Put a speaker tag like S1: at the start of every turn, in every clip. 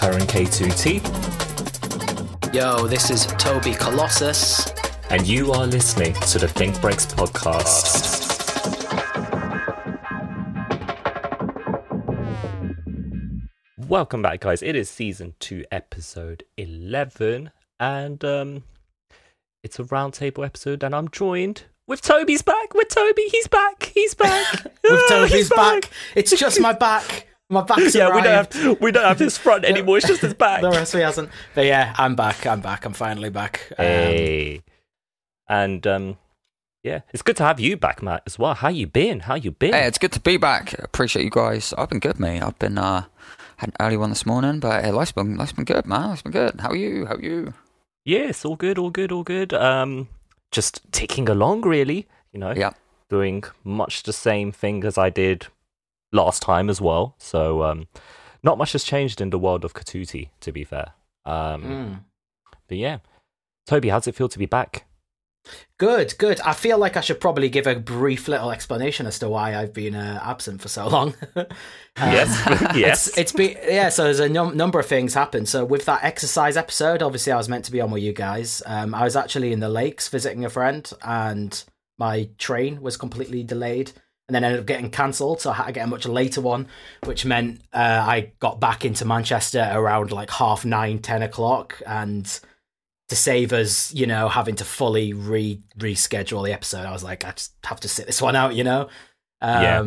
S1: Curran K2T,
S2: Yo, this is Toby Colossus.
S1: and you are listening to the Think Breaks podcast. Welcome back, guys. It is season two, episode 11, and um, it's a roundtable episode, and I'm joined with Toby's back. With Toby, he's back. He's back.
S2: With Toby's
S1: he's
S2: back. It's just my back. My back's
S1: Yeah, we don't have we don't have his front anymore. It's just his back.
S2: The rest of me hasn't. But yeah, I'm back. I'm back. I'm finally back. Um,
S1: Hey. And um yeah, it's good to have you back, Matt, as well. How you been? How you been?
S3: Hey, it's good to be back. Appreciate you guys. I've been good, mate. I've been uh had an early one this morning, but hey, life's been life's been good, man. Life's been good. How are you? How are you?
S1: Yes, all good, all good, all good. Um just ticking along really, you know.
S3: Yeah.
S1: Doing much the same thing as I did last time as well. So um not much has changed in the world of Katuti, to be fair. Um
S2: mm.
S1: but yeah. Toby, how's it feel to be back?
S2: Good, good. I feel like I should probably give a brief little explanation as to why I've been uh, absent for so long. Um,
S1: Yes, yes.
S2: It's, it's been yeah. So there's a num- number of things happened. So with that exercise episode, obviously I was meant to be on with you guys. Um, I was actually in the lakes visiting a friend, and my train was completely delayed, and then ended up getting cancelled. So I had to get a much later one, which meant uh, I got back into Manchester around like half nine, ten o'clock, and to save us, you know, having to fully re reschedule the episode, I was like, I just have to sit this one out, you know. Um,
S1: Yeah.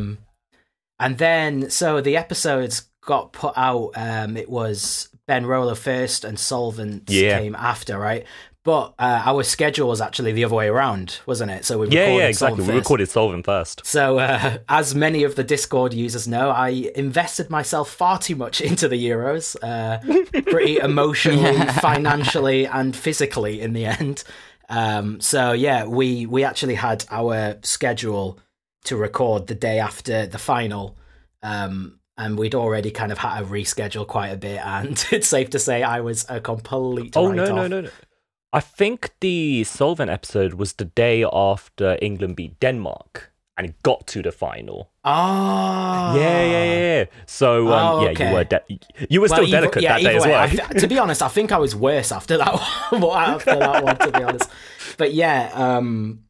S2: And then, so the episodes got put out. Um, it was Ben Roller first, and Solvent
S1: Yeah.
S2: came after, right? But uh, our schedule was actually the other way around, wasn't it? So we
S1: Yeah,
S2: recorded
S1: yeah, exactly. We
S2: first.
S1: recorded Solvent first.
S2: So, uh, as many of the Discord users know, I invested myself far too much into the Euros, uh, pretty emotionally, financially, and physically in the end. Um, so, yeah, we we actually had our schedule to record the day after the final, um, and we'd already kind of had to reschedule quite a bit. And it's safe to say I was a complete.
S1: Oh no, no, no, no. I think the Solvent episode was the day after England beat Denmark and it got to the final.
S2: Oh,
S1: Yeah, yeah, yeah. So um,
S2: Oh,
S1: yeah, you were de- you were
S2: Well,
S1: still
S2: either-
S1: delicate
S2: yeah,
S1: that day
S2: either
S1: as well.
S2: I to be honest, I think I was worse after that one. after that one, to be honest. But yeah, um,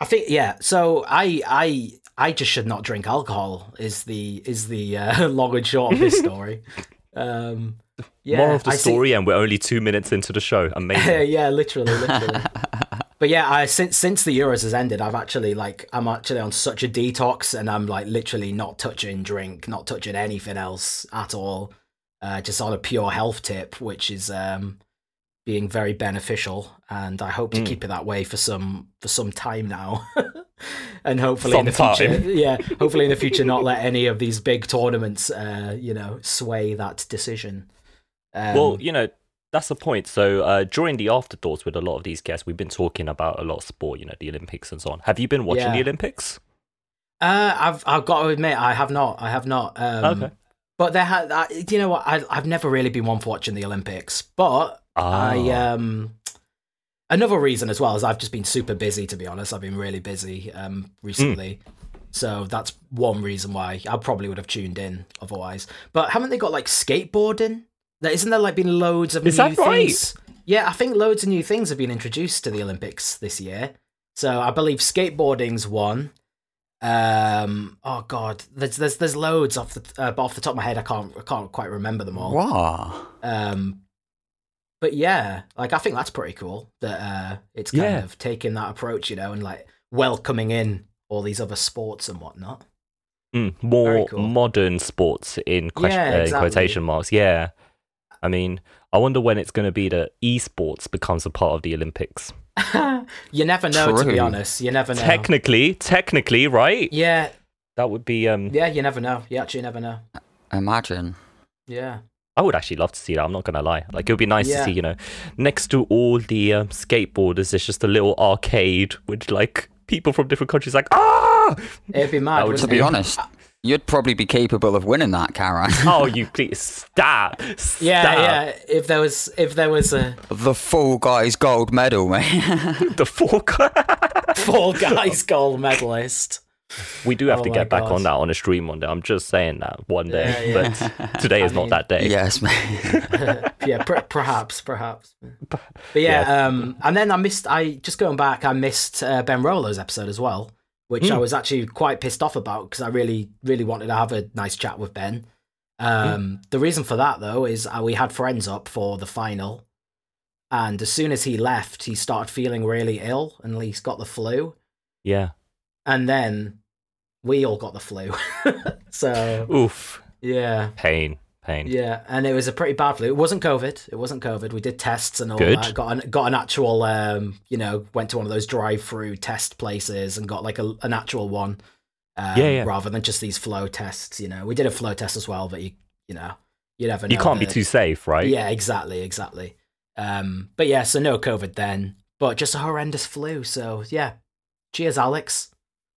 S2: I think yeah. So I I I just should not drink alcohol. Is the is the uh, long and short of this story. Um, yeah,
S1: More of the
S2: I see-
S1: story, and we're only two minutes into the show. Amazing.
S2: yeah, literally, literally. but yeah, I since since the Euros has ended, I've actually like I'm actually on such a detox, and I'm like literally not touching drink, not touching anything else at all. Uh, just on a pure health tip, which is um, being very beneficial, and I hope to
S1: Mm.
S2: keep it that way for some for some time now. and hopefully
S1: Some
S2: in the future,
S1: time.
S2: yeah, hopefully in the future, not let any of these big tournaments, uh, you know, sway that decision. Um,
S1: well, you know. That's the point. So uh, during the afterthoughts with a lot of these guests, we've been talking about a lot of sport, you know, the Olympics and so on. Have you been watching
S2: Yeah.
S1: the Olympics?
S2: Uh, I've I've got to admit I have not. I have not. Um,
S1: Okay.
S2: But there had. I, you know what? I I've never really been one for watching the Olympics, but
S1: Ah.
S2: I um. Another reason as well is I've just been super busy. To be honest, I've been really busy um recently. So that's one reason why I probably would have tuned in otherwise. But haven't they got like skateboarding? There isn't there like been loads of
S1: Is
S2: new
S1: that right?
S2: things? Yeah, I think loads of new things have been introduced to the Olympics this year. So I believe skateboarding's one. Um. Oh God, there's there's there's loads off the uh, off the top of my head. I can't I can't quite remember them all.
S3: Wow.
S2: Um. But yeah, like I think that's pretty cool that uh it's kind
S1: Yeah.
S2: of taking that approach, you know, and like welcoming in all these other sports and whatnot.
S1: Mm, more
S2: cool.
S1: modern sports in, question,
S2: Yeah,
S1: uh, in quotation marks. Yeah. I mean, I wonder when it's going to be that esports becomes a part of the Olympics.
S2: you never know, to be honest. You never know.
S1: Technically, technically, right?
S2: yeah,
S1: That would be. Um,
S2: yeah, you never know. You actually never know.
S3: Imagine.
S2: Yeah.
S1: I would actually love to see that. I'm not gonna lie. Like it would be nice
S2: Yeah.
S1: to see, you know, next to all the um, skateboarders, there's just a little arcade with like people from different countries, like ah.
S2: It'd be mad.
S1: would-
S2: wouldn't
S3: To be
S2: it?
S3: honest, you'd probably be capable of winning that, Karen.
S1: Oh, you please stop. stop.
S2: Yeah, yeah. If there was, if there was a
S3: the Fall Guys gold medal, mate.
S1: The fork.
S2: Fall Guys gold medalist,
S1: We do have
S2: Oh
S1: to get back
S2: God.
S1: on that on a stream one day. I'm just saying that one day,
S2: Yeah, yeah.
S1: but today is
S2: I
S1: not
S2: mean-
S1: that day.
S3: yes, mate.
S2: yeah, per- perhaps, perhaps. But yeah,
S1: Yeah.
S2: um, and then I missed. I just going back, I missed uh, Ben Rollo's episode as well, which
S1: Mm.
S2: I was actually quite pissed off about because I really, really wanted to have a nice chat with Ben. Um, The reason for that though is uh, we had friends up for the final, and as soon as he left, he started feeling really ill and he's got the flu,
S1: Yeah.
S2: and then we all got the flu. so
S1: Oof.
S2: yeah.
S1: Pain. Pain.
S2: Yeah, and it was a pretty bad flu. It wasn't COVID. It wasn't COVID. We did tests and all
S1: Good.
S2: that. Got an got an actual, um, you know, went to one of those drive-through test places and got like a, an actual one. Um,
S1: Yeah, yeah.
S2: Rather than just these flow tests, you know, we did a flow test as well, but you, you know, you never know.
S1: You can't be too safe, right?
S2: Yeah, exactly, exactly. Um, but yeah, so no COVID then, but just a horrendous flu. So yeah, cheers, Alex.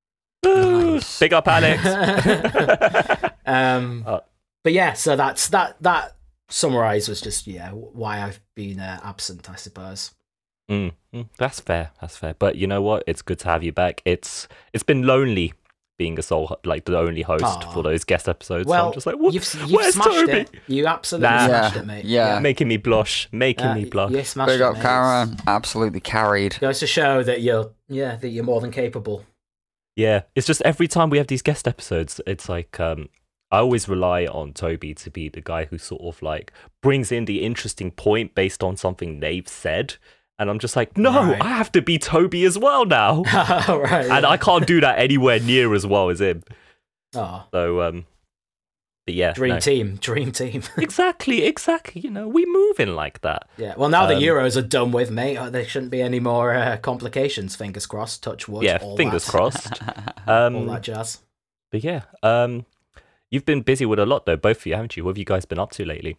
S1: Big up, Alex.
S2: Um,
S1: Uh,
S2: but yeah, so that's that. That summarize was just yeah why I've been uh, absent, I suppose.
S1: Mm, mm, that's fair. That's fair. But you know what? It's good to have you back. It's it's been lonely being a sole like the only host
S2: Aw.
S1: for those guest episodes. so I'm just like, what?
S2: you've, you've
S1: where's
S2: smashed
S1: Toby?
S2: it. You absolutely
S1: Nah.
S2: smashed
S3: Yeah,
S2: it, mate.
S3: yeah.
S1: Making me blush. Making
S2: Uh,
S1: me blush.
S2: You smashed
S3: Big
S2: it,
S3: up,
S2: mate.
S3: Kara. Absolutely carried.
S2: Goes to show that you're yeah that you're more than capable.
S1: Yeah, it's just every time we have these guest episodes, it's like um, I always rely on Toby to be the guy who sort of like brings in the interesting point based on something they've said, and I'm just like, no,
S2: Right.
S1: I have to be Toby as well now,
S2: right.
S1: and I can't do that anywhere near as well as him.
S2: oh,
S1: So, um, but yeah,
S2: dream
S1: no.
S2: team, dream team.
S1: exactly, exactly. You know, we move in like that.
S2: yeah. Well, now the
S1: Um,
S2: Euros are done with, mate. uh, There shouldn't be any more uh, complications. Fingers crossed. Touch wood.
S1: yeah,
S2: all
S1: fingers
S2: that,
S1: crossed.
S2: All
S1: Um,
S2: that jazz.
S1: but yeah, um, you've been busy with a lot though, both of you, haven't you? What have you guys been up to lately,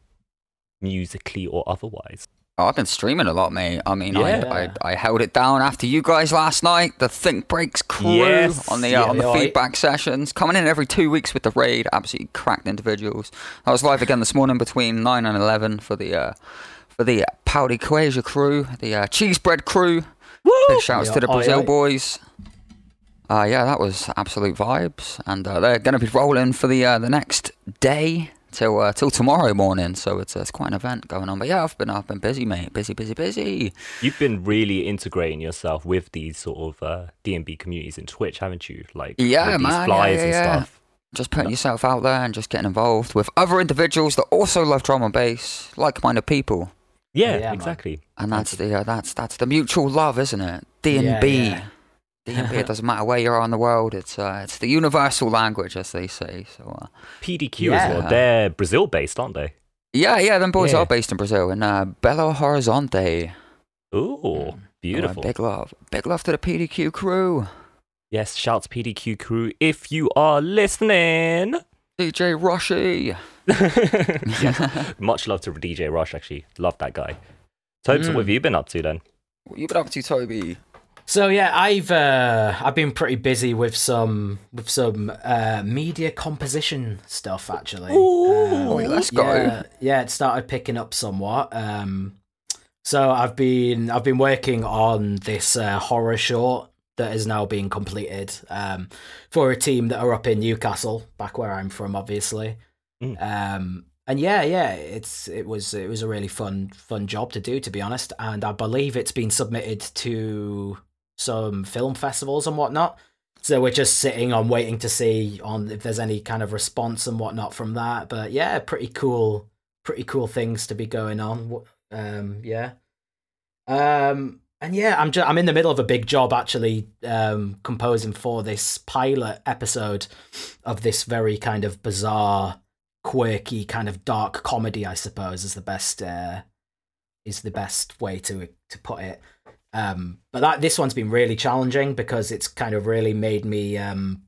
S1: musically or otherwise?
S3: Oh, I've been streaming a lot, mate. I mean,
S2: Yeah.
S3: I, I I held it down after you guys last night. The Think Breaks crew
S1: Yes.
S3: on the uh, on the
S2: Yeah, oi.
S3: feedback sessions, coming in every two weeks with the raid. Absolutely cracked individuals. I was live again this morning between nine and eleven for the uh, for the Pão de Queijo crew, the uh, Cheese Bread crew.
S1: Woo!
S3: Big shouts
S2: Yeah,
S3: to the
S2: oi,
S3: Brazil
S2: oi.
S3: boys. Uh, yeah, that was absolute vibes, and uh, they're going to be rolling for the uh, the next day till uh, till tomorrow morning. So it's, uh, it's quite an event going on. But yeah, I've been I've been busy, mate. Busy, busy, busy.
S1: You've been really integrating yourself with these sort of uh, D&B communities in Twitch, haven't you? Like
S3: Yeah,
S1: with these
S3: man, yeah,
S1: flyers
S3: yeah,
S1: and
S3: yeah.
S1: stuff.
S3: Just putting yourself out there and just getting involved with other individuals that also love drum and bass, like-minded people.
S1: Yeah,
S2: Yeah, man.
S1: exactly.
S3: And that's the uh, that's that's the mutual love, isn't it? D and B.
S2: Yeah,
S3: D and It doesn't matter where you are in the world. It's uh, it's the universal language, as they say. So uh,
S1: PDQ
S2: Yeah.
S1: as well. They're Brazil based, aren't they?
S3: yeah, yeah. Them boys
S1: Yeah.
S3: are based in Brazil in uh, Belo Horizonte.
S1: Ooh,
S3: Uh,
S1: beautiful.
S3: big love, big love to the PDQ crew.
S1: Yes, shouts PDQ crew if you are listening.
S3: DJ Rushy.
S1: yeah. Much love to DJ Rush, actually. Love that guy. Tobes,
S2: Mm.
S1: what have you been up to then?
S3: What you been up to, Toby?
S2: So yeah, I've uh, I've been pretty busy with some with some uh, media composition stuff actually.
S1: Ooh,
S2: Um,
S3: let's go.
S2: Yeah, yeah, it started picking up somewhat. Um, so I've been I've been working on this uh, horror short that is now being completed um, for a team that are up in Newcastle, back where I'm from, obviously.
S1: Mm.
S2: Um, and yeah, yeah, it's it was it was a really fun fun job to do, to be honest. And I believe it's been submitted to some film festivals and whatnot. So we're just sitting on waiting to see on if there's any kind of response and whatnot from that. But yeah, pretty cool, pretty cool things to be going on. Um, yeah. Um, and yeah, I'm just I'm in the middle of a big job actually, um, composing for this pilot episode of this very kind of bizarre, quirky kind of dark comedy. I suppose is the best uh, is the best way to to put it. Um, but that this one's been really challenging because it's kind of really made me um,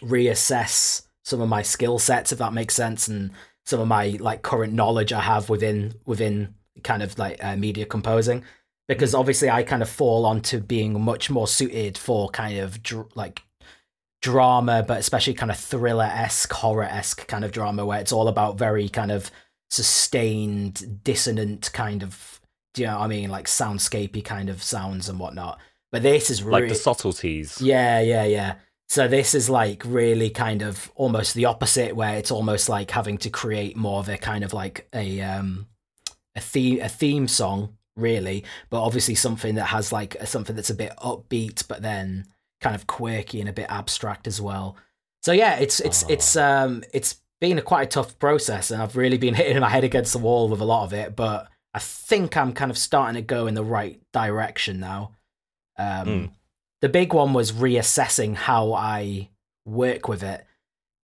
S2: reassess some of my skill sets, if that makes sense, and some of my like current knowledge I have within within kind of like uh, media composing. Because obviously, I kind of fall onto being much more suited for kind of dr- like drama, but especially kind of thriller esque, horror esque kind of drama, where it's all about very kind of sustained, dissonant kind of, do you know what I mean, like soundscapey kind of sounds and whatnot. But this is
S1: Like
S2: really
S1: the subtleties.
S2: yeah, yeah, yeah. So this is like really kind of almost the opposite, where it's almost like having to create more of a kind of like a um a theme a theme song, really, but obviously something that has like something that's a bit upbeat, but then kind of quirky and a bit abstract as well. So yeah, it's it's
S1: Oh.
S2: it's um it's been a quite a tough process, and I've really been hitting my head against the wall with a lot of it, but I think I'm kind of starting to go in the right direction now. Um,
S1: Mm.
S2: The big one was reassessing how I work with it,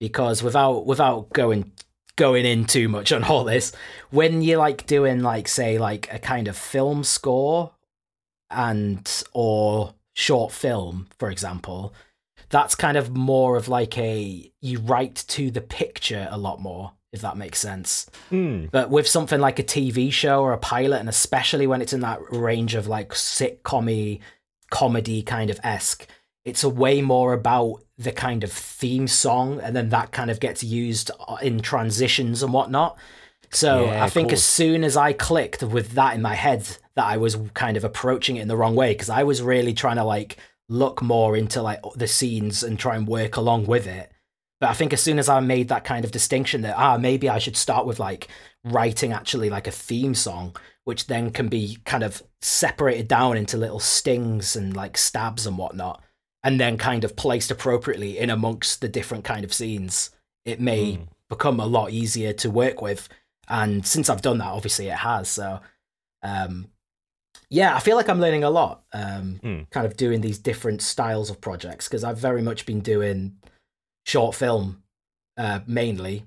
S2: because without without going going in too much on all this, when you're like doing like say like a kind of film score and or short film, for example, that's kind of more of like a you write to the picture a lot more, if that makes sense.
S1: Hmm.
S2: But with something like a TV show or a pilot, and especially when it's in that range of like sitcom comedy kind of esque, it's a way more about the kind of theme song, and then that kind of gets used uh, in transitions and whatnot. So
S1: Yeah,
S2: I think as soon as I clicked with that in my head, that I was kind of approaching it in the wrong way because I was really trying to like look more into like the scenes and try and work along with it. But I think as soon as I made that kind of distinction that ah maybe I should start with like writing actually like a theme song, which then can be kind of separated down into little stings and like stabs and whatnot, and then kind of placed appropriately in amongst the different kind of scenes, it may
S1: Mm.
S2: become a lot easier to work with. And since I've done that, obviously it has. So um yeah, I feel like I'm learning a lot. Um,
S1: Mm.
S2: kind of doing these different styles of projects because I've very much been doing short film uh, mainly.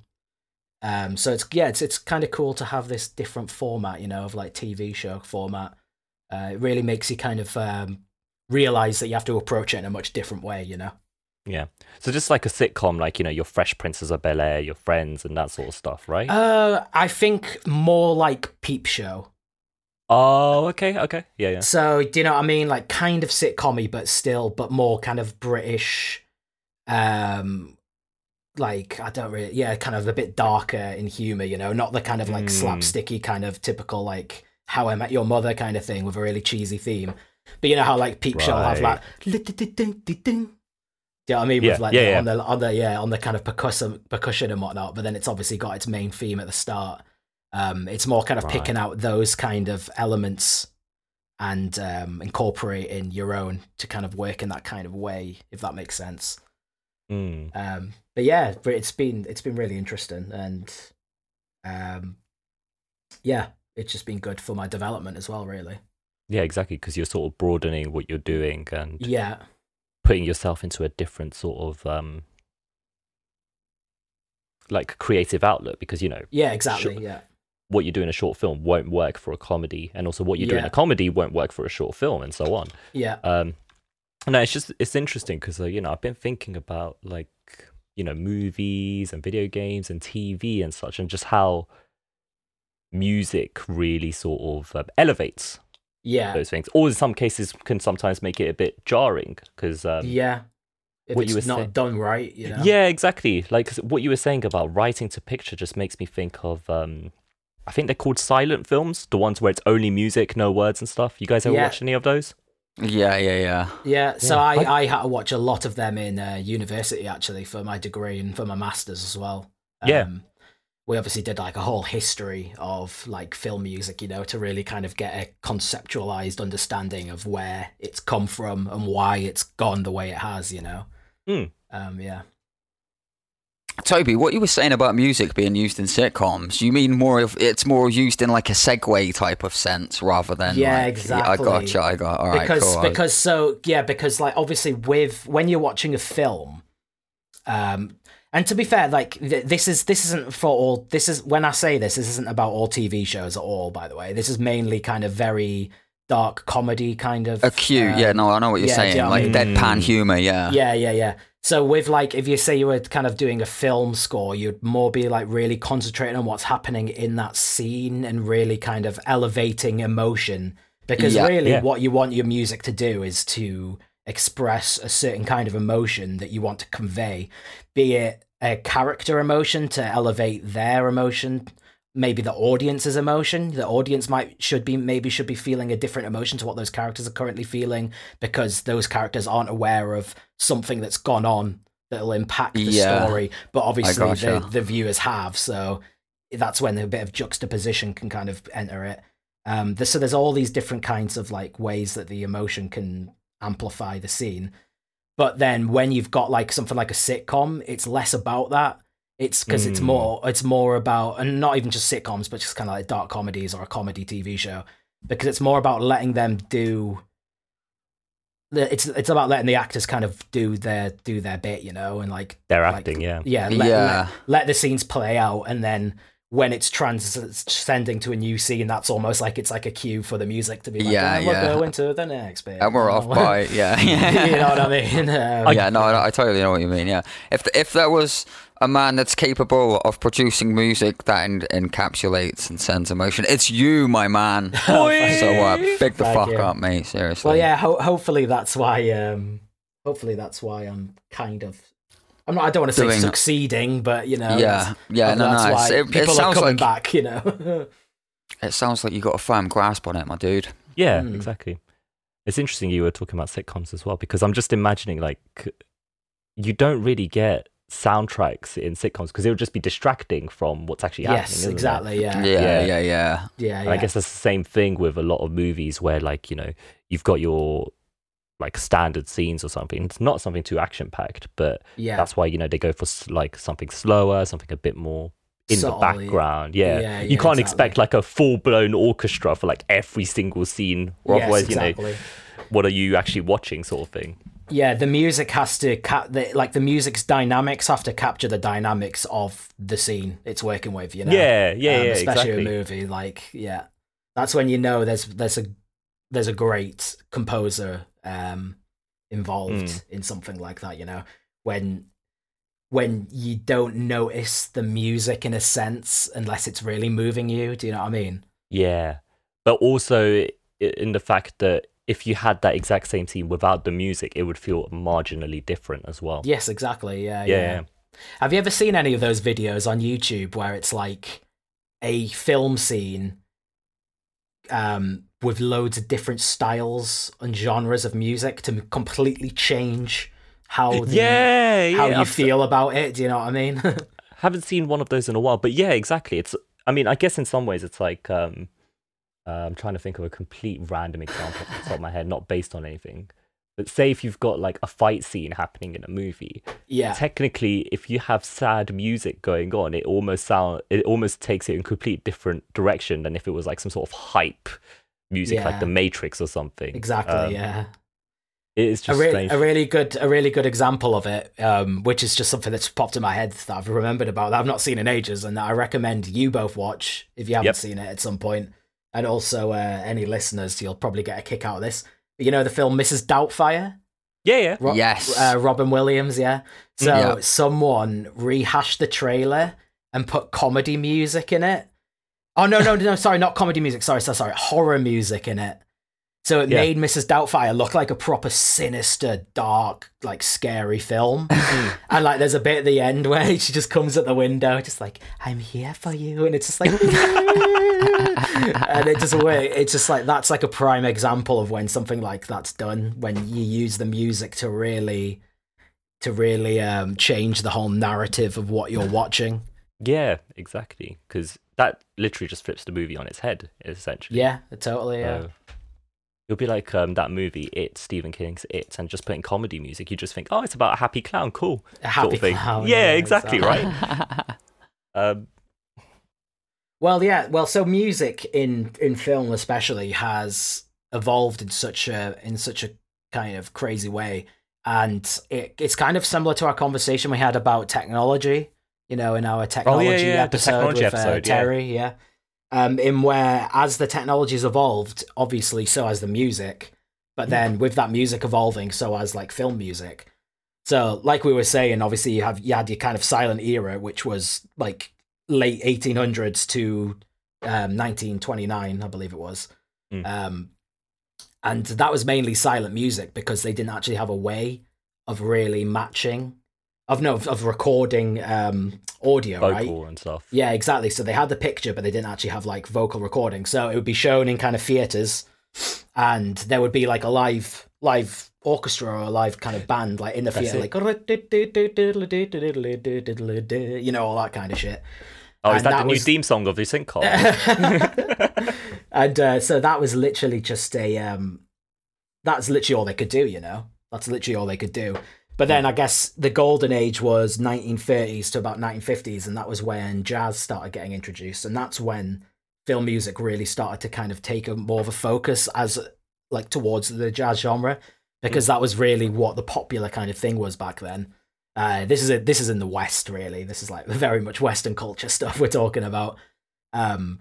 S2: Um, so it's yeah, it's it's kind of cool to have this different format, you know, of like TV show format. Uh, it really makes you kind of um, realize that you have to approach it in a much different way, you know.
S1: Yeah. So just like a sitcom, like you know, your Fresh Princess of Bel Air, your Friends, and that sort of stuff, right?
S2: Uh, I think more like Peep Show.
S1: oh, okay, okay, yeah, yeah.
S2: So do you know what I mean? Like kind of sitcom but still, but more kind of British. Um, like I don't really, yeah, kind of a bit darker in humor. You know, not the kind of like
S1: Mm.
S2: slapsticky kind of typical like How I Met Your Mother kind of thing with a really cheesy theme. But you know how like Peep Show have like. Do you know what I mean?
S1: Yeah,
S2: With like
S1: yeah,
S2: the,
S1: yeah.
S2: on the on the yeah on the kind of percussion percussion and whatnot. But then it's obviously got its main theme at the start. Um, it's more kind of picking out those kind of elements and um, incorporating your own to kind of work in that kind of way, if that makes sense.
S1: Mm.
S2: Um, but yeah, but it's been it's been really interesting, and um, yeah, it's just been good for my development as well, really.
S1: Yeah, exactly, because you're sort of broadening what you're doing and
S2: Yeah,
S1: putting yourself into a different sort of um like creative outlet because you know
S2: yeah, exactly. Yeah,
S1: what you do in a short film won't work for a comedy and also what you do in a comedy won't work for a short film and so on
S2: yeah,
S1: um no it's just it's interesting because uh, you know i've been thinking about like you know movies and video games and tv and such and just how music really sort of um, elevates
S2: yeah,
S1: those things or in some cases can sometimes make it a bit jarring because um,
S2: yeah. If
S1: what
S2: it's
S1: you were
S2: not
S1: saying-
S2: done right, you know.
S1: Yeah, exactly. Like 'cause what you were saying about writing to picture just makes me think of um I think they're called silent films, the ones where it's only music, no words and stuff. You guys ever
S2: Yeah.
S1: watch any of those?
S3: Yeah, yeah, yeah.
S2: Yeah, so
S1: Yeah.
S2: I, I had to watch a lot of them in uh, university actually for my degree and for my masters as well.
S1: Yeah.
S2: Um, we obviously did like a whole history of like film music, you know, to really kind of get a conceptualized understanding of where it's come from and why it's gone the way it has, you know.
S1: Mm.
S2: Um, yeah.
S3: Toby, what you were saying about music being used in sitcoms, you mean more of it's more used in like a segue type of sense rather than
S2: Yeah,
S3: like,
S2: exactly.
S3: I gotcha, I got all right,
S2: because
S3: cool.
S2: Because so yeah because like obviously with when you're watching a film um and to be fair like th- this is this isn't for all this is when i say this this isn't about all tv shows at all by the way this is mainly kind of very dark comedy kind of
S3: acute,
S2: um,
S3: yeah, no, I know what you're
S2: yeah, do you
S3: saying,
S2: know what I
S3: like
S1: mean?
S3: deadpan
S1: Mm.
S3: humor, yeah.
S2: yeah yeah yeah so with like if you say you were kind of doing a film score you'd more be like really concentrating on what's happening in that scene and really kind of elevating emotion because
S3: Yeah.
S2: really
S1: Yeah.
S2: what you want your music to do is to express a certain kind of emotion that you want to convey be it a character emotion to elevate their emotion maybe the audience's emotion. The audience might should be maybe should be feeling a different emotion to what those characters are currently feeling because those characters aren't aware of something that's gone on that'll impact the
S3: Yeah.
S2: story. But obviously
S3: gotcha.
S2: the, the viewers have, so that's when a bit of juxtaposition can kind of enter it. Um, th- so there's all these different kinds of like ways that the emotion can amplify the scene. But then when you've got like something like a sitcom, it's less about that. It's because it's
S1: Mm.
S2: more it's more about and not even just sitcoms, but just kind of like dark comedies or a comedy TV show. Because it's more about letting them do. It's it's about letting the actors kind of do their do their bit, you know, and like
S1: They're
S2: like,
S1: acting, yeah.
S2: yeah, let,
S3: Yeah.
S2: Let, let the scenes play out, and then when it's transcending to a new scene, that's almost like it's like a cue for the music to be like,
S3: Yeah,
S2: "Oh, we'll
S3: yeah.
S2: go into the next bit.
S3: And we're off by yeah.
S2: you know what I mean? Um,
S3: yeah, no, I, I totally know what you mean. Yeah, if if there was a man that's capable of producing music that en- encapsulates and sends emotion, it's you, my man. so uh, big the
S2: Thank
S3: fuck
S2: you.
S3: up, mate. Seriously.
S2: Well, yeah. Ho- hopefully that's why. Um, hopefully that's why I'm kind of. I'm not. I don't want to say
S3: Doing-
S2: succeeding, but you know.
S3: Yeah, yeah, no,
S2: that's
S3: no.
S2: why
S3: It's, it, it
S2: people are
S3: sounds
S2: coming
S3: like
S2: back. You know.
S3: it sounds like you got a firm grasp on it, my dude.
S1: Yeah,
S2: Mm.
S1: exactly. It's interesting you were talking about sitcoms as well because I'm just imagining like you don't really get soundtracks in sitcoms because it would just be distracting from what's actually happening.
S2: yes,
S1: isn't
S2: exactly. Yeah.
S3: Yeah,
S1: Yeah.
S3: yeah, yeah.
S2: Yeah.
S1: And I guess that's the same thing with a lot of movies where like, you know, you've got your like standard scenes or something. It's not something too action packed, but
S2: yeah.
S1: that's why, you know, they go for like something slower, something a bit more in the background. Yeah.
S2: Yeah,
S1: you
S2: yeah,
S1: can't
S2: exactly.
S1: expect like a full blown orchestra for like every single scene or
S2: Yes,
S1: otherwise, you know, what are you actually watching sort of thing.
S2: Yeah, the music has to cap the like the music's dynamics have to capture the dynamics of the scene it's working with. You know.
S1: Yeah, yeah,
S2: Um,
S1: yeah,
S2: especially
S1: exactly.
S2: a movie like yeah, that's when you know there's there's a there's a great composer um involved
S1: Mm.
S2: in something like that. You know when when you don't notice the music in a sense unless it's really moving you. Do you know what I mean?
S1: Yeah. But also in the fact that if you had that exact same scene without the music, it would feel marginally different as well.
S2: Yes, exactly. Yeah,
S1: Yeah,
S2: yeah.
S1: yeah.
S2: Have you ever seen any of those videos on YouTube where it's like a film scene um, with loads of different styles and genres of music to completely change how the,
S1: yeah, yeah.
S2: how you
S1: I've-
S2: feel about it? Do you know what I mean?
S1: haven't seen one of those in a while, but yeah, exactly. It's. I mean, I guess in some ways it's like um, uh, I'm trying to think of a complete random example off the top of my head, not based on anything. But say if you've got like a fight scene happening in a movie,
S2: yeah,
S1: technically, if you have sad music going on, it almost sound it almost takes it in a complete different direction than if it was like some sort of hype music, like The Matrix or something.
S2: exactly.
S1: Um,
S2: yeah.
S1: it is
S2: a,
S1: just
S2: re- a really good a really good example of it um, which is just something that's popped in my head that i've remembered about that i've not seen in ages and that i recommend you both watch if you haven't
S1: Yep.
S2: seen it at some point and also uh, any listeners you'll probably get a kick out of this you know the film mrs doubtfire
S1: yeah, yeah.
S2: Ro-
S3: Yes.
S2: uh, robin williams yeah so
S3: Yeah.
S2: someone rehashed the trailer and put comedy music in it oh no no no sorry not comedy music sorry sorry sorry horror music in it so it
S1: Yeah.
S2: made Mrs. Doubtfire look like a proper sinister, dark, like scary film. and like there's a bit at the end where she just comes at the window, just like, I'm here for you. And it's just like And it just works. It's just like that's like a prime example of when something like that's done, when you use the music to really to really um change the whole narrative of what you're watching.
S1: Yeah, exactly. Because that literally just flips the movie on its head, essentially.
S2: Yeah, totally. Yeah.
S1: So, it'll be like um, that movie, It, Stephen King's It, and just putting comedy music. You just think, oh, it's about a happy clown, cool.
S2: A
S1: sort
S2: happy
S1: of thing.
S2: clown.
S1: Yeah, exactly, right? Um,
S2: Well, yeah. Well, so music in in film especially has evolved in such a in such a kind of crazy way, and it, it's kind of similar to our conversation we had about technology. You know, in our technology
S1: Oh, yeah, the
S2: episode
S1: technology
S2: with uh,
S1: episode, yeah.
S2: Terry, yeah. Um, in where as the technology's evolved, obviously, so has the music. But then with that music evolving, so has like film music. So, like we were saying, obviously you have you had your kind of silent era, which was like late 1800s to um, 1929, I believe it was.
S1: Mm.
S2: Um, and that was mainly silent music because they didn't actually have a way of really matching, of no, of recording um, audio, right?
S1: vocal and stuff.
S2: Yeah, exactly. So they had the picture, but they didn't actually have like vocal recording. So it would be shown in kind of theaters, and there would be like a live live orchestra or a live kind of band like in the
S1: That's
S2: theater, like you know all that kind of shit.
S1: Oh, is that,
S2: that
S1: the
S2: was-
S1: new theme song of the sync
S2: and uh, so that was literally just a um that's literally all they could do you know? That's literally all they could do. But then i guess the golden age was 1930s to about 1950s and that was when jazz started getting introduced and that's when film music really started to kind of take a more of a focus as like towards the jazz genre because that was really what the popular kind of thing was back then uh, this is a, this is in the west really this is like very much western culture stuff we're talking about um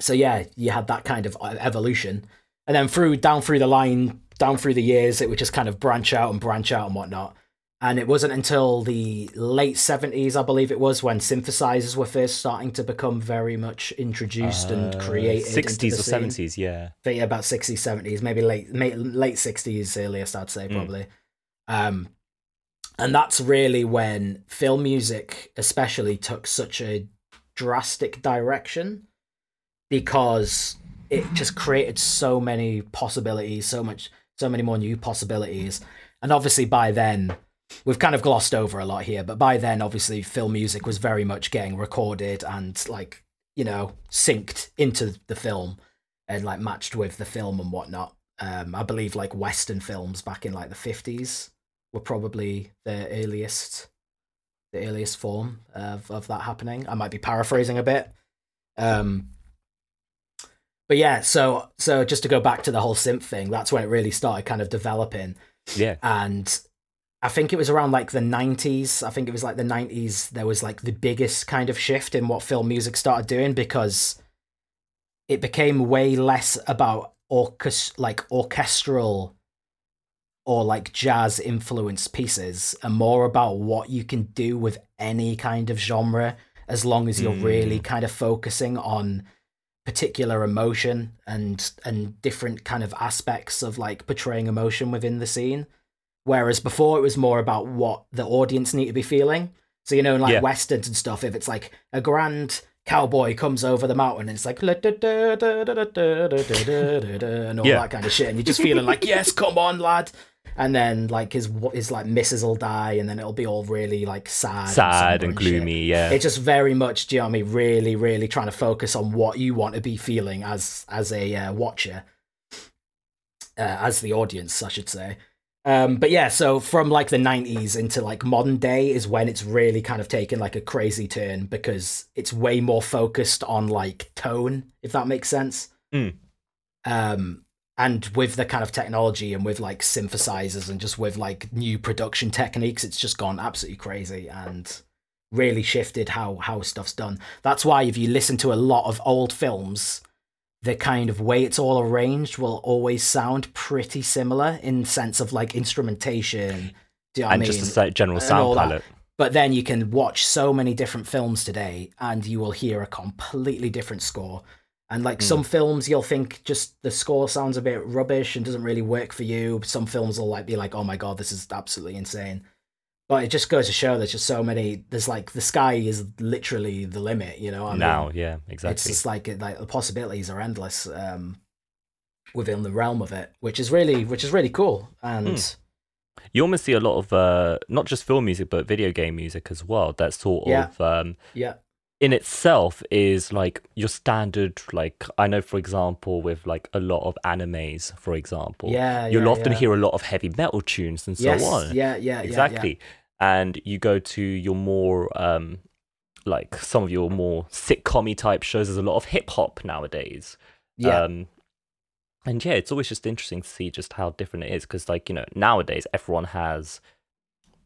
S2: so yeah, you had that kind of uh, evolution, and then through down through the line, down through the years, it would just kind of branch out and branch out and whatnot. And it wasn't until the late seventies, I believe it was, when synthesizers were first starting to become very much introduced and created.
S1: Sixties Uh, or seventies, yeah.
S2: I think about 60s, 70s, maybe late late 60s, earliest, I'd say,
S1: Mm.
S2: probably. Um, and that's really when film music, especially, took such a drastic direction because it just created so many possibilities, so much, so many more new possibilities. And obviously, by then, we've kind of glossed over a lot here, but by then, obviously, film music was very much getting recorded and like you know synced into the film and like matched with the film and whatnot. Um, I believe like Western films back in like the fifties were probably the earliest, the earliest form of of that happening. I might be paraphrasing a bit. Um, but yeah, so so just to go back to the whole synth thing, that's when it really started kind of developing
S1: Yeah.
S2: and I think it was around like the 90s. I think it was like the 90s. There was like the biggest kind of shift in what film music started doing because it became way less about orchest- like orchestral or like jazz influenced pieces and more about what you can do with any kind of genre as long as you're really kind of focusing on particular emotion and and different kind of aspects of like portraying emotion within the scene whereas before it was more about what the audience need to be feeling so you know in like
S1: Yeah.
S2: westerns and stuff if it's like a grand cowboy comes over the mountain and it's like and all
S1: Yeah.
S2: that kind of shit and you're just feeling like yes come on lad and then like his his like missus will die and then it'll be all really like sad
S1: Sad and
S2: shit.
S1: gloomy, yeah.
S2: It's just very much, do you know what I mean? Really, really trying to focus on what you want to be feeling as as a uh, watcher, uh, as the audience, I should say. Um, but yeah, so from like the '90s into like modern day is when it's really kind of taken like a crazy turn because it's way more focused on like tone, if that makes sense.
S1: Mm.
S2: Um, and with the kind of technology and with like synthesizers and just with like new production techniques, it's just gone absolutely crazy and really shifted how how stuff's done. That's why if you listen to a lot of old films, the kind of way it's all arranged will always sound pretty similar in sense of like instrumentation. Do you know
S1: and
S2: I mean?
S1: just a general sound
S2: that.
S1: palette.
S2: But then you can watch so many different films today and you will hear a completely different score. And like some films you'll think just the score sounds a bit rubbish and doesn't really work for you. Some films will like be like, "Oh my god, this is absolutely insane." But it just goes to show there's just so many there's like the sky is literally the limit, you know. I mean?
S1: now, yeah, exactly.
S2: it's just like like the possibilities are endless um within the realm of it, which is really which is really cool. And
S1: Hmm. you almost see a lot of uh, not just film music but video game music as well. That sort
S2: Yeah.
S1: of um,
S2: yeah,
S1: in itself is like your standard. Like I know, for example, with like a lot of animes, for example,
S2: yeah,
S1: you'll
S2: yeah,
S1: often
S2: yeah.
S1: hear a lot of heavy metal tunes and so
S2: yes,
S1: on.
S2: Yeah, yeah, yeah, yeah.
S1: exactly. And you go to your more um, like some of your more sitcom type shows. There's a lot of hip hop nowadays.
S2: Yeah,
S1: Um, and yeah, it's always just interesting to see just how different it is because, like, you know, nowadays everyone has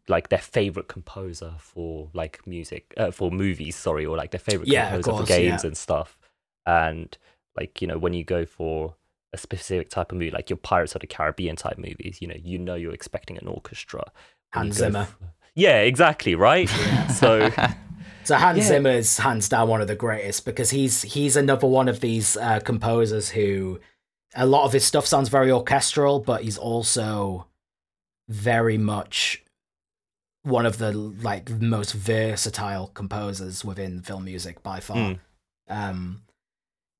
S1: like their favorite composer for like music, uh, for movies, sorry, or like their favorite
S2: Yeah,
S1: composer
S2: course,
S1: for games
S2: yeah.
S1: and stuff. And like, you know, when you go for a specific type of movie, like your Pirates of the Caribbean type movies, you know, you know you're expecting an orchestra.
S2: Hans Zimmer.
S1: f- yeah, exactly, right? so
S2: So Hans
S1: Yeah.
S2: Zimmer is hands down one of the greatest because he's he's another one of these uh, composers who a lot of his stuff sounds very orchestral, but he's also very much one of the like most versatile composers within film music by far.
S1: Mm.
S2: Um,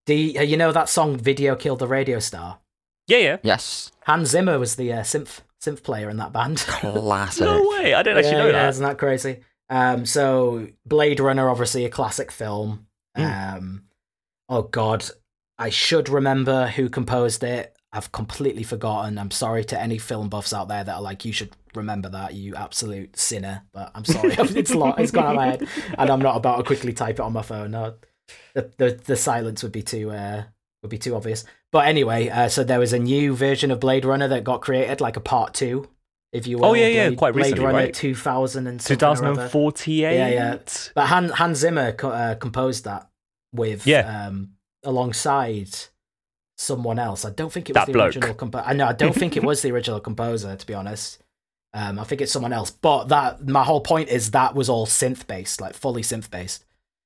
S2: do you, you know that song "Video Killed the Radio Star"?
S1: Yeah, yeah.
S3: Yes.
S2: Hans Zimmer was the uh, synth synth player in that band.
S3: Classic.
S1: No way. I didn't actually
S2: yeah,
S1: know
S2: yeah,
S1: that.
S2: isn't that crazy? Um, so Blade Runner, obviously a classic film.
S1: Mm.
S2: Um, oh God, I should remember who composed it. I've completely forgotten. I'm sorry to any film buffs out there that are like, you should remember that, you absolute sinner. But I'm sorry, it's lot. It's gone out of my head, and I'm not about to quickly type it on my phone. No, the the, the silence would be too uh, would be too obvious. But anyway, uh, so there was a new version of Blade Runner that got created, like a part two, if you will.
S1: Oh, yeah, yeah, quite
S2: Blade
S1: recently,
S2: Runner
S1: right?
S2: 2000 and something or other.
S1: 2048.
S2: Yeah, yeah. But Han, Hans Zimmer co- uh, composed that with
S1: Yeah.
S2: um, alongside someone else. I don't think it was
S1: That
S2: the
S1: bloke.
S2: original composer. I know I don't think it was the original composer to be honest. Um, I think it's someone else. But that my whole point is that was all synth based, like fully synth based.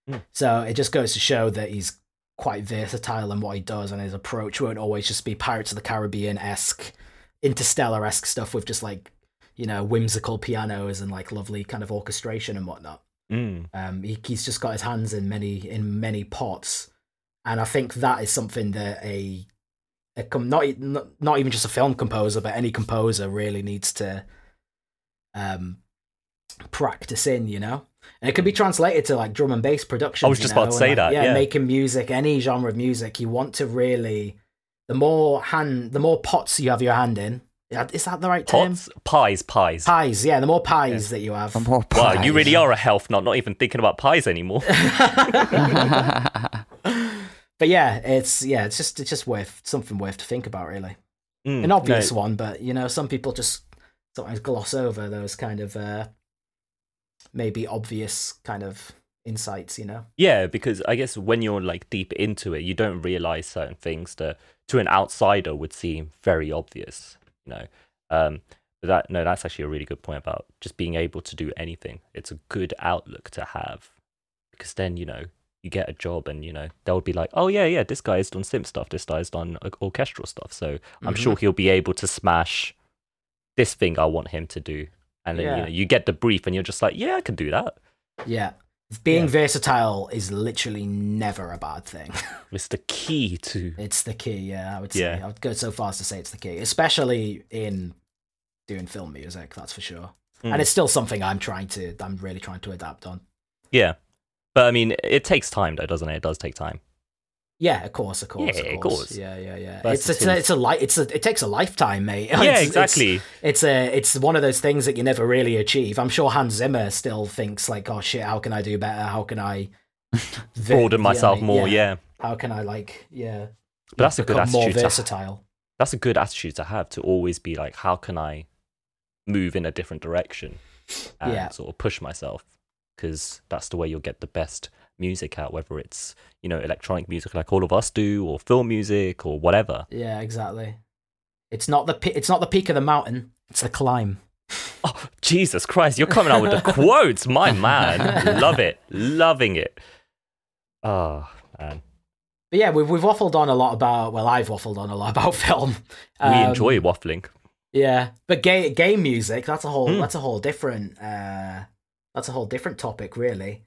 S1: Mm.
S2: So it just goes to show that he's quite versatile in what he does, and his approach won't always just be Pirates of the Caribbean esque, interstellar esque stuff with just like you know whimsical pianos and like lovely kind of orchestration and whatnot.
S1: Mm.
S2: Um, he, he's just got his hands in many in many pots, and I think that is something that a, a com- not, not not even just a film composer, but any composer really needs to um practice in. You know, and it could be translated to like drum and bass production.
S1: I was just about to say that, yeah.
S2: making music, any genre of music, you want to really the more hand, the more pots you have your hand in. yeah, Is that the right term?
S1: Pots, pies, pies.
S2: Pies, yeah. The more pies that you have,
S3: The more pies.
S1: Wow, you really are a health nut, not even thinking about pies anymore.
S2: but yeah, it's yeah, it's just it's just worth something worth to think about, really.
S1: Mm,
S2: An obvious
S1: no,
S2: one, but you know, some people just sometimes gloss over those kind of uh maybe obvious kind of insights. You know,
S1: Yeah, because I guess when you're like deep into it, you don't realize certain things that to an outsider would seem very obvious. You know, um, but that no, that's actually a really good point about just being able to do anything. It's a good outlook to have because then you know you get a job and you know they'll be like, oh yeah, yeah, this guy's done synth stuff, this guy's done orchestral stuff, so I'm
S2: Mhm.
S1: sure he'll be able to smash this thing I want him to do. And then
S2: Yeah.
S1: you know you get the brief and you're just like, yeah, I can do that.
S2: yeah. Being
S1: Yeah.
S2: versatile is literally never a bad thing.
S1: It's the key to
S2: it's the key. Yeah, I would say.
S1: Yeah.
S2: I would go so far as to say it's the key, especially in doing film music. That's for sure.
S1: Mm.
S2: And it's still something I'm trying to. I'm really trying to adapt on.
S1: Yeah. But I mean, it takes time, though, doesn't it? It does take time.
S2: Yeah, of course, of course,
S1: Yeah,
S2: of
S1: of
S2: course.
S1: course.
S2: Yeah, yeah, yeah. It's it's a, it's a li- it's a it takes a lifetime, mate.
S1: yeah,
S2: It's-
S1: exactly.
S2: It's, it's a it's one of those things that you never really achieve. I'm sure Hans Zimmer still thinks like, oh shit, how can I do better? How can I
S1: Broaden myself
S2: yeah,
S1: more, yeah.
S2: How can I like yeah?
S1: But that's a good
S2: more
S1: attitude. To,
S2: versatile.
S1: that's a good attitude to have to always be like, how can I move in a different direction and
S2: Yeah.
S1: sort of push myself? Because that's the way you'll get the best music out, whether it's you know electronic music like all of us do, or film music, or whatever.
S2: Yeah, exactly. It's not the pi- it's not the peak of the mountain. It's the climb.
S1: Oh, Jesus Christ, you're coming out with the quotes, my man. Love it, loving it. Oh man,
S2: But yeah, we've we've waffled on a lot about. Well, I've waffled on a lot about film.
S1: we
S2: Um,
S1: enjoy waffling.
S2: Yeah, but game game music that's a whole
S1: Hmm.
S2: that's a whole different uh that's a whole different topic really.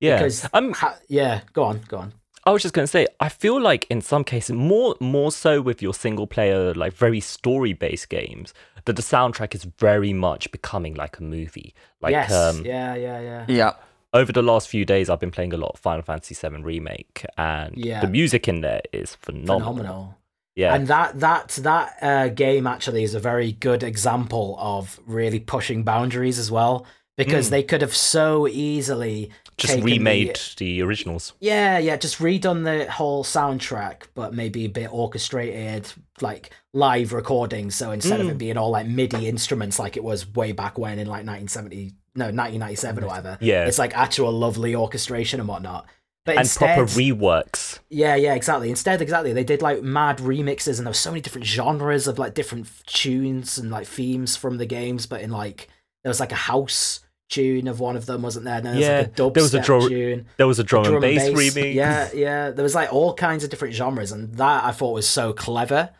S1: Yeah,
S2: Because
S1: I'm
S2: ha- yeah, go on, go on.
S1: I was just gonna say, I feel like in some cases, more more so with your single player, like very story based games, that the soundtrack is very much becoming like a movie. Like
S2: yes,
S1: um,
S2: yeah, yeah, yeah.
S3: Yeah.
S1: over the last few days, I've been playing a lot of Final Fantasy VII Remake, and
S2: Yeah.
S1: the music in there is phenomenal.
S2: Phenomenal.
S1: Yeah,
S2: And that that that uh, game actually is a very good example of really pushing boundaries as well because
S1: Mm.
S2: they could have so easily
S1: just
S2: taken the-
S1: remade the originals.
S2: Yeah, yeah, just redone the whole soundtrack, but maybe a bit orchestrated, like live recordings. So instead of
S1: Mm.
S2: it being all like MIDI instruments, like it was way back when in like 1970, no, 1997 or whatever.
S1: Yeah.
S2: it's like actual lovely orchestration and whatnot. But
S1: and
S2: instead,
S1: proper reworks.
S2: yeah, yeah, exactly. Instead, exactly, they did like mad remixes, and there was so many different genres of like different tunes and like themes from the games. But in like, there was like a house tune of one of them, wasn't there? And then there was like a
S1: Yeah, there was a drum-
S2: tune
S1: There was a drum, and
S2: drum
S1: bass, remix.
S2: Yeah, yeah. There was like all kinds of different genres, and that I thought was so clever.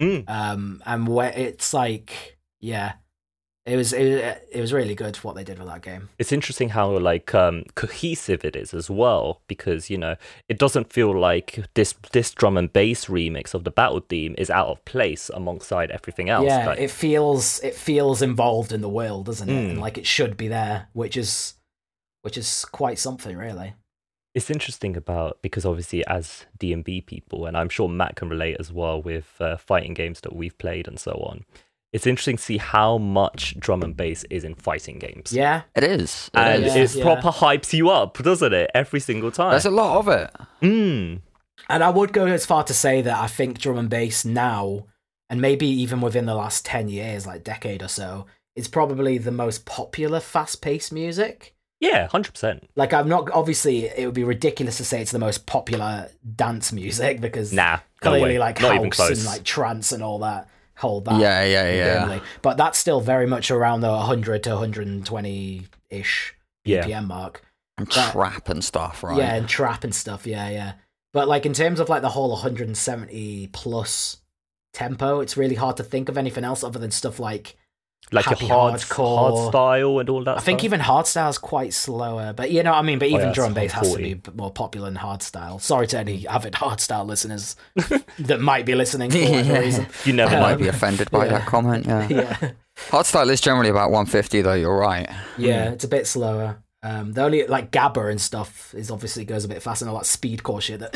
S1: Mm.
S2: Um, and where it's like, yeah, it was it, it was really good what they did with that game.
S1: It's interesting how like um, cohesive it is as well, because you know it doesn't feel like this this drum and bass remix of the battle theme is out of place alongside everything else.
S2: Yeah,
S1: Like,
S2: it feels it feels involved in the world, doesn't it?
S1: Mm.
S2: And like it should be there, which is which is quite something, really.
S1: it's interesting about because obviously as D&B people and I'm sure Matt can relate as well with uh, fighting games that we've played and so on. It's interesting to see how much drum and bass is in fighting games.
S2: Yeah,
S3: It is. It
S1: And
S3: is.
S2: Yeah,
S1: it
S2: yeah.
S1: proper hypes you up, doesn't it? Every single time.
S3: There's a lot of it.
S1: Mm.
S2: and I would go as far to say that I think drum and bass now, and maybe even within the last ten years, like decade or so, is probably the most popular fast-paced music.
S1: Yeah, 100%.
S2: Like I'm not obviously it would be ridiculous to say it's the most popular dance music because
S1: Nah,
S2: clearly
S1: way.
S2: like
S1: Not even
S2: house
S1: close.
S2: and like trance and all that hold that
S3: Yeah, yeah, yeah.
S2: firmly. But that's still very much around the 100 to 120 ish
S1: Yeah.
S2: BPM mark.
S3: And
S2: That-
S3: trap and stuff, right?
S2: Yeah, and trap and stuff. Yeah, yeah. But like in terms of like the whole 170 plus tempo, it's really hard to think of anything else other than stuff like
S1: like
S2: happy
S1: your hard,
S2: hardcore.
S1: hard style and all that
S2: I think
S1: stuff.
S2: even hardstyle's quite slower, but you know what I mean. But even
S1: Oh, yeah,
S2: drum
S1: it's
S2: bass has to be more popular than hardstyle. Sorry to any avid hardstyle listeners that might be listening for whatever
S3: Yeah.
S2: reason.
S1: You never
S3: I
S1: know.
S3: might be offended by
S2: Yeah.
S3: that comment. Yeah.
S2: Yeah,
S3: Hardstyle is generally about 150, though. You're right.
S2: yeah, it's a bit slower. Um, the only like Gabba and stuff is obviously goes a bit faster and all that speedcore shit. That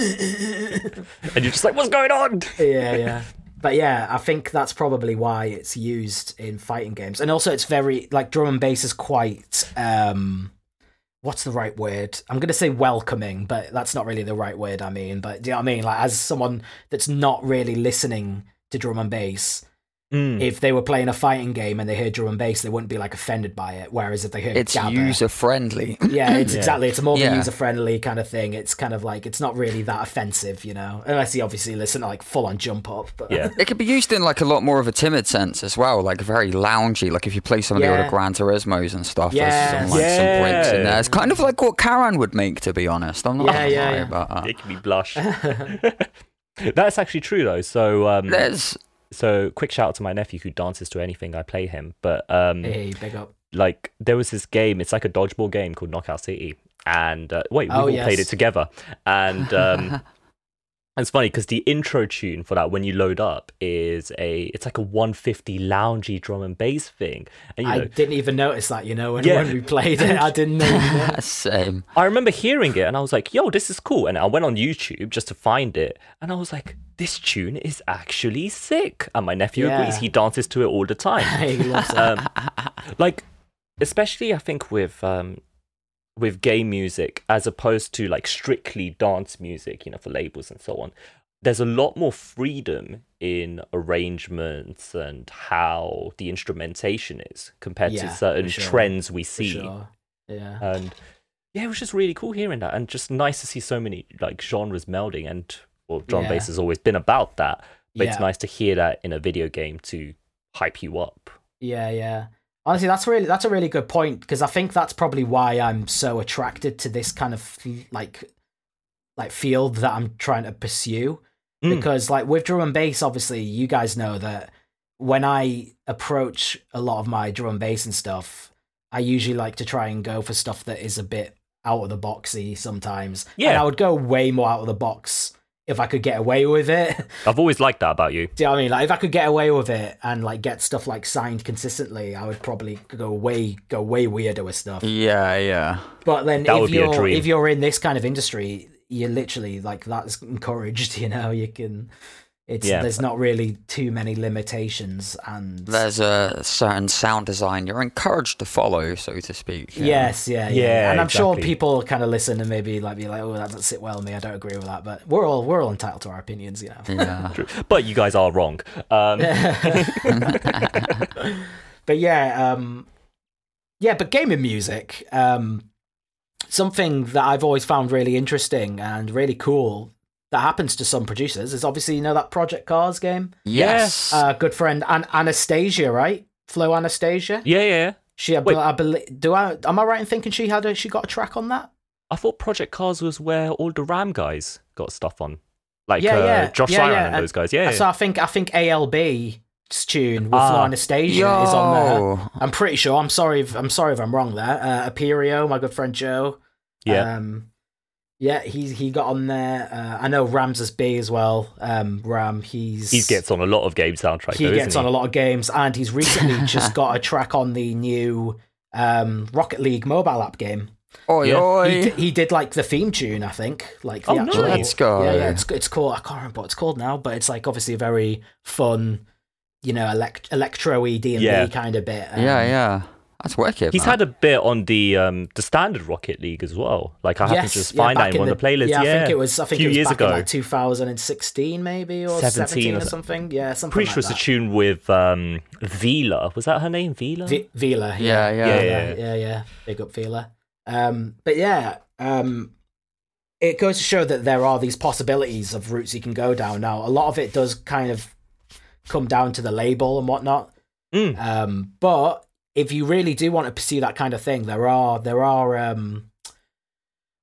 S1: And you're just like, what's going on?
S2: yeah, yeah. But yeah, I think that's probably why it's used in fighting games. And also it's very like drum and bass is quite um what's the right word? I'm gonna say welcoming, but that's not really the right word I mean. But do you know what I mean? Like as someone that's not really listening to drum and bass,
S1: Mm.
S2: if they were playing a fighting game and they heard drum and bass, they wouldn't be like offended by it. Whereas if they heard
S3: It's
S2: Gabba,
S3: user friendly.
S2: yeah, it's
S1: Yeah.
S2: exactly. It's more of a
S3: Yeah.
S2: user friendly kind of thing. It's kind of like it's not really that offensive, you know, unless you obviously listen to like full on jump up. But
S1: Yeah.
S3: It could be used in like a lot more of a timid sense as well, like very loungy. Like if you play some of the older Gran Turismos and stuff,
S2: Yes.
S3: there's some, like, some breaks in
S1: Yeah.
S3: there. It's kind of like what Karen would make, to be honest. I'm not
S2: Yeah,
S3: gonna
S2: yeah,
S3: lie
S2: yeah.
S3: about that.
S1: It can be blush. That's actually true though. So um,
S3: There's
S1: so quick shout out to my nephew who dances to anything I play him. But um,
S2: hey, big up.
S1: like there was this game. It's like a dodgeball game called Knockout City. And uh, wait, we
S2: Oh,
S1: all played it together. And um, it's funny because the intro tune for that when you load up is a it's like a 150 loungy drum and bass thing. And you
S2: I didn't even notice that, you know, when,
S1: Yeah.
S2: when we played it. I didn't know.
S3: same.
S1: I remember hearing it and I was like, yo, this is cool. And I went on YouTube just to find it. And I was like, this tune is actually sick. And my nephew
S2: Yeah.
S1: agrees. He dances to it all the time.
S2: he loves it.
S1: um, like, especially I think with um, with gay music as opposed to like strictly dance music, you know, for labels and so on. There's a lot more freedom in arrangements and how the instrumentation is compared
S2: Yeah,
S1: to certain
S2: sure.
S1: trends we see
S2: sure. Yeah.
S1: and yeah, it was just really cool hearing that, and just nice to see so many like genres melding. And well, drum
S2: Yeah.
S1: bass has always been about that, but it's nice to hear that in a video game to hype you up.
S2: Yeah, yeah. Honestly, that's really that's a really good point because I think that's probably why I'm so attracted to this kind of like like field that I'm trying to pursue.
S1: Mm.
S2: Because like with drum and bass, obviously you guys know that when I approach a lot of my drum and bass and stuff, I usually like to try and go for stuff that is a bit out of the boxy sometimes. And
S1: Yeah.
S2: I would go way more out of the box if I could get away with it.
S1: I've always liked that about you.
S2: Do you know what I mean? Like if I could get away with it and like get stuff like signed consistently, I would probably go way go way weirder with stuff.
S3: Yeah, yeah.
S2: But then
S1: That
S2: if
S1: would be a
S2: you're
S1: dream.
S2: if you're in this kind of industry, you're literally like that's encouraged, you know, you can it's
S1: Yeah.
S2: there's not really too many limitations and
S3: There's a certain sound design you're encouraged to follow, so to speak. yeah.
S2: Yes, yeah, yeah,
S1: Yeah,
S2: and I'm sure people kind of listen and maybe like be like, "Oh, that doesn't sit well with me." I don't agree with that, but we're all we're all entitled to our opinions, you know.
S3: Yeah.
S1: But you guys are wrong. Um,
S2: but yeah, um, yeah, but gaming music, um, something that I've always found really interesting and really cool that happens to some producers is obviously you know that Project Cars game.
S3: Yes.
S2: Uh, good friend An- Anastasia, right? Flo Anastasia.
S1: yeah, yeah, yeah.
S2: She, I,
S1: Wait.
S2: be- I believe. Do I? Am I right in thinking she had a she got a track on that?
S1: I thought Project Cars was where all the Ram guys got stuff on, like
S2: Yeah,
S1: uh,
S2: yeah,
S1: Josh
S2: yeah,
S1: Siren
S2: yeah.
S1: and those guys. Yeah,
S2: So I think I think ALB tune with
S1: Ah.
S2: Anastasia is on there. I'm pretty sure. I'm sorry. If, I'm sorry if I'm wrong there. Uh, Aperio, my good friend Joe.
S1: Yeah.
S2: Um, yeah, he he got on there. Uh, I know Ramses B as well. Um, Ram, he's
S1: he gets on a lot of game soundtracks.
S2: he
S1: though,
S2: gets
S1: isn't
S2: on a lot of games, and he's recently just got a track on the new um, Rocket League mobile app game.
S3: Oi,
S1: Yeah.
S3: oi.
S2: He, he did like the theme tune, I think. Like the
S1: Oh,
S2: actual,
S1: nice.
S3: Let's go.
S2: Yeah, yeah. It's it's called. I can't remember what it's called now, but it's like obviously a very fun, you know, elect- electro-y D and
S1: Yeah.
S2: Kind of bit. Um,
S3: yeah, yeah. That's wicked.
S1: He's
S3: man.
S1: had a bit on the um the standard Rocket League as well. Like I happened to just
S2: yeah,
S1: find that in one of the playlists.
S2: Yeah,
S1: Yeah,
S2: I think it was. I think
S1: few
S2: it was
S1: years
S2: back
S1: ago.
S2: in like 2016, maybe or
S1: 17
S2: 17,
S1: or
S2: or, something. Yeah, something.
S1: Pretty
S2: like
S1: sure it's a tune with um Vila. Was that her name? Vila.
S2: V- Vila.
S3: Yeah,
S2: Yeah,
S3: yeah.
S1: Yeah,
S2: yeah, yeah, yeah. Big up Vila. Um, but yeah, um, it goes to show that there are these possibilities of routes you can go down. Now, a lot of it does kind of come down to the label and whatnot.
S1: Mm.
S2: Um, but if you really do want to pursue that kind of thing, there are there are um,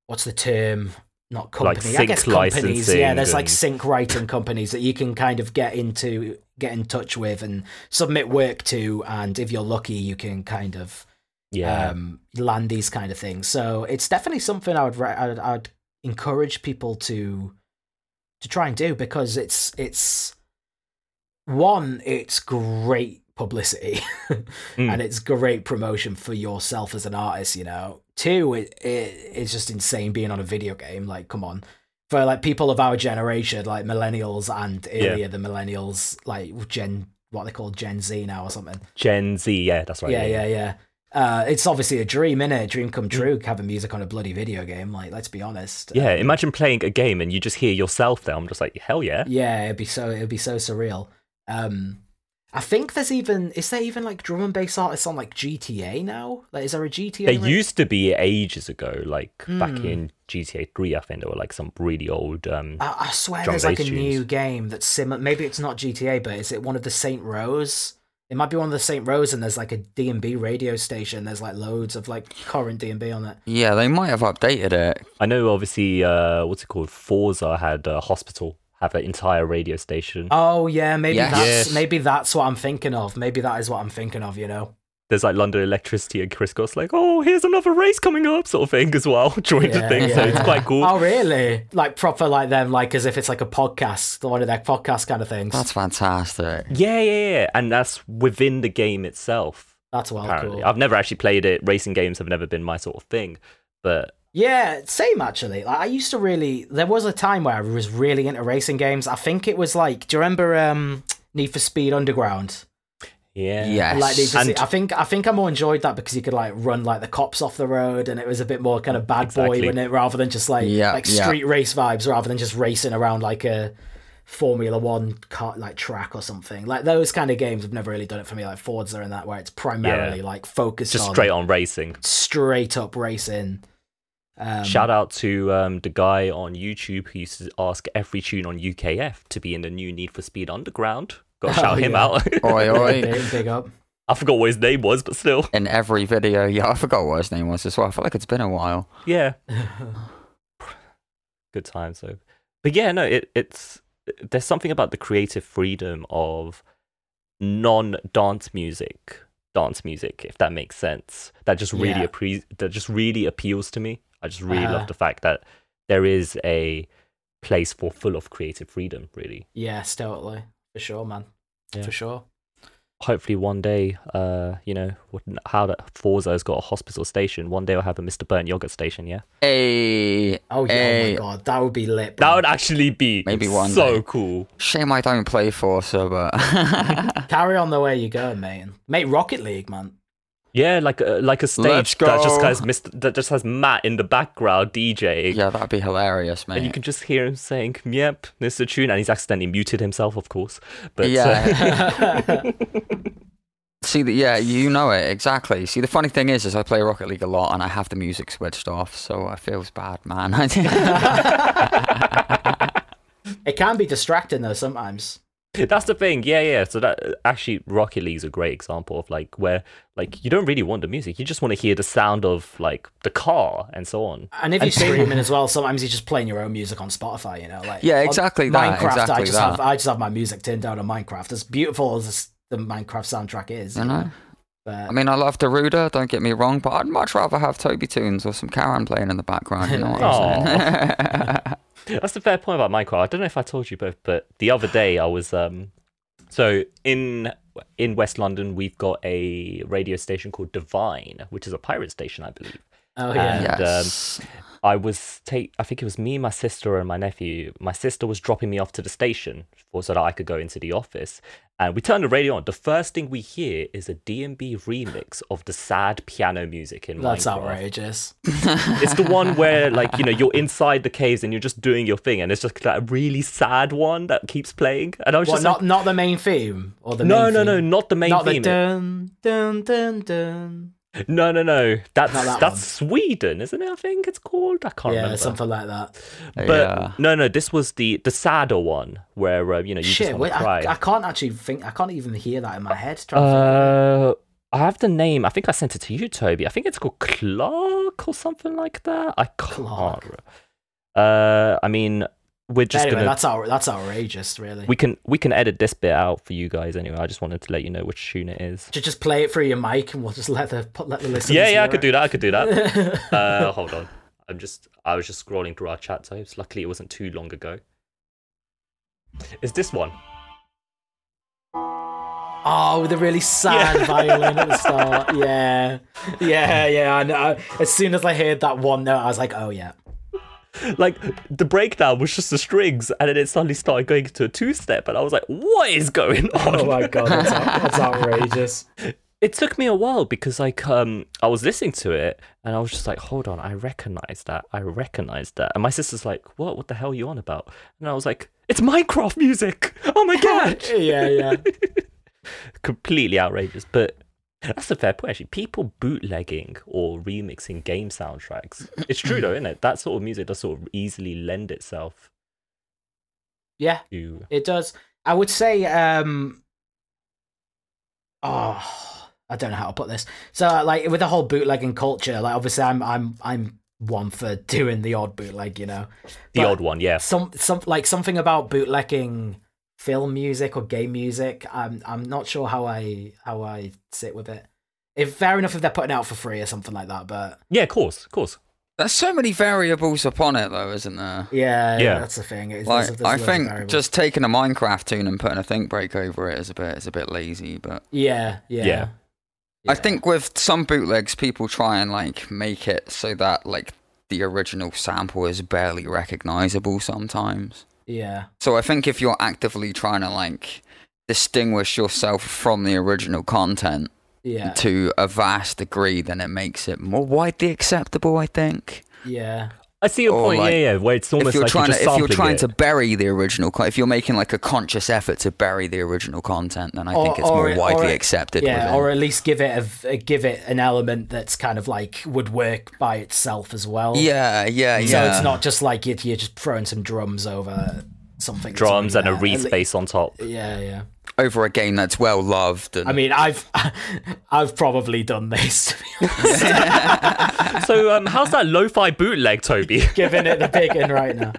S2: what's the term? Not
S1: Like
S2: company, I guess companies. Yeah, there's like sync writing companies that you can kind of get into, get in touch with, and submit work to. And if you're lucky, you can kind of
S1: Yeah.
S2: um, land these kind of things. So it's definitely something I would re- I'd, I'd encourage people to to try and do because it's it's one it's great publicity
S1: Mm.
S2: and it's great promotion for yourself as an artist. You know, two it, it it's just insane being on a video game. Like, come on. For like people of our generation, like millennials and earlier the millennials, like Gen, what they call Gen Z now or something
S1: Gen Z. Yeah, that's right.
S2: yeah, yeah, yeah. Uh, it's obviously a dream, innit? A dream come true, having music on a bloody video game. Like, let's be honest.
S1: Yeah, imagine playing a game and you just hear yourself there. I'm just like, hell yeah.
S2: Yeah, it'd be so it'd be so surreal. Um, I think there's even is there even like drum and bass artists on like GTA now? Like, is there a GTA?
S1: There
S2: re-
S1: used to be ages ago, like back
S2: Hmm.
S1: in GTA 3, I think there were like some really old. Um,
S2: I, I swear
S1: drum
S2: there's like a
S1: tunes.
S2: new game that's similar. Maybe it's not GTA, but is it one of the Saints Row? It might be one of the Saints Row, and there's like a D&B radio station. There's like loads of like current D&B on it.
S3: Yeah, they might have updated it.
S1: I know, obviously, uh, what's it called? Forza had a hospital have an entire radio station.
S2: Oh yeah, maybe
S3: Yes.
S2: that's
S1: Yes.
S2: maybe that's what I'm thinking of. Maybe that is what I'm thinking of. You know.
S1: There's like London Electricity and Chris Goss like, oh, here's another race coming up, sort of thing as well. Joined the
S2: Yeah,
S1: thing, so it's quite cool.
S2: Oh really? Like proper like them, like as if it's like a podcast, one of their podcast kind of things.
S3: That's fantastic.
S1: Yeah, yeah, yeah, and that's within the game itself.
S2: That's well
S1: Apparently,
S2: cool.
S1: I've never actually played it. Racing games have never been my sort of thing, but
S2: Yeah, same actually. Like I used to really. There was a time where I was really into racing games. I think it was like. Do you remember um, Need for Speed Underground?
S1: yeah,
S3: Yes.
S2: Like Need for
S1: And-
S2: Speed- I think I think I more enjoyed that because you could like run like the cops off the road, and it was a bit more kind of bad
S1: Exactly.
S2: boy, wasn't it? Rather than just like
S3: Yeah,
S2: like
S3: yeah.
S2: street race vibes, rather than just racing around like a Formula One car like track or something. Like those kind of games have never really done it for me. Like Forza and that, where it's primarily
S1: Yeah.
S2: like focused
S1: just
S2: on
S1: straight on racing.
S2: straight up racing. Um,
S1: Shout out to um, the guy on YouTube who used to ask every tune on UKF to be in the new Need for Speed Underground. Got to
S2: Oh,
S1: shout him
S2: yeah.
S1: out.
S3: Oi, oi.
S2: big, big up.
S1: I forgot what his name was, but still,
S3: In every video, yeah, I forgot what his name was as well. I feel like it's been a while.
S1: yeah, good time. So, but yeah, no, it, it's there's something about the creative freedom of non-dance music, dance music, if that makes sense. That just really
S2: Yeah.
S1: appre- that just really appeals to me. I just really
S2: Uh-huh.
S1: love the fact that there is a place for full of creative freedom. Really,
S2: Yes, totally. For sure, man.
S1: Yeah.
S2: For sure.
S1: hopefully one day, uh, you know, what- how that Forza's got a hospital station. One day I'll have a Mr. Burnt yogurt station. Yeah,
S3: Hey,
S2: Oh, yeah,
S3: hey.
S2: oh my god, that would be lit. Bro.
S1: that would actually be
S3: Maybe one
S1: so
S3: day.
S1: cool.
S3: Shame I don't play Forza, but
S2: Carry on the way you go, mate. Mate, Rocket League, man.
S1: Yeah, like a like a stage that just has Mr. that just has Matt in the background DJing.
S3: yeah, that'd be hilarious, mate.
S1: And you can just hear him saying, "Yep, this is a tune," and he's accidentally muted himself, of course. But uh,
S3: Yeah. See, the, yeah, you know it exactly. See, the funny thing is, is I play Rocket League a lot, and I have the music switched off, so I feels bad, man.
S2: it can be distracting though sometimes.
S1: that's the thing. Yeah, yeah. So that actually, Rocket League's a great example of like where like you don't really want the music; you just want to hear the sound of like the car and so on.
S2: And if you're
S1: And
S2: streaming as well, sometimes you're just playing your own music on Spotify. You know, like
S3: Yeah, exactly that,
S2: Minecraft, I just
S3: that.
S2: have I just have my music turned down on Minecraft. As beautiful as the Minecraft soundtrack is.
S3: You
S2: you
S3: know.
S2: know? But
S3: I mean, I love Daruda. Don't get me wrong, but I'd much rather have Toby tunes or some Karen playing in the background. You know what I'm saying?
S1: That's a fair point about Minecraft. I don't know if I told you both, but the other day I was um so in in West London we've got a radio station called Divine, which is a pirate station, I believe.
S2: oh yeah,
S1: And, um,
S3: yes.
S1: I was take I think it was me, my sister, and my nephew. My sister was dropping me off to the station for so that I could go into the office. And we turned the radio on. The first thing we hear is a D&B remix of the sad piano music in my.
S2: that's
S1: Minecraft.
S2: outrageous.
S1: It's the one where like you know you're inside the caves and you're just doing your thing, and it's just like a really sad one that keeps playing. And I was
S2: What,
S1: just
S2: not
S1: like,
S2: not the main theme or the
S1: no, no, no, not the main
S2: not
S1: theme.
S2: the dun dun dun dun.
S1: No, no, no. That's
S2: that
S1: that's Sweden, isn't it? I think it's called. I can't
S2: Yeah,
S1: remember.
S2: something like that.
S1: But
S3: Yeah.
S1: no, no, this was the the sadder one where uh, you know you
S2: Shit,
S1: just
S2: wait,
S1: want to
S2: I. I can't actually think. I can't even hear that in my head. Trying to think.
S1: Uh, I have the name. I think I sent it to you, Toby. I think it's called Clark or something like that. I can't.
S2: Clark.
S1: Uh, I mean, we're just
S2: anyway,
S1: gonna.
S2: that's out, that's outrageous, really.
S1: We can we can edit this bit out for you guys anyway. I just wanted to let you know which tune it is.
S2: Ju- just play it through your mic, and we'll just let the let the listeners.
S1: Yeah, yeah, I
S2: hear
S1: could do that. I could do that.
S2: it.
S1: uh, hold on. I'm just I was just scrolling through our chat types. Luckily, it wasn't too long ago. Is this one?
S2: Oh, with a really sad violin at the start. Yeah, yeah, yeah. I know. As soon as I heard that one note, I was like, "Oh yeah."
S1: Like the breakdown was just the strings, and then it suddenly started going to a two step, and I was like, "What is going on?"
S2: Oh my god, that's, that's outrageous.
S1: it took me a while because like um I was listening to it and I was just like, hold on, I recognize that. I recognize that. And my sister's like, What? What the hell are you on about? And I was like, It's Minecraft music. Oh my god.
S2: yeah, yeah.
S1: Completely outrageous. But that's a fair point actually. People bootlegging or remixing game soundtracks. It's true though, isn't it? That sort of music does sort of easily lend itself
S2: Yeah,
S1: to
S2: it does. I would say, um, oh, I don't know how to put this. So, like, with the whole bootlegging culture, like, obviously, I'm, I'm, I'm one for doing the odd bootleg, you know.
S1: the
S2: But
S1: odd one, yeah.
S2: Some, some, like something about bootlegging film music or game music. I'm, I'm not sure how I, how I sit with it. If fair enough, if they're putting it out for free or something like that, but
S1: Yeah, of course, of course.
S3: There's so many variables upon it, though, isn't there?
S2: yeah,
S1: Yeah.
S2: that's the thing. It's,
S3: Like,
S2: there's- there's
S3: I think just taking a Minecraft tune and putting a think break over it is a bit is a bit lazy, but
S2: yeah, yeah,
S1: Yeah.
S3: I think with some bootlegs, people try and like make it so that like the original sample is barely recognizable sometimes.
S2: Yeah,
S3: So I think if you're actively trying to like distinguish yourself from the original content
S2: yeah,
S3: to a vast degree, then it makes it more widely acceptable. I think.
S2: yeah.
S1: I see your
S3: Or,
S1: point,
S3: like,
S1: yeah, yeah, where it's almost
S3: if you're
S1: like
S3: trying
S1: you're
S3: to, if you're trying
S1: it.
S3: to bury the original, if you're making like a conscious effort to bury the original content, then I
S2: Or-
S3: think it's
S2: or
S3: more
S2: it-
S3: widely
S2: or it-
S3: accepted.
S2: Yeah,
S3: within.
S2: or at least give it a, a- give it an element that's kind of like would work by itself as well.
S3: yeah, yeah,
S2: So
S3: yeah.
S2: So it's not just like you're, you're just throwing some drums over something.
S1: drums and a
S2: there.
S1: reed
S2: At le-
S1: space on top.
S2: Yeah, yeah.
S3: over a game that's well loved. And
S2: I mean, I've I've probably done this. To be honest.
S1: so um, how's that lo-fi bootleg, Toby?
S2: Giving it the big in right now.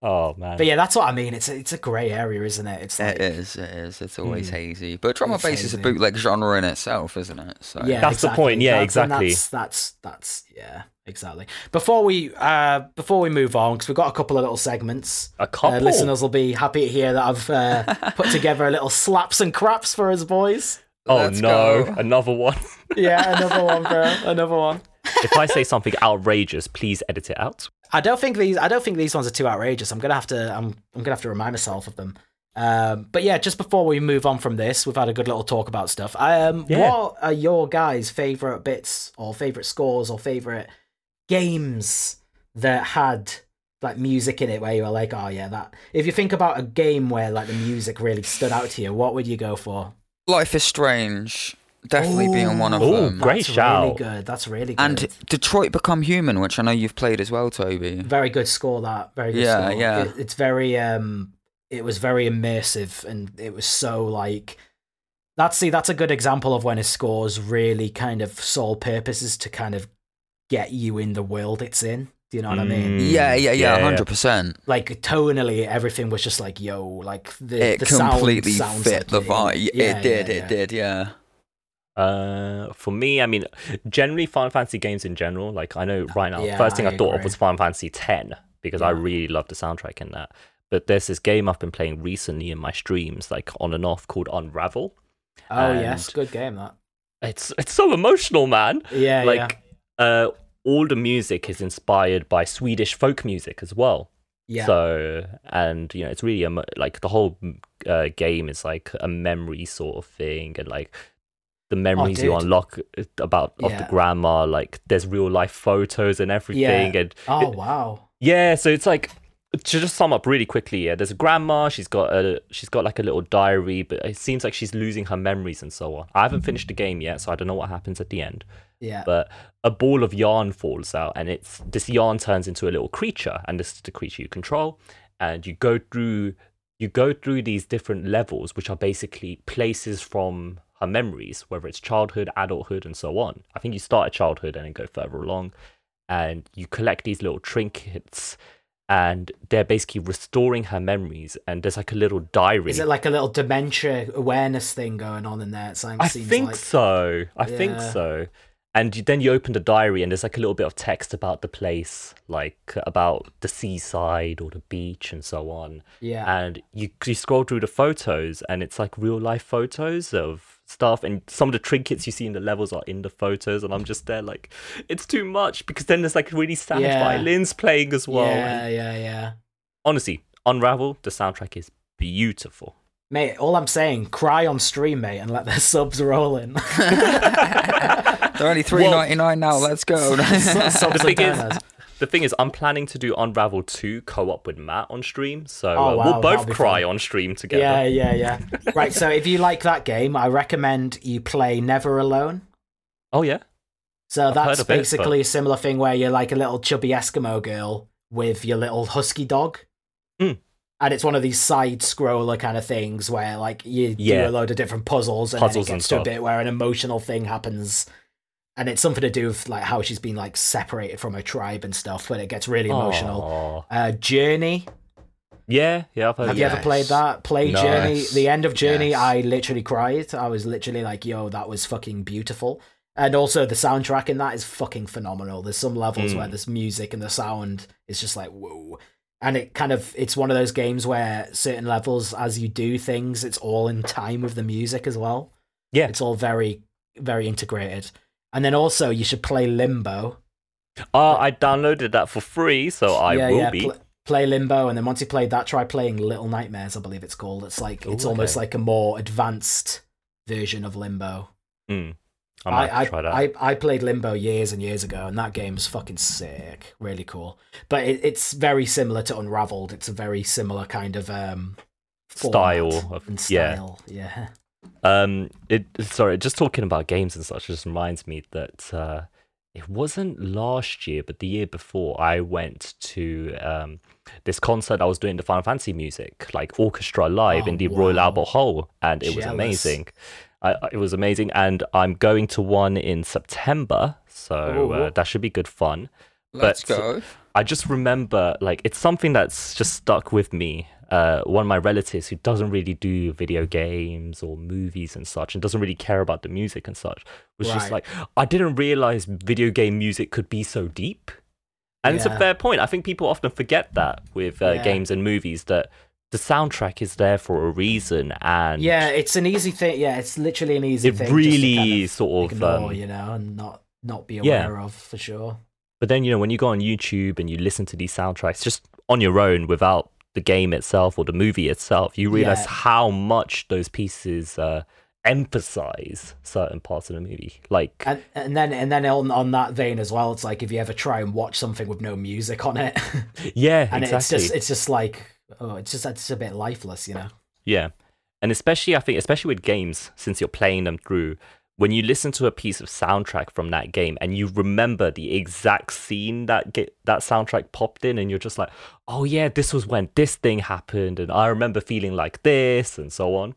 S1: Oh man.
S2: But yeah, that's what I mean. It's a, it's a grey area, isn't it? It's like
S3: it is, it is. It's always
S1: Hmm.
S3: hazy. But drum and bass is a bootleg genre in itself, isn't it? So
S2: yeah,
S1: That's the point, yeah,
S2: That's-
S1: exactly.
S2: That's, that's that's yeah, exactly. Before we uh before we move on, because we've got a couple of little segments.
S1: a couple.
S2: Uh, listeners will be happy to hear that I've uh, put together a little slaps and craps for us boys.
S1: oh
S3: Let's
S1: no,
S3: go.
S1: another one.
S2: Yeah, another one, bro. Another one.
S1: if I say something outrageous, please edit it out.
S2: I don't think these. I don't think these ones are too outrageous. I'm gonna have to. I'm. I'm gonna have to remind myself of them. Um, but yeah, just before we move on from this, we've had a good little talk about stuff. Um,
S1: Yeah.
S2: What are your guys' favorite bits, or favorite scores, or favorite games that had like music in it, where you were like, oh yeah, that. If you think about a game where like the music really stood out to you, what would you go for?
S3: Life is Strange, definitely being one of
S1: Ooh,
S3: them.
S1: great
S2: That's
S1: shout.
S2: Really good. That's really good.
S3: And Detroit Become Human, which I know you've played as well, Toby.
S2: very good score that very good
S3: Yeah,
S2: score.
S3: yeah.
S2: It- it's very um it was very immersive and it was so like that's see that's a good example of when a score's really kind of sole purpose is to kind of get you in the world it's in Do you know what I mean?
S1: Mm,
S3: Yeah, yeah, yeah,
S1: yeah.
S3: hundred percent.
S2: Like tonally, everything was just like, yo, like the,
S3: It
S2: the
S3: completely
S2: sound sounds
S3: fit
S2: like
S3: the vibe.
S2: Yeah,
S3: it did,
S2: yeah,
S3: it
S2: yeah.
S3: did, yeah.
S1: Uh, for me, I mean, generally Final Fantasy games in general. Like I know right now,
S2: Yeah,
S1: first thing I,
S2: I
S1: thought of was Final Fantasy X because I really love the soundtrack in that. But there's this game I've been playing recently in my streams, like on and off, called Unravel.
S2: Oh
S1: And-
S2: yes, good game that.
S1: It's it's so emotional, man.
S2: Yeah, yeah.
S1: like uh, all the music is inspired by Swedish folk music as well.
S2: Yeah.
S1: So, and you know, it's really emo- like the whole uh, game is like a memory sort of thing, and like the memories you
S2: Oh, dude.
S1: unlock uh, about of the grandma, like there's real life photos and everything, and
S2: oh wow.
S1: yeah, so it's like to just sum up really quickly. Yeah, there's a grandma. She's got a she's got like a little diary, but it seems like she's losing her memories and so on. I haven't mm-hmm. finished the game yet, so I don't know what happens at the end
S2: Yeah.
S1: but a ball of yarn falls out and it's this yarn turns into a little creature and this is the creature you control and you go through you go through these different levels which are basically places from her memories whether it's childhood adulthood and so on i think you start at childhood and then go further along and you collect these little trinkets and they're basically restoring her memories and there's like a little diary
S2: Is it like a little dementia awareness thing going on in there?
S1: I think
S2: like.
S1: so. I think so. And you, then you open the diary, and there's like a little bit of text about the place, like about the seaside or the beach and so on.
S2: Yeah.
S1: And you you scroll through the photos, and it's like real life photos of stuff, and some of the trinkets you see in the levels are in the photos, and I'm just there like, it's too much because then there's like really sad
S2: Yeah.
S1: violins playing as well.
S2: yeah,
S1: And
S2: yeah, yeah.
S1: honestly, Unravel, the soundtrack is beautiful.
S2: Mate, all I'm saying, cry on stream, mate, and let the subs roll in.
S3: They're only three ninety nine now. Let's go.
S2: subs
S1: The
S2: and
S1: thing is-
S2: donors.
S1: The thing is, I'm planning to do Unravel 2 co op with Matt on stream, so
S2: Oh,
S1: uh,
S2: wow,
S1: we'll both cry
S2: fun.
S1: on stream together.
S2: Yeah, yeah, yeah. right, so if you like that game, I recommend you play Never Alone.
S1: Oh, yeah?
S2: So
S1: I've
S2: that's
S1: of it,
S2: basically a similar thing where you're like a little chubby Eskimo girl with your little husky dog.
S1: Hmm.
S2: And it's one of these side scroller kind of things where like you
S1: Yeah.
S2: do a load of different puzzles and
S1: Puzzles
S2: then it gets to a bit where an emotional thing happens. And it's something to do with like how she's been like separated from her tribe and stuff, but it gets really emotional.
S1: Aw.
S2: Uh, Journey.
S1: Yeah, yeah, I've heard
S2: Have
S1: of
S2: you
S1: it.
S2: ever played that? Play
S3: Nice.
S2: Journey. The end of Journey,
S3: Yes.
S2: I literally cried. I was literally like, yo, that was fucking beautiful. And also the soundtrack in that is fucking phenomenal. There's some levels where
S1: Mm.
S2: this music and the sound is just like, whoa. And it kind of it's one of those games where certain levels, as you do things, it's all in time with the music as well.
S1: Yeah.
S2: It's all very, very integrated. And then also you should play Limbo.
S1: Uh, I downloaded that for free, so I
S2: yeah,
S1: will
S2: yeah,
S1: be.
S2: pl- play Limbo, and then once you played that, try playing Little Nightmares. I believe it's called. It's like it's
S1: Ooh,
S2: almost like a more advanced version of Limbo.
S1: Mm. I
S2: I,
S1: try that.
S2: I, I played Limbo years and years ago, and that game's fucking sick, really cool. But it, it's very similar to Unraveled. It's a very similar kind of um
S1: Style of-
S2: and
S1: yeah.
S2: style. Yeah,
S1: Um, it sorry, just talking about games and such just reminds me that uh, it wasn't last year, but the year before, I went to um this concert I was doing the Final Fantasy music, like orchestra live
S2: Oh,
S1: in the Royal. Albert Hall, and it was amazing. I, I- it was amazing, and I'm going to one in September, so uh, that should be good fun.
S3: Let's
S1: But-
S3: go.
S1: I just remember, like, it's something that's just stuck with me. Uh, one of my relatives who doesn't really do video games or movies and such, and doesn't really care about the music and such, was just like, I didn't realize video game music could be so deep. And it's a fair point. I think people often forget that with uh,
S2: Yeah.
S1: games and movies that the soundtrack is there for a reason, and
S2: yeah. It's an easy thing. Yeah, it's literally an easy
S1: it
S2: thing.
S1: really
S2: kind of
S1: sort of.
S2: ignore,
S1: Um,
S2: you know, and not not be
S1: Yeah.
S2: aware of for sure.
S1: But then, you know, when you go on YouTube and you listen to these soundtracks just on your own without the game itself or the movie itself, you realize
S2: Yeah.
S1: how much those pieces uh, emphasize certain parts of the movie. Like,
S2: And and then and then on on that vein as well, it's like if you ever try and watch something with no music on it,
S1: yeah,
S2: and
S1: exactly.
S2: it's just it's just like oh, it's just it's a bit lifeless, you know.
S1: Yeah. And especially, I think, especially with games, since you're playing them through, when you listen to a piece of soundtrack from that game and you remember the exact scene that get, that soundtrack popped in, and you're just like, oh, yeah, this was when this thing happened, and I remember feeling like this, and so on.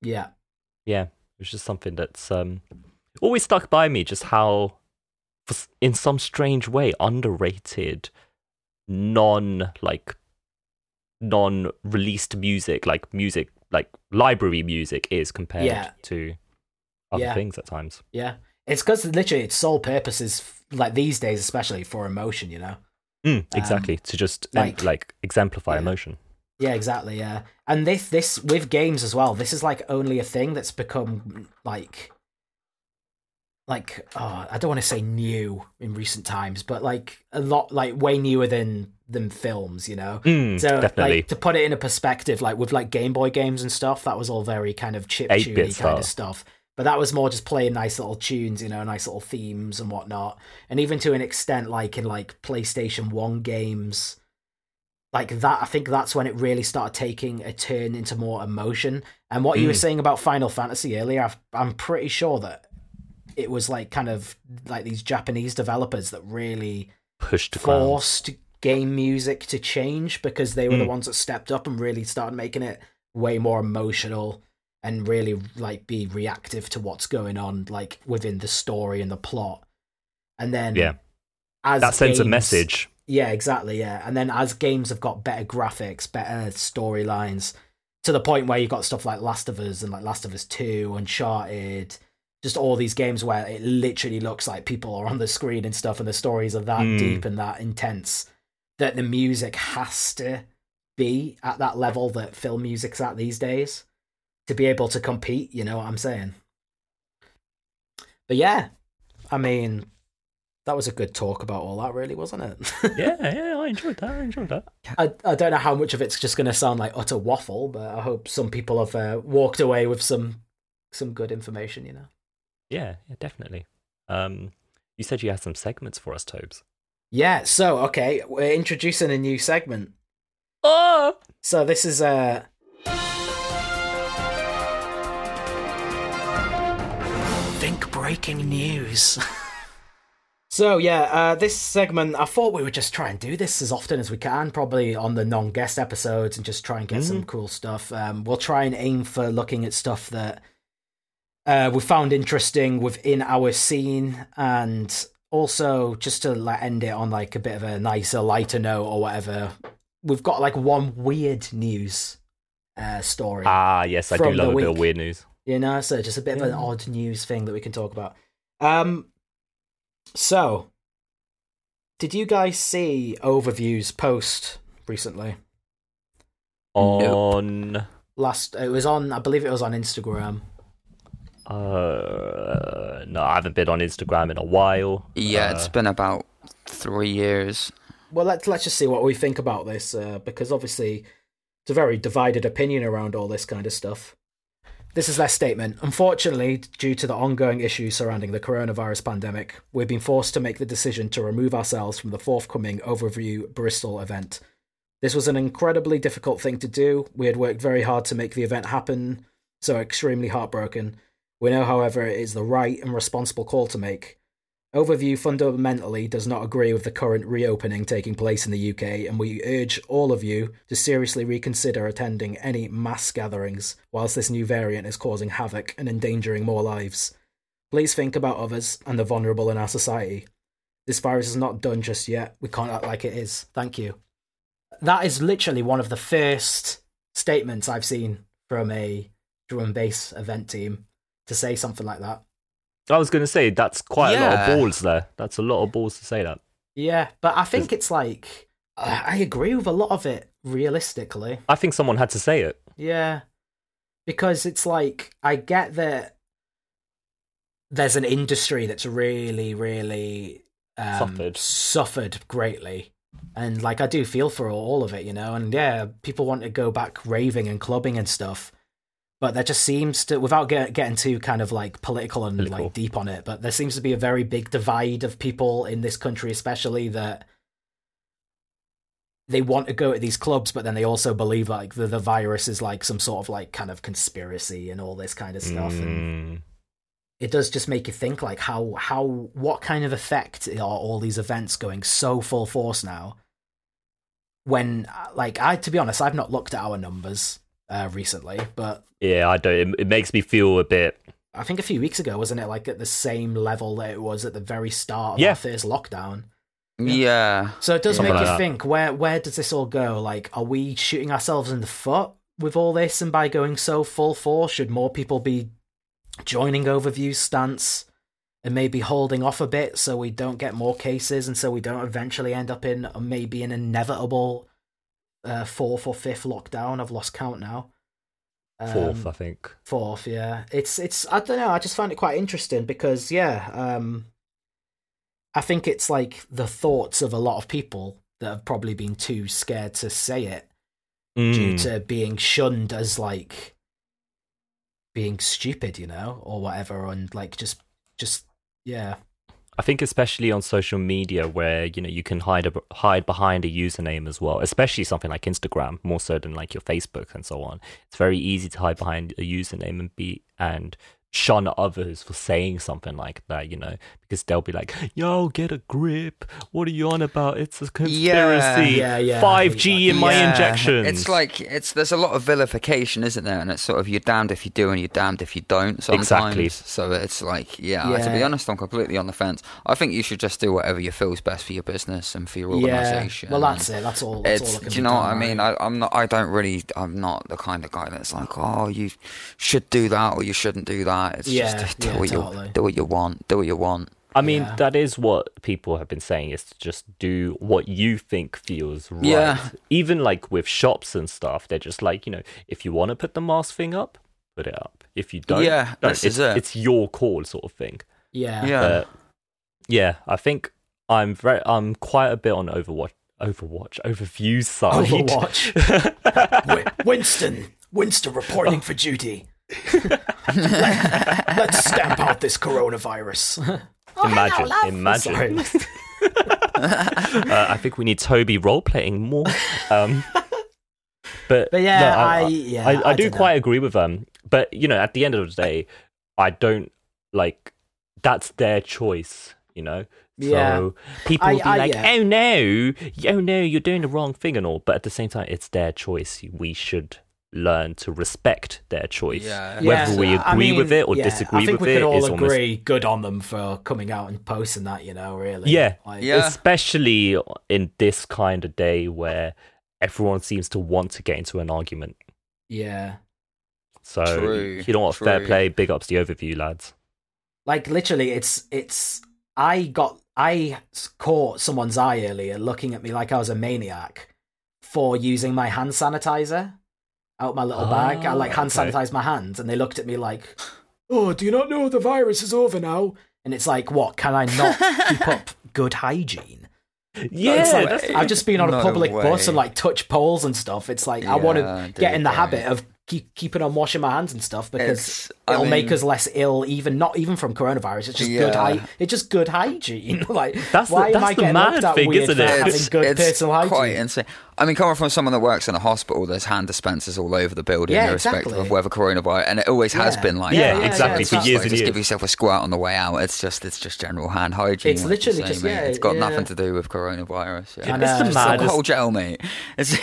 S2: Yeah,
S1: yeah, it was just something that's um, always stuck by me. Just how in some strange way underrated non like non released music like music like library music is compared
S2: Yeah.
S1: to other
S2: Yeah.
S1: things at times.
S2: Yeah, it's because literally its sole purpose is like these days, especially for emotion. You know.
S1: Mm, exactly to just
S2: Um, like-
S1: like, exemplify
S2: yeah.
S1: emotion.
S2: Yeah, exactly. Yeah, and this this with games as well. This is like only a thing that's become like like oh, I don't want to say new in recent times, but like a lot like way newer than than films. You know.
S1: Mm,
S2: So
S1: definitely.
S2: like to put it in a perspective, like with like Game Boy games and stuff, that was all very kind of chip
S1: 8-bit
S2: kind of stuff. But that was more just playing nice little tunes, you know, nice little themes and whatnot. And even to an extent, like in like PlayStation One games, like that, I think that's when it really started taking a turn into more emotion. And what you were
S1: Mm.
S2: saying about Final Fantasy earlier, I've, I'm pretty sure that it was like kind of like these Japanese developers that really
S1: pushed
S2: forced game music to change because they were the
S1: Mm.
S2: ones that stepped up and really started making it way more emotional and really like be reactive to what's going on like within the story and the plot and then
S1: Yeah.
S2: as
S1: That sends a message.
S2: yeah exactly yeah and then as games have got better graphics better storylines to the point where you've got stuff like last of us and like last of us 2 uncharted just all these games where it literally looks like people are on the screen and stuff and the stories are that
S1: Mm.
S2: deep and that intense that the music has to be at that level that film music's at these days to be able to compete you know what i'm saying but yeah i mean that was a good talk about all that really wasn't it
S1: yeah, yeah, I enjoyed that. I enjoyed that.
S2: I, I don't know how much of it's just going to sound like utter waffle, but I hope some people have uh, walked away with some some good information. You know.
S1: Yeah, yeah, definitely. Um, you said you had some segments for us, Tobes.
S2: Yeah. So okay, we're introducing a new segment.
S1: Oh,
S2: So this is uh breaking news. so yeah, uh, this segment I thought we would just try and do this as often as we can, probably on the non-guest episodes, and just try and get some cool stuff. Um, we'll try and aim for looking at stuff that uh, we found interesting within our scene, and also just to like end it on like a bit of a nicer, lighter note or whatever. We've got like one weird news uh, story.
S1: ah, yes, I do love a bit of weird news.
S2: You know, so just a bit of an odd news thing that we can talk about. Um, so did you guys see Overview's post recently?
S3: Nope.
S1: On
S2: Last, it was on, I believe it was on Instagram.
S1: uh, no, I haven't been on Instagram in a while.
S3: Yeah,
S1: Uh,
S3: it's been about three years.
S2: Well, let's let's just see what we think about this, uh, because obviously it's a very divided opinion around all this kind of stuff. This is their statement. Unfortunately, due to the ongoing issues surrounding the coronavirus pandemic, we've been forced to make the decision to remove ourselves from the forthcoming Overview Bristol event. This was an incredibly difficult thing to do. We had worked very hard to make the event happen, so extremely heartbroken. We know, however, it is the right and responsible call to make. Overview fundamentally does not agree with the current reopening taking place in the UK, and we urge all of you to seriously reconsider attending any mass gatherings whilst this new variant is causing havoc and endangering more lives. Please think about others and the vulnerable in our society. This virus is not done just yet. We can't act like it is. Thank you. That is literally one of the first statements I've seen from a drum and bass event team to say something like that.
S1: I was going to say that's quite a lot of balls there. That's a lot of balls to say that.
S2: Yeah, but I think it's like I I agree with a lot of it realistically.
S1: I think someone had to say it.
S2: Yeah. Because it's like I get that there's an industry that's really really um,
S1: Suffered.
S2: suffered greatly. And like I do feel for all of it, you know. And yeah, people want to go back raving and clubbing and stuff. But there just seems to, without get, getting too kind of like political and
S1: Political.
S2: like deep on it, but there seems to be a very big divide of people in this country, especially that they want to go to these clubs, but then they also believe like the, the virus is like some sort of like kind of conspiracy and all this kind of stuff. And
S1: Mm,
S2: it does just make you think like how how what kind of effect are all these events going so full force now? When like I to be honest, I've not looked at our numbers uh, recently, but
S1: yeah, I don't. It, it makes me feel a bit
S2: I think a few weeks ago, wasn't it? Like at the same level that it was at the very start of
S1: Yeah.
S2: our first lockdown.
S3: Yeah.
S2: So it does
S1: Something
S2: make
S1: like
S2: you
S1: that.
S2: think where where does this all go? Like, are we shooting ourselves in the foot with all this, and by going so full force, should more people be joining Overview's stance and maybe holding off a bit so we don't get more cases, and so we don't eventually end up in maybe an inevitable uh, fourth or fifth lockdown? I've lost count now.
S1: Fourth,
S2: Um,
S1: I think.
S2: fourth yeah it's it's i don't know i just find it quite interesting because yeah um i think it's like the thoughts of a lot of people that have probably been too scared to say it due
S1: Mm.
S2: to being shunned as like being stupid you know or whatever and like just just yeah
S1: I think especially on social media where you know you can hide a, hide behind a username as well, especially something like Instagram, more so than like your Facebook and so on. It's very easy to hide behind a username and be and shun others for saying something like that, you know, because they'll be like, "Yo, get a grip! What are you on about? It's a conspiracy.
S2: Yeah, yeah,
S1: Five G in my
S3: Yeah,
S1: injections."
S3: It's like it's there's a lot of vilification, isn't there? And it's sort of you're damned if you do and you're damned if you don't. Sometimes.
S1: Exactly.
S3: So it's like, yeah, To be honest, I'm completely on the fence. I think you should just do whatever you feel is best for your business and for your
S2: yeah
S3: organisation.
S2: well that's it that's all that's
S3: It's,
S2: it can
S3: do you know what I mean?
S2: right?
S3: I, I'm not. I don't really. I'm not the kind of guy that's like, oh, you should do that or you shouldn't do that. It's
S2: Yeah,
S3: just do
S2: yeah,
S3: what
S2: totally.
S3: you do what you want. Do what you want.
S1: I mean,
S2: Yeah.
S1: that is what people have been saying is to just do what you think feels right.
S3: Yeah.
S1: Even like with shops and stuff, they're just like, you know, if you want to put the mask thing up, put it up. If you don't,
S3: Yeah,
S1: don't.
S3: this
S1: it's,
S3: is it.
S1: it's your call sort of thing.
S2: yeah
S3: Yeah.
S1: But yeah, I think I'm very I'm quite a bit on Overwatch Overwatch Overview side.
S2: Overwatch. Winston, Winston reporting for duty. Let, us stamp out this coronavirus.
S1: imagine, imagine. Uh, I think we need Toby role playing more. Um, but,
S2: But yeah,
S1: no,
S2: I, yeah,
S1: I, I, do
S2: dunno.
S1: quite agree with them. But you know, at the end of the day, I don't like that's their choice. You know.
S2: Yeah.
S1: So people
S2: I-
S1: will be
S2: I-
S1: like,
S2: yeah.
S1: "Oh no, oh no, you're doing the wrong thing," and all. But at the same time, it's their choice. We should learn to respect their choice,
S3: Yeah.
S1: whether we
S2: I
S1: agree
S2: mean,
S1: with it or
S2: yeah,
S1: disagree
S2: I think we
S1: it.
S2: could all
S1: is almost
S2: agree good on them for coming out and posting that, you know, really.
S1: Yeah.
S2: Like,
S3: Yeah.
S1: especially in this kind of day where everyone seems to want to get into an argument.
S2: Yeah.
S1: So
S3: True,
S1: you know what? Fair
S3: true.
S1: play. Big ups the overview, lads.
S2: Like literally it's it's I got I caught someone's eye earlier looking at me like I was a maniac for using my hand sanitizer out my little bag. I like hand
S1: Ah, okay.
S2: my hands and they looked at me like, "Oh, do you not know the virus is over now?" And it's like, "What? Can I not keep up good hygiene?"
S1: Yeah,
S2: It's like,
S1: that's-
S2: I've just been on a
S3: No
S2: public bus and like touch poles and stuff. It's like I want to get in the habit of keep keeping on washing my hands and stuff because
S3: It's-
S2: it'll make us less ill. Even not even from coronavirus. It's just good.
S3: Yeah.
S2: Hy- it's just good hygiene. like
S1: That's the-
S2: why am I
S1: the
S2: getting
S1: mad
S2: looked
S1: thing,
S2: weird
S1: isn't
S2: for
S1: it?
S2: having
S3: It's,
S2: good
S3: it's
S2: personal hygiene?
S3: quite insane. I mean, coming from someone that works in a hospital, there's hand dispensers all over the building,
S2: Yeah,
S3: irrespective
S2: exactly.
S3: of whether coronavirus, and it always has
S2: Yeah.
S3: been like that.
S1: Yeah,
S3: that.
S1: exactly,
S3: It's
S1: for
S3: just
S1: years
S3: like,
S1: and
S3: just
S1: years.
S3: give yourself a squirt on the way out. It's just, it's just general hand hygiene.
S2: It's
S3: like
S2: literally just- yeah,
S3: It's got
S2: yeah.
S3: nothing to do with coronavirus. Yeah.
S1: It's the
S2: it's
S3: It's
S1: maddest-
S3: whole gel, mate. It's,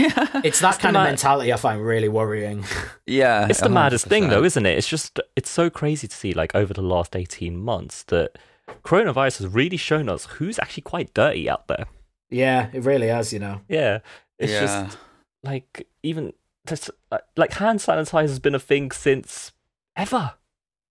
S2: It's that kind of mentality I find really worrying.
S3: yeah,
S1: it's the maddest thing, though, isn't it? It's just it's so crazy to see, like over the last eighteen months, that coronavirus has really shown us who's actually quite dirty out there.
S2: yeah, it really has. You know.
S1: Yeah, it's
S3: Yeah.
S1: just like even just, uh, like hand sanitizer has been a thing since ever.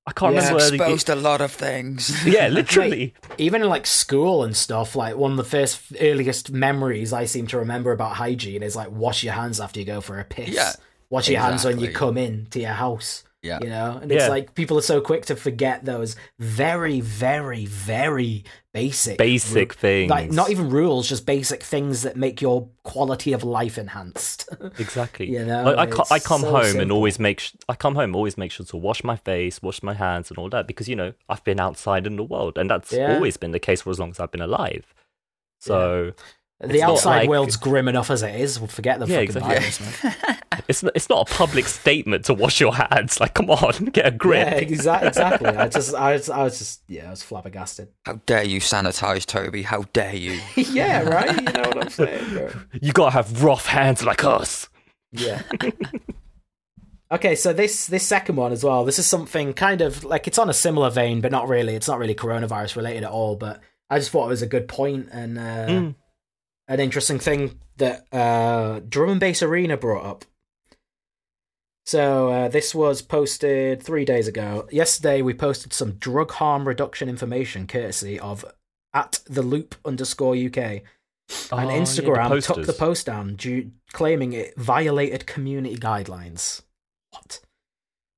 S1: I can't
S2: Yeah.
S1: remember. where the-
S3: exposed a lot of things.
S1: yeah, literally.
S2: even in like school and stuff, like one of the first earliest memories I seem to remember about hygiene is like wash your hands after you go for a piss.
S3: Yeah,
S2: Wash your hands when you come in to your house.
S3: Yeah.
S2: You know? And
S1: Yeah.
S2: it's like people are so quick to forget those very, very, very basic
S1: Basic things.
S2: Like not even rules, just basic things that make your quality of life enhanced.
S1: Exactly.
S2: You know,
S1: like I, co- I come
S2: so
S1: home and always make sh- I come home always make sure to wash my face, wash my hands, and all that because you know I've been outside in the world, and that's
S2: Yeah.
S1: always been the case for as long as I've been alive. So
S2: the
S1: It's
S2: outside
S1: like-
S2: world's grim enough as it is. We'll forget the
S1: Yeah,
S2: fucking
S1: exactly.
S2: virus, man.
S1: it's not, it's not a public statement to wash your hands. Like, come on, get a grip.
S2: Yeah, exa- exactly. I just, I was, I was just, yeah, I was flabbergasted.
S3: How dare you sanitize Toby? How dare you?
S2: yeah, right. You know what I'm saying, bro?
S1: You gotta have rough hands like us.
S2: Yeah. Okay, so this this second one as well. This is something kind of like it's on a similar vein, but not really. It's not really coronavirus related at all. But I just thought it was a good point and uh,
S1: Mm.
S2: an interesting thing that uh, Drum and Bass Arena brought up. So uh, this was posted three days ago. Yesterday we posted some drug harm reduction information, courtesy of at the loop underscore UK. And
S1: Oh, yeah, the
S2: Instagram took the post down, due, claiming it violated community guidelines. What?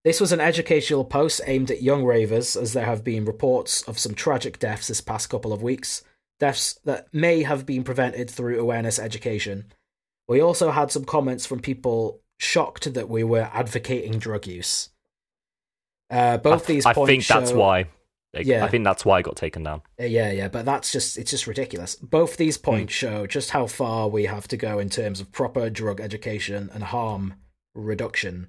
S2: This was an educational post aimed at young ravers, as there have been reports of some tragic deaths this past couple of weeks. Deaths that may have been prevented through awareness education. We also had some comments from people shocked that we were advocating drug use. Uh, both
S1: I,
S2: these
S1: I
S2: points
S1: think that's
S2: show-
S1: why.
S2: Yeah.
S1: I think that's why it got taken down.
S2: uh, Yeah, yeah, but that's just it's just ridiculous. Both these points show just how far we have to go in terms of proper drug education and harm reduction.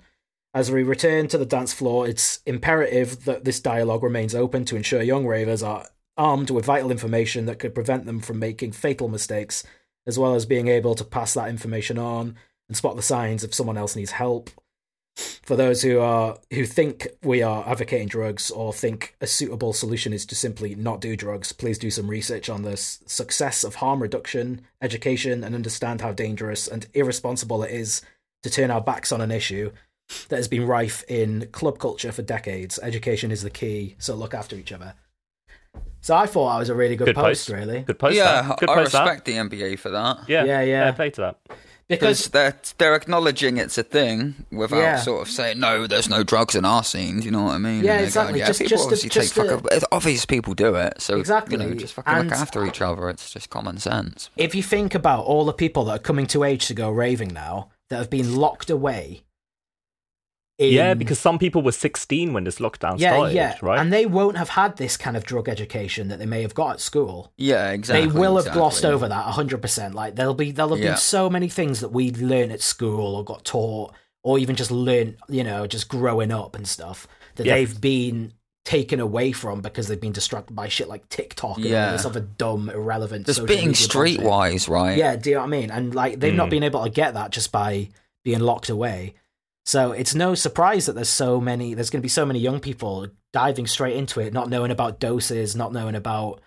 S2: As we return to the dance floor, it's imperative that this dialogue remains open to ensure young ravers are armed with vital information that could prevent them from making fatal mistakes, as well as being able to pass that information on and spot the signs if someone else needs help. For those who are who think we are advocating drugs or think a suitable solution is to simply not do drugs, please do some research on the s- success of harm reduction, education, and understand how dangerous and irresponsible it is to turn our backs on an issue that has been rife in club culture for decades. Education is the key, so look after each other. So I thought I was a really good,
S1: Good
S2: post,
S1: post.
S2: really,
S1: Good post.
S3: yeah,
S1: that. Good
S3: I
S1: post that.
S3: respect the NBA for that.
S1: Yeah,
S2: Yeah, yeah.
S1: Play to that.
S3: Because they're they're acknowledging it's a thing without
S2: Yeah.
S3: sort of saying no, there's no drugs in our scene. You know what I mean?
S2: Yeah, exactly.
S3: Going, yeah,
S2: Just-
S3: people
S2: just
S3: obviously
S2: just
S3: take fucking. it's obvious people do it, so
S2: Exactly.
S3: You know, just fucking
S2: And-
S3: look after each other. It's just common sense.
S2: if you think about all the people that are coming to age to go raving now that have been locked away. In-
S1: Yeah, because some people were 16 when this lockdown
S2: yeah,
S1: started,
S2: yeah,
S1: right?
S2: and they won't have had this kind of drug education that they may have got at school.
S3: Yeah, exactly.
S2: they will have glossed over that hundred percent. Like there'll be there'll have
S3: Yeah.
S2: been so many things that we learn at school or got taught, or even just learned, you know, just growing up and stuff that
S1: Yeah.
S2: they've been taken away from because they've been distracted by shit like TikTok and all
S3: Yeah.
S2: this other dumb, irrelevant. Stuff.
S3: Just
S2: social
S3: being
S2: media bullshit.
S3: streetwise, right?
S2: Yeah, do you know what I mean? And like they've not
S1: Mm.
S2: been able to get that just by being locked away. So it's no surprise that there's so many there's going to be so many young people diving straight into it, not knowing about doses, not knowing about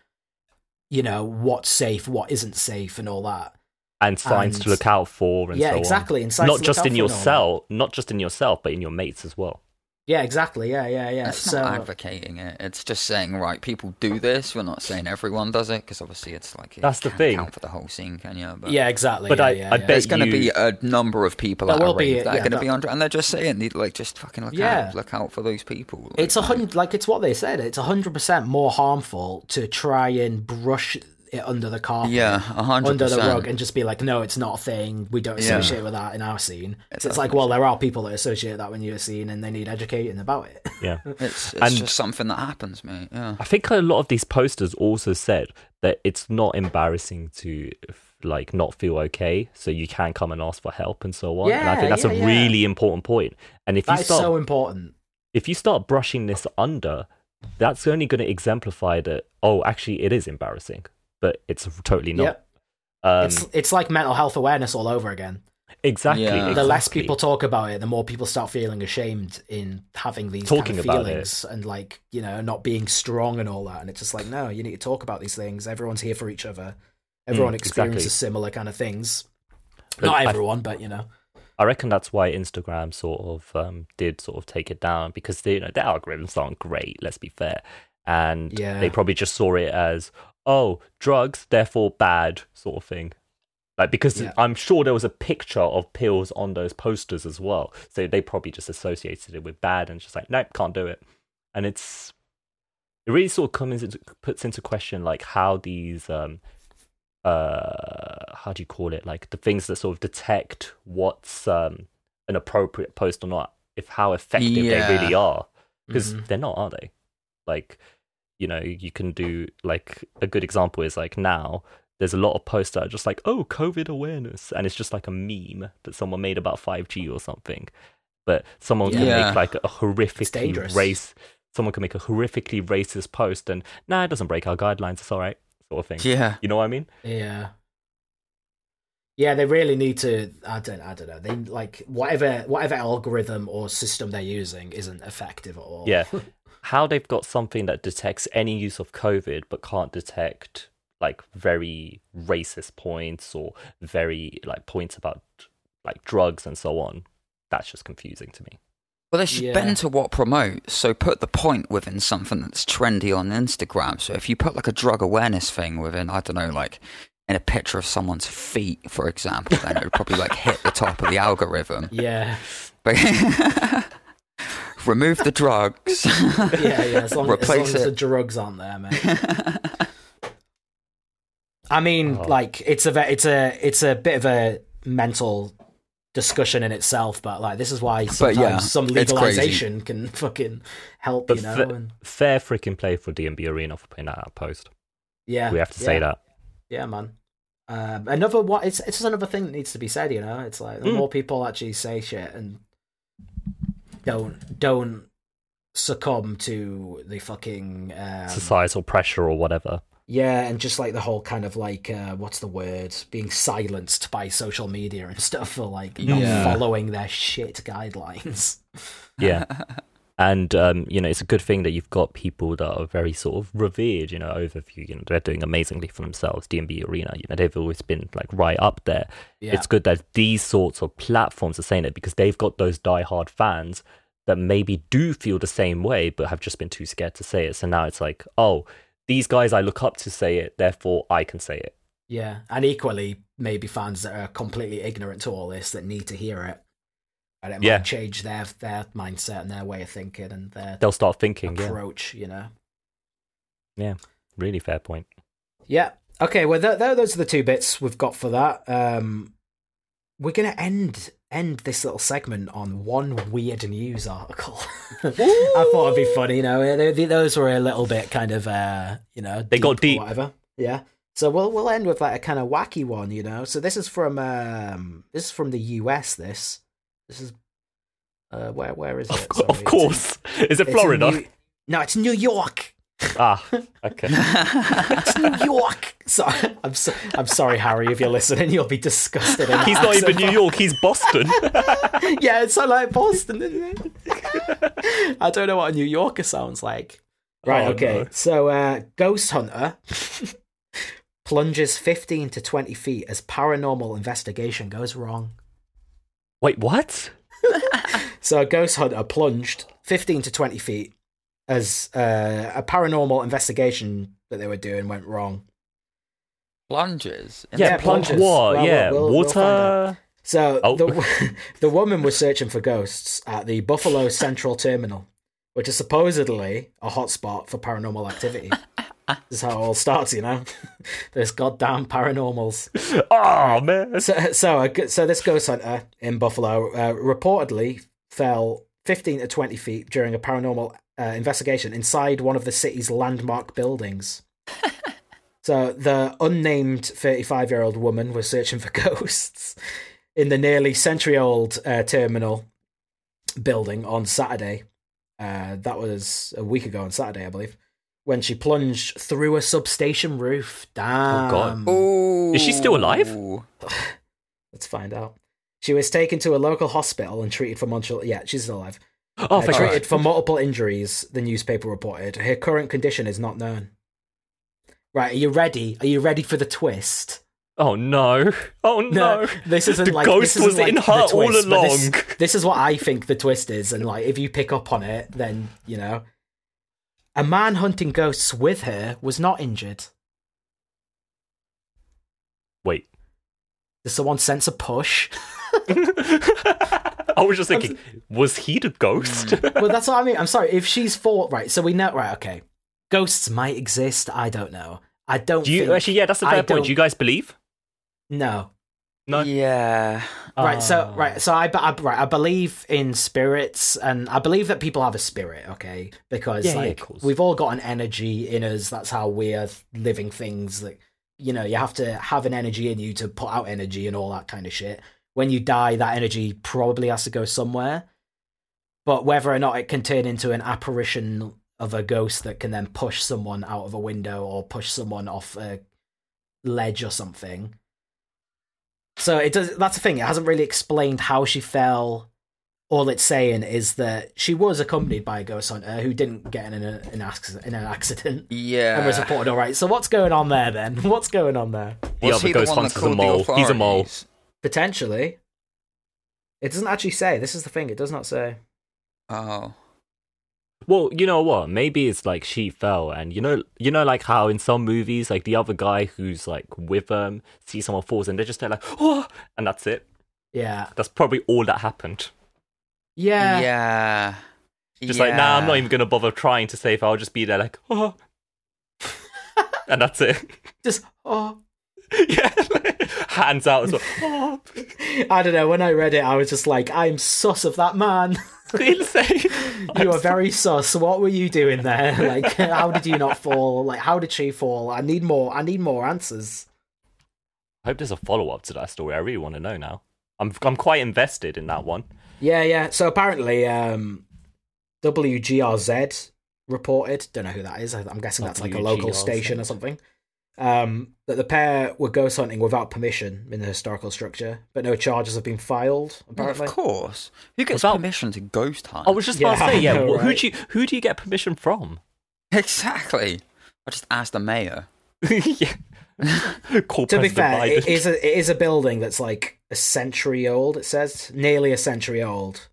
S2: you know what's safe, what isn't safe, and all that.
S1: and signs
S2: and-
S1: to look out for and
S2: yeah,
S1: so on.
S2: exactly. And signs
S1: Not
S2: to look
S1: just
S2: out
S1: in
S2: for and all that.
S1: yourself, not just in yourself, but in your mates as well.
S2: Yeah, exactly. Yeah, yeah, yeah.
S3: It's
S2: so
S3: not advocating it. It's just saying, right, people do this. We're not saying everyone does it because obviously it's like you
S1: That's the
S3: can't
S1: thing.
S3: Count for the whole scene, can you? But
S2: yeah, exactly.
S1: But
S2: yeah,
S1: I-
S2: yeah,
S1: I
S2: yeah.
S1: bet
S3: There's going to
S1: you-
S3: be a number of people
S2: There
S3: that
S2: will
S3: are,
S2: be,
S3: rave that are
S2: yeah,
S3: going to be under, and they're just saying, like, just fucking look
S2: Yeah.
S3: out, look out for those people. Like,
S2: It's a hundred, like it's what they said. It's a hundred percent more harmful to try and brush it under the carpet.
S3: Yeah, a hundred
S2: under the rug and just be like, no, it's not a thing. We don't
S3: Yeah.
S2: associate with that in our scene.
S3: It
S2: so it's like, well, there are people that associate that when you're a scene and they need educating about it.
S1: Yeah.
S3: It's, it's
S1: And-
S3: just something that happens, mate. Yeah.
S1: I think a lot of these posters also said that it's not embarrassing to like not feel okay, so you can come and ask for help and so on. yeah, and I think that's
S2: yeah,
S1: a
S2: yeah.
S1: really important point. And if you start
S2: so important.
S1: if you start brushing this under, that's only going to exemplify that. Oh, actually, it is embarrassing, but it's totally not.
S2: Yep.
S1: Um,
S2: it's it's like mental health awareness all over again.
S1: exactly.
S3: Yeah.
S2: The less people talk about it, the more people start feeling ashamed in having these
S1: Talking
S2: kind of
S1: about
S2: feelings and like you know not being strong and all that. And it's just like no, you need to talk about these things. Everyone's here for each other. Everyone
S1: Mm,
S2: experiences
S1: exactly.
S2: similar kind of things.
S1: But
S2: Not
S1: I-
S2: everyone, but you know.
S1: I reckon that's why Instagram sort of um, did sort of take it down because they, you know their algorithms aren't great. Let's be fair, and
S2: Yeah.
S1: they probably just saw it as oh drugs, therefore bad sort of thing. Like because
S2: Yeah.
S1: I'm sure there was a picture of pills on those posters as well, so they probably just associated it with bad and just like nope, can't do it. And it's it really sort of comes into puts into question like how these um uh how do you call it like the things that sort of detect what's um an appropriate post or not if how effective
S3: Yeah.
S1: they really are because
S2: Mhm.
S1: they're not are they like you know you can do like a good example is like now there's a lot of posts that are just like oh covid awareness and it's just like a meme that someone made about 5g or something but someone can
S3: Yeah.
S1: make like a horrifically race someone can make a horrifically racist post and nah it doesn't break our guidelines it's all right sort of thing
S3: Yeah.
S1: you know what i mean
S2: Yeah. Yeah, they really need to. I don't. I don't know. They like whatever whatever algorithm or system they're using isn't effective at all.
S1: Yeah. How they've got something that detects any use of COVID but can't detect like very racist points or very like points about like drugs and so on. That's just confusing to me.
S3: Well, they should
S2: Yeah.
S3: bend to what promotes. So put the point within something that's trendy on Instagram. So if you put like a drug awareness thing within, I don't know, like in a picture of someone's feet, for example, then it would probably like hit the top of the algorithm.
S2: Yeah,
S3: But remove the drugs.
S2: yeah, yeah. As long, as, long
S3: Replace
S2: as the drugs aren't there, man. I mean,
S1: Oh.
S2: like it's a it's a it's a bit of a mental discussion in itself, but like this is why sometimes
S3: yeah,
S2: some legalization can fucking help,
S1: But
S2: you know.
S1: fa-
S2: and,
S1: fair freaking play for DnB Arena for putting that out post.
S2: yeah,
S1: we have to
S2: yeah,
S1: say that.
S2: Yeah, man. Um, another what? It's it's just another thing that needs to be said. You know, it's like the
S1: Mm.
S2: more people actually say shit and don't don't succumb to the fucking um,
S1: Societal pressure or whatever.
S2: Yeah, and just like the whole kind of like uh, what's the word? Being silenced by social media and stuff for like not
S3: Yeah.
S2: following their shit guidelines.
S1: Yeah. and um, you know, it's a good thing that you've got people that are very sort of revered, you know, overview, you know, they're doing amazingly for themselves. DnB Arena, you know, they've always been like right up there.
S2: Yeah,
S1: It's good that these sorts of platforms are saying it because they've got those diehard fans that maybe do feel the same way but have just been too scared to say it. So now it's like, oh, these guys I look up to say it, therefore I can say it.
S2: yeah, and equally maybe fans that are completely ignorant to all this that need to hear it, and it might
S1: Yeah.
S2: change their their mindset and their way of thinking and their
S1: They'll start thinking, yeah,
S2: approach. You know.
S1: Yeah, really fair point.
S2: Yeah. Okay. Well, th- th- those are the two bits we've got for that. Um, we're gonna end end this little segment on one weird news article. I thought it'd be funny. You know, They- they- those were a little bit kind of, uh, you know,
S1: They got
S2: or
S1: deep.
S2: whatever. Yeah. So we'll we'll end with like a kind of wacky one. You know. So this is from um this is from the U.S. This this is uh where where is it?
S1: Of,
S2: Sorry,
S1: of
S2: it's in-
S1: course. Is it Florida?
S2: New- no, it's New York.
S1: ah, okay.
S2: It's New York. Sorry, I'm so, I'm sorry, Harry, if you're listening, you'll be disgusted. in
S1: He's not even. New York, he's Boston.
S2: yeah, it's so like Boston, isn't it? I don't know what a New Yorker sounds like. Right,
S1: Oh,
S2: okay.
S1: no.
S2: So, uh, Ghost Hunter plunges 15 to 20 feet as paranormal investigation goes wrong.
S1: Wait, what?
S2: So, a Ghost Hunter plunged 15 to 20 feet as uh, a paranormal investigation that they were doing went wrong.
S3: Plunges.
S2: Yeah,
S1: Yeah,
S2: plunges.
S1: what?
S2: Well,
S1: yeah,
S2: we'll- we'll find out.
S1: water.
S2: So
S1: Oh.
S2: the the woman was searching for ghosts at the Buffalo Central Terminal, which is supposedly a hotspot for paranormal activity. this is how it all starts, you know. There's goddamn paranormals.
S1: Oh man.
S2: So, so, so this ghost hunter in Buffalo uh, reportedly fell 15 to 20 feet during a paranormal uh, investigation inside one of the city's landmark buildings. so the unnamed 35 year old woman was searching for ghosts in the nearly century old uh, terminal building on Saturday. Uh, that was a week ago on Saturday, I believe. When she plunged through a substation roof. Damn.
S1: Oh God.
S3: Ooh.
S1: Is she still alive?
S2: Let's find out. She was taken to a local hospital and treated for multiple. Yeah, she's still alive.
S1: Oh,
S2: Uh,
S1: thank
S2: treated
S1: God.
S2: for multiple injuries. The newspaper reported her current condition is not known. Right, are you ready? Are you ready for the twist?
S1: Oh no. Oh no.
S2: this isn't
S1: The
S2: like
S1: ghost
S2: this isn't
S1: was
S2: like
S1: in
S2: the
S1: her all
S2: twist, but this-
S1: along.
S2: This, is what I think the twist is, and like if you pick up on it, then you know. A man hunting ghosts with her was not injured.
S1: Wait.
S2: Did someone sense a push?
S1: I was just thinking, was he the ghost? Hmm.
S2: well, that's what I mean. I'm sorry. If she's for right, so we know right. Okay, ghosts might exist. I don't know. I don't.
S1: Do you
S2: think,
S1: actually? Yeah, that's a
S2: I
S1: fair point.
S2: don't-
S1: Do you guys believe?
S2: No.
S1: No.
S3: Yeah.
S2: Right. So
S1: Ah.
S2: right. So I, be- I right. I believe in spirits, and I believe that people have a spirit. Okay, because
S1: Yeah, yeah,
S2: like
S1: of course.
S2: we've all got an energy in us. That's how we're living things. Like you know, you have to have an energy in you to put out energy and all that kind of shit. When you die, that energy probably has to go somewhere. But whether or not it can turn into an apparition of a ghost that can then push someone out of a window or push someone off a ledge or something, So it does. That's the thing. It hasn't really explained how she fell. All it's saying is that she was accompanied by a ghost hunter who didn't get in an, in, accident, in an accident
S3: Yeah.
S2: and was reported all right. So what's going on there then? What's going on there?
S1: The
S3: Was
S1: other
S3: he the
S1: ghost
S3: one
S1: hunter's a
S3: the
S1: mole. He's a mole.
S2: Potentially. It doesn't actually say. This is the thing. It does not say.
S3: Oh.
S1: Well, you know what? Maybe it's like she fell, and you know, you know, like how in some movies, like the other guy who's like with them sees someone falls, and they're just there like, oh, and that's it.
S2: Yeah.
S1: That's probably all that happened.
S2: Yeah.
S3: Yeah.
S1: Just like, nah, I'm not even gonna bother trying to save her. I'll just be there like, oh, and that's it.
S2: Just oh.
S1: yeah, hands out as well. Oh,
S2: I don't know. When I read it, I was just like, I'm sus of that man.
S1: Insane.
S2: you are very sus. What were you doing there? Like, how did you not fall? Like, how did she fall? I need more. I need more answers.
S1: I hope there's a follow up to that story. I really want to know now. I'm I'm quite invested in that one.
S2: Yeah, yeah. So apparently, um, WGRZ reported. Don't know who that is. I'm guessing that's like a local station or something. Um, that the pair were ghost hunting without permission in the historical structure, but no charges have been filed.
S3: Well,
S2: Apparently,
S3: of course. Who gets
S1: Without-
S3: permission to ghost hunt?
S1: I was just about
S2: Yeah,
S1: to say, yeah.
S2: know,
S1: wh- Who do you who do you get permission from?
S3: Exactly. I just asked the mayor.
S1: yeah.
S2: To be fair,
S1: Biden.
S2: it is a it is a building that's like a century old. It says nearly a century old.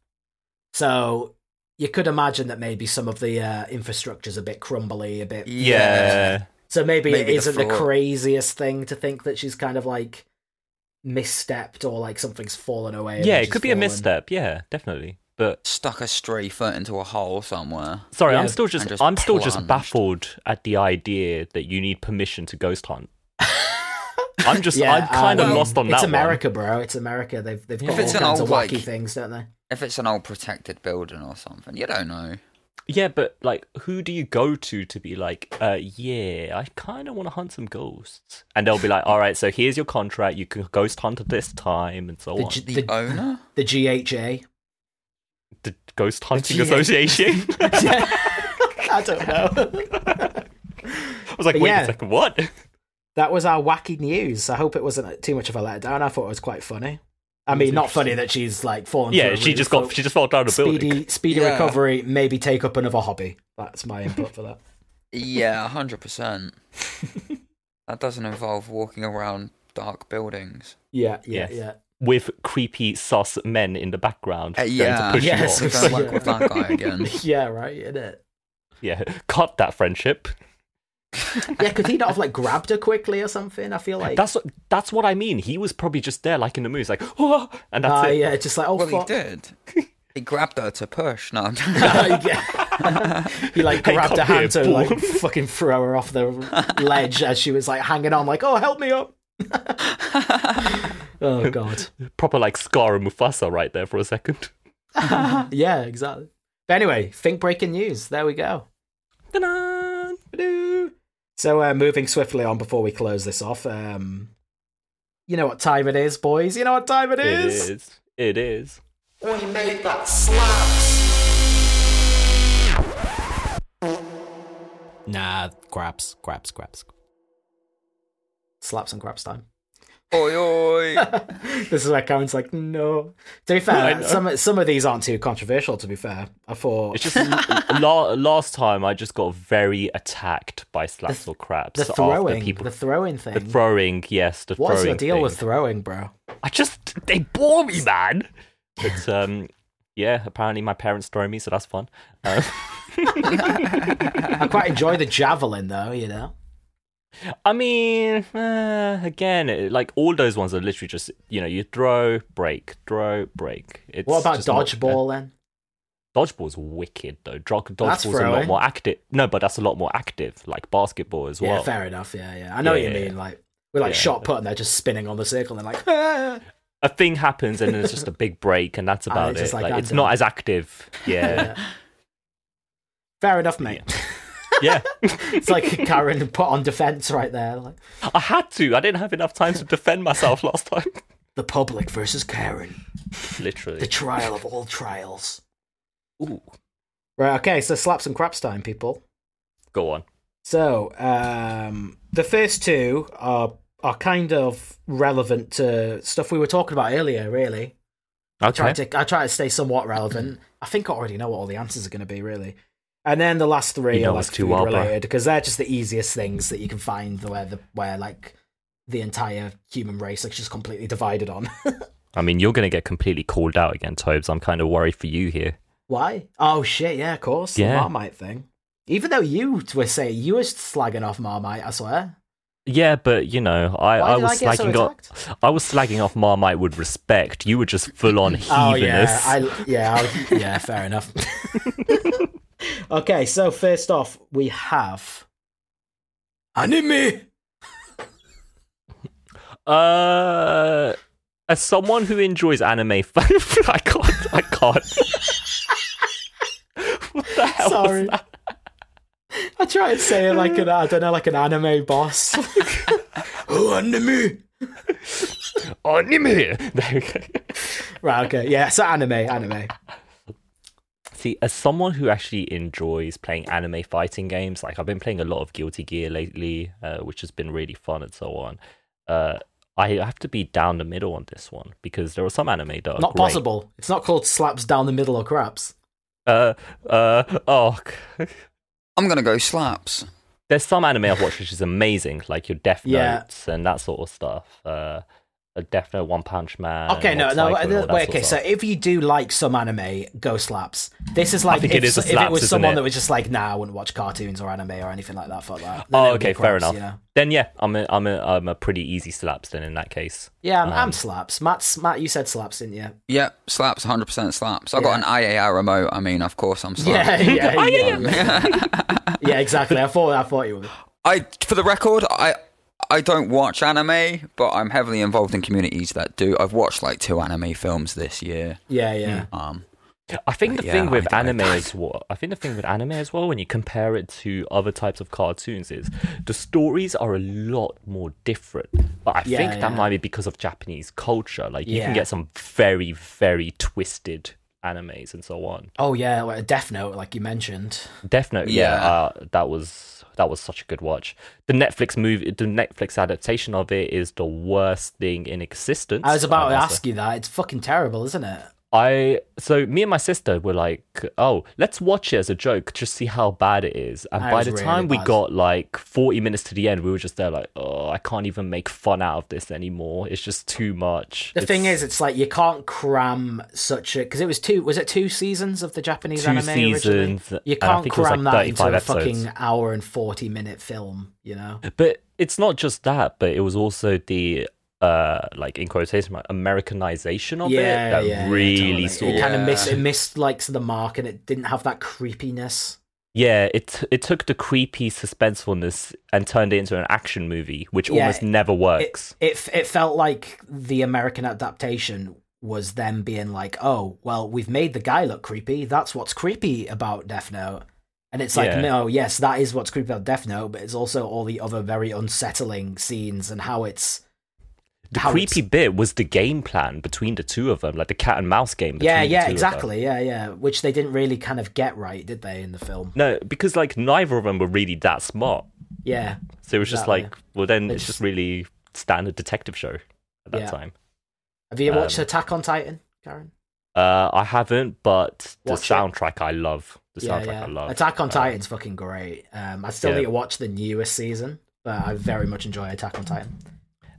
S2: So you could imagine that maybe some of the uh, infrastructure's a bit crumbly, a bit.
S1: Yeah.
S2: So maybe,
S3: Maybe
S2: it
S3: the
S2: isn't the,
S3: floor-
S2: craziest thing to think that she's kind of like misstepped or like something's fallen away.
S1: Yeah, it could be a misstep. Yeah, definitely. But
S3: Stuck a stray foot into a hole somewhere.
S1: sorry,
S2: Yeah,
S1: I'm still just,
S3: just
S1: I'm still just baffled at the idea that you need permission to ghost hunt. I'm just
S2: Yeah,
S1: I'm kind of
S2: um,
S1: lost on
S2: It's
S1: that It's
S2: America, bro. It's America. They've they've got
S3: If it's
S2: all
S3: an
S2: kinds
S3: old,
S2: of wacky
S3: like-
S2: things, don't they?
S3: If it's an old protected building or something, you don't know.
S1: One. Yeah, but like who do you go to to be like, uh yeah, I kind of want to hunt some ghosts. And they'll be like, "All right, so here's your contract. You can ghost hunt at this time and so
S2: The
S1: on."
S2: G-
S3: The,
S2: The-
S3: owner?
S2: The GHA.
S1: the Ghost Hunting
S2: GH.
S1: Association.
S2: I don't know.
S1: I was like,
S2: But
S1: "Wait
S2: yeah.
S1: a second, what?"
S2: that was our wacky news. I hope it wasn't too much of a letdown. I thought it was quite funny. I mean, not funny that she's like fallen.
S1: Yeah, she
S2: roof,
S1: just got she just fell down a building.
S2: speedy, speedy
S3: Yeah.
S2: recovery. Maybe take up another hobby. That's my input for that.
S3: Yeah, 100%. that doesn't involve walking around dark buildings.
S2: Yeah, yeah,
S1: Yes.
S2: yeah.
S1: with creepy sus men in the background.
S3: Uh,
S1: going
S3: yeah.
S1: to push you off.
S3: Don't work
S2: Yeah.
S3: with that guy again.
S2: yeah, right. In it.
S1: Yeah, cut that friendship.
S2: Yeah, could he not have like grabbed her quickly or something? I feel like
S1: That's what that's what I mean. He was probably just there, like in the movies, like oh, and that's
S2: Ah,
S1: it.
S2: yeah, just like oh
S3: well, he did. He grabbed her to push. No, I'm
S2: Yeah. he like grabbed
S1: come
S2: her hand to like fucking throw her off the ledge as she was like hanging on, like, oh, help me up. oh god.
S1: Proper like Scar and Mufasa right there for a second.
S2: yeah, exactly. But anyway, think breaking news. There we go.
S1: Ta-da!
S2: Ba-doo. So uh, moving swiftly on before we close this off. Um, you know what time it is, boys. You know what time it
S1: It
S2: is.
S1: is. It is.
S4: We made that slaps.
S2: Nah, craps, craps, craps. Slaps and craps time.
S3: Oi oi.
S2: this is where Karen's like, no. To be fair, some some of these aren't too controversial. To be fair, I thought
S1: It's just la- last time I just got very attacked by slaps or craps.
S2: the throwing,
S1: people,
S2: the throwing thing.
S1: the throwing, yes, the
S2: What's
S1: throwing.
S2: your deal
S1: thing.
S2: with throwing, bro?
S1: I just they bore me, man. But um, yeah, apparently my parents throw me, so that's fun. Uh,
S2: I quite enjoy the javelin, though. You know,
S1: I mean, uh, again, it, like all those ones are literally just you know you throw, break, throw, break. It's
S2: what about dodgeball then?
S1: Dodgeball's wicked though. Dro- Dodgeball's a lot more active. No, but that's a lot more active, like basketball as well.
S2: Yeah, fair enough. Yeah, yeah. I know
S1: Yeah,
S2: what you
S1: yeah,
S2: mean. Like we're like
S1: Yeah.
S2: shot put, and they're just spinning on the circle, and they're like, "Ah."
S1: A thing happens and it's just a big break, and that's about
S2: it's
S1: it.
S2: like,
S1: Like, it's
S2: done.
S1: not as active. Yeah,
S2: Yeah. fair enough, mate.
S1: Yeah.
S2: it's like Karen put on defense right there. Like
S1: I had to. I didn't have enough time to defend myself last time.
S2: the public versus Karen,
S1: Literally.
S2: the trial of all trials.
S1: Ooh.
S2: Right. Okay. So slaps and craps time, people.
S1: Go on.
S2: So um, the first two are are kind of relevant to stuff we were talking about earlier. Really, I
S1: Okay.
S2: try to I try to stay somewhat relevant. I think I already know what all the answers are going to be. Really. And then the last three
S1: You know
S2: are like
S1: too
S2: food
S1: well,
S2: related because they're just the easiest things that you can find where the where like the entire human race is just completely divided on.
S1: I mean, you're going to get completely called out again, Tobes. I'm kind of worried for you here.
S2: Why? Oh shit! Yeah, of course.
S1: Yeah.
S2: The Marmite thing. Even though you were saying you were slagging off Marmite, I swear.
S1: Yeah, but you know, I, I was
S2: I get so
S1: slagging off. I was slagging off Marmite with respect. You were just full on
S2: Oh yeah. I, yeah, I, yeah. Fair enough. okay, so first off, we have anime.
S1: Uh, as someone who enjoys anime, I can't. I can't. what the hell
S2: Sorry.
S1: was that?
S2: I try and say it like an I don't know, like an anime boss. oh, anime.
S1: Anime. There we go.
S2: Right. Okay. Yeah. So anime, anime.
S1: See, as someone who actually enjoys playing anime fighting games, like I've been playing a lot of Guilty Gear lately, uh, which has been really fun and so on. Uh, I have to be down the middle on this one because there are some anime that are
S2: Not
S1: great.
S2: possible. It's not called slaps down the middle or craps.
S1: Uh, uh, oh,
S3: I'm gonna go slaps.
S1: there's some anime I've watched which is amazing, like your Death
S2: Yeah.
S1: Notes and that sort of stuff. Uh, a Death Note, One Punch Man.
S2: Okay, no,
S1: Mob
S2: no.
S1: Psycho, and all that
S2: Wait, okay. So if you do like some anime, go slaps. This is like
S1: think
S2: if,
S1: it is a
S2: if it was someone
S1: it?
S2: that was just like, nah, I wouldn't watch cartoons or anime or anything like that. Fuck that. Then
S1: Oh,
S2: it would
S1: okay, fair enough.
S2: You know?
S1: then yeah, I'm a, I'm a, I'm a pretty easy slaps then in that case.
S2: Yeah, I'm, I'm
S1: Um,
S2: slaps. Matt's, Matt, you said slaps, didn't you?
S3: Yep, slaps, 100% slaps. I got an IAR remote. I mean, of course, I'm slaps.
S2: Yeah, yeah, yeah.
S1: yeah,
S2: yeah, exactly. I thought, I thought you would.
S3: I, for the record, I I don't watch anime, but I'm heavily involved in communities that do. I've watched like two anime films this year.
S2: Yeah, yeah.
S3: Um,
S1: I think the
S3: Yeah,
S1: thing with
S3: I- I-
S1: anime as well, I think the thing with anime as well, when you compare it to other types of cartoons, is the stories are a lot more different. But I
S2: Yeah,
S1: think that
S2: yeah.
S1: might be because of Japanese culture. Like you
S2: Yeah.
S1: can get some very, very twisted animes and so on.
S2: Oh yeah, like Death Note, like you mentioned.
S1: Death Note, yeah,
S3: Yeah.
S1: uh, that was that was such a good watch. The Netflix movie, the Netflix adaptation of it is the worst thing in existence.
S2: I was about uh, to
S1: must
S2: ask you that. It's fucking terrible, isn't it?
S1: I so me and my sister were like, oh, let's watch it as a joke, just see how bad it is. And
S2: That
S1: by the
S2: really
S1: time we
S2: bad.
S1: got like forty minutes to the end, we were just there like, oh, I can't even make fun out of this anymore. It's just too much.
S2: The thing is, it's like you can't cram such a because it was two. Was it two seasons of the Japanese
S1: two
S2: anime originally?
S1: seasons.
S2: You can't
S1: think it was,
S2: cram
S1: like,
S2: that into
S1: 35
S2: a
S1: episodes.
S2: fucking hour and forty minute film. You know?
S1: But it's not just that, but it was also the uh like in quotation mark Americanization of it that really sort
S2: It
S1: of
S2: kind of missed. It missed like the mark, and it didn't have that creepiness.
S1: Yeah, it it took the creepy suspensefulness and turned it into an action movie, which
S2: Yeah,
S1: almost never
S2: It,
S1: works.
S2: it it felt like the American adaptation was them being like, "Oh, well, we've made the guy look creepy. That's what's creepy about Death Note." And it's like,
S1: Yeah.
S2: no, yes, that is what's creepy about Death Note, but it's also all the other very unsettling scenes and how it's
S1: the
S2: how
S1: creepy
S2: it's-
S1: bit was the game plan between the two of them, like the cat and mouse game.
S2: yeah, yeah,
S1: two of them.
S2: exactly, yeah, yeah, which they didn't really kind of get right, did they, in the film?
S1: No, because like neither of them were really that smart.
S2: Yeah,
S1: So it was just like, well, then
S2: They
S1: it's
S2: just-
S1: really standard detective show at that
S2: Yeah.
S1: time.
S2: have you watched
S1: Um,
S2: Attack on Titan, Karen?
S1: Uh, I haven't, but the
S2: Watch it.
S1: soundtrack I love. The
S2: yeah,
S1: soundtrack
S2: yeah.
S1: I love.
S2: Attack on
S1: Um,
S2: Titan's fucking great. Um, I still need to watch the newest season, but I very much enjoy Attack on Titan.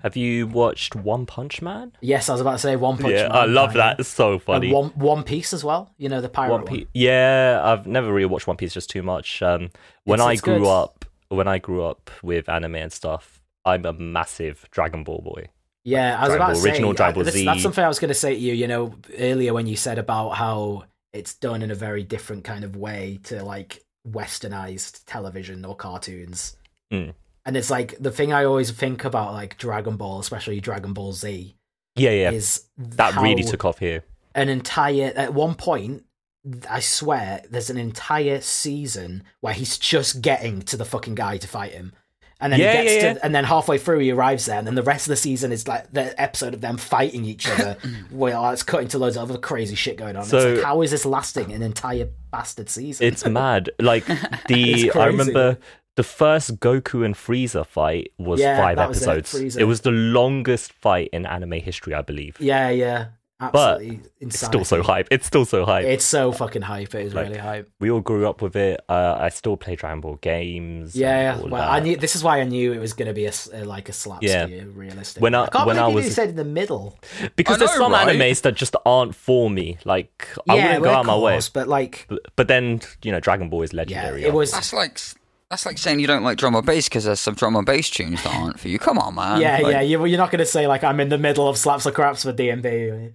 S1: Have you watched One Punch Man?
S2: Yes, I was about to say One Punch
S1: yeah,
S2: Man.
S1: I love that. It's so
S2: And
S1: funny.
S2: One One Piece as well. You know the pirate
S1: One
S2: one.
S1: Piece. Yeah, I've never really watched One Piece just too much. Um, when
S2: It's-
S1: I
S2: it's
S1: grew
S2: good.
S1: up, when I grew up with anime and stuff, I'm a massive Dragon Ball boy.
S2: Yeah, I was
S1: Dragon
S2: about to
S1: Ball,
S2: say
S1: original Dragon
S2: uh,
S1: Ball Z.
S2: That's something I was going to say to you. You know, earlier when you said about how it's done in a very different kind of way to like westernized television or cartoons.
S1: Mm.
S2: And it's like the thing I always think about, like Dragon Ball, especially Dragon Ball Z,
S1: Yeah, yeah.
S2: is
S1: that
S2: how
S1: really took off here.
S2: an entire. At one point, I swear, there's an entire season where he's just getting to the fucking guy to fight him. And then
S1: Yeah,
S2: he gets
S1: yeah,
S2: to,
S1: yeah.
S2: and then halfway through he arrives there, and then the rest of the season is like the episode of them fighting each other. well, it's cutting to loads of other crazy shit going on.
S1: So-
S2: it's like, how is this lasting an entire bastard season?
S1: It's mad. Like the
S2: It's
S1: I remember the first Goku and Frieza fight was
S2: Yeah,
S1: five
S2: that was it,
S1: episodes. It was the longest fight in anime history, I believe.
S2: Yeah, yeah. Absolutely
S1: It's still so hype. It's still so hype.
S2: It's so fucking hype. It is
S1: Like,
S2: really hype.
S1: we all grew up with it. Uh, I still play Dragon Ball games.
S2: Yeah, well,
S1: that.
S2: I knew this is why I knew it was going to be a s- uh, like a slap
S1: Yeah.
S2: stew, realistic.
S1: When I-
S2: can't
S1: when I
S2: believe you said in the middle.
S1: because
S3: I
S1: there's some
S3: right?
S1: animes that just aren't for me. Like I
S2: yeah,
S1: wouldn't go out
S2: of
S1: my way.
S2: but like,
S1: But, but then you know, Dragon Ball is
S2: yeah,
S1: legendary.
S2: it was.
S3: That's like that's like saying you don't like drum and bass because there's some drum and bass tunes that aren't for you. Come on, man.
S2: Yeah,
S3: Like,
S2: yeah. You, you're not going to say like I'm in the middle of slaps or craps for DnB.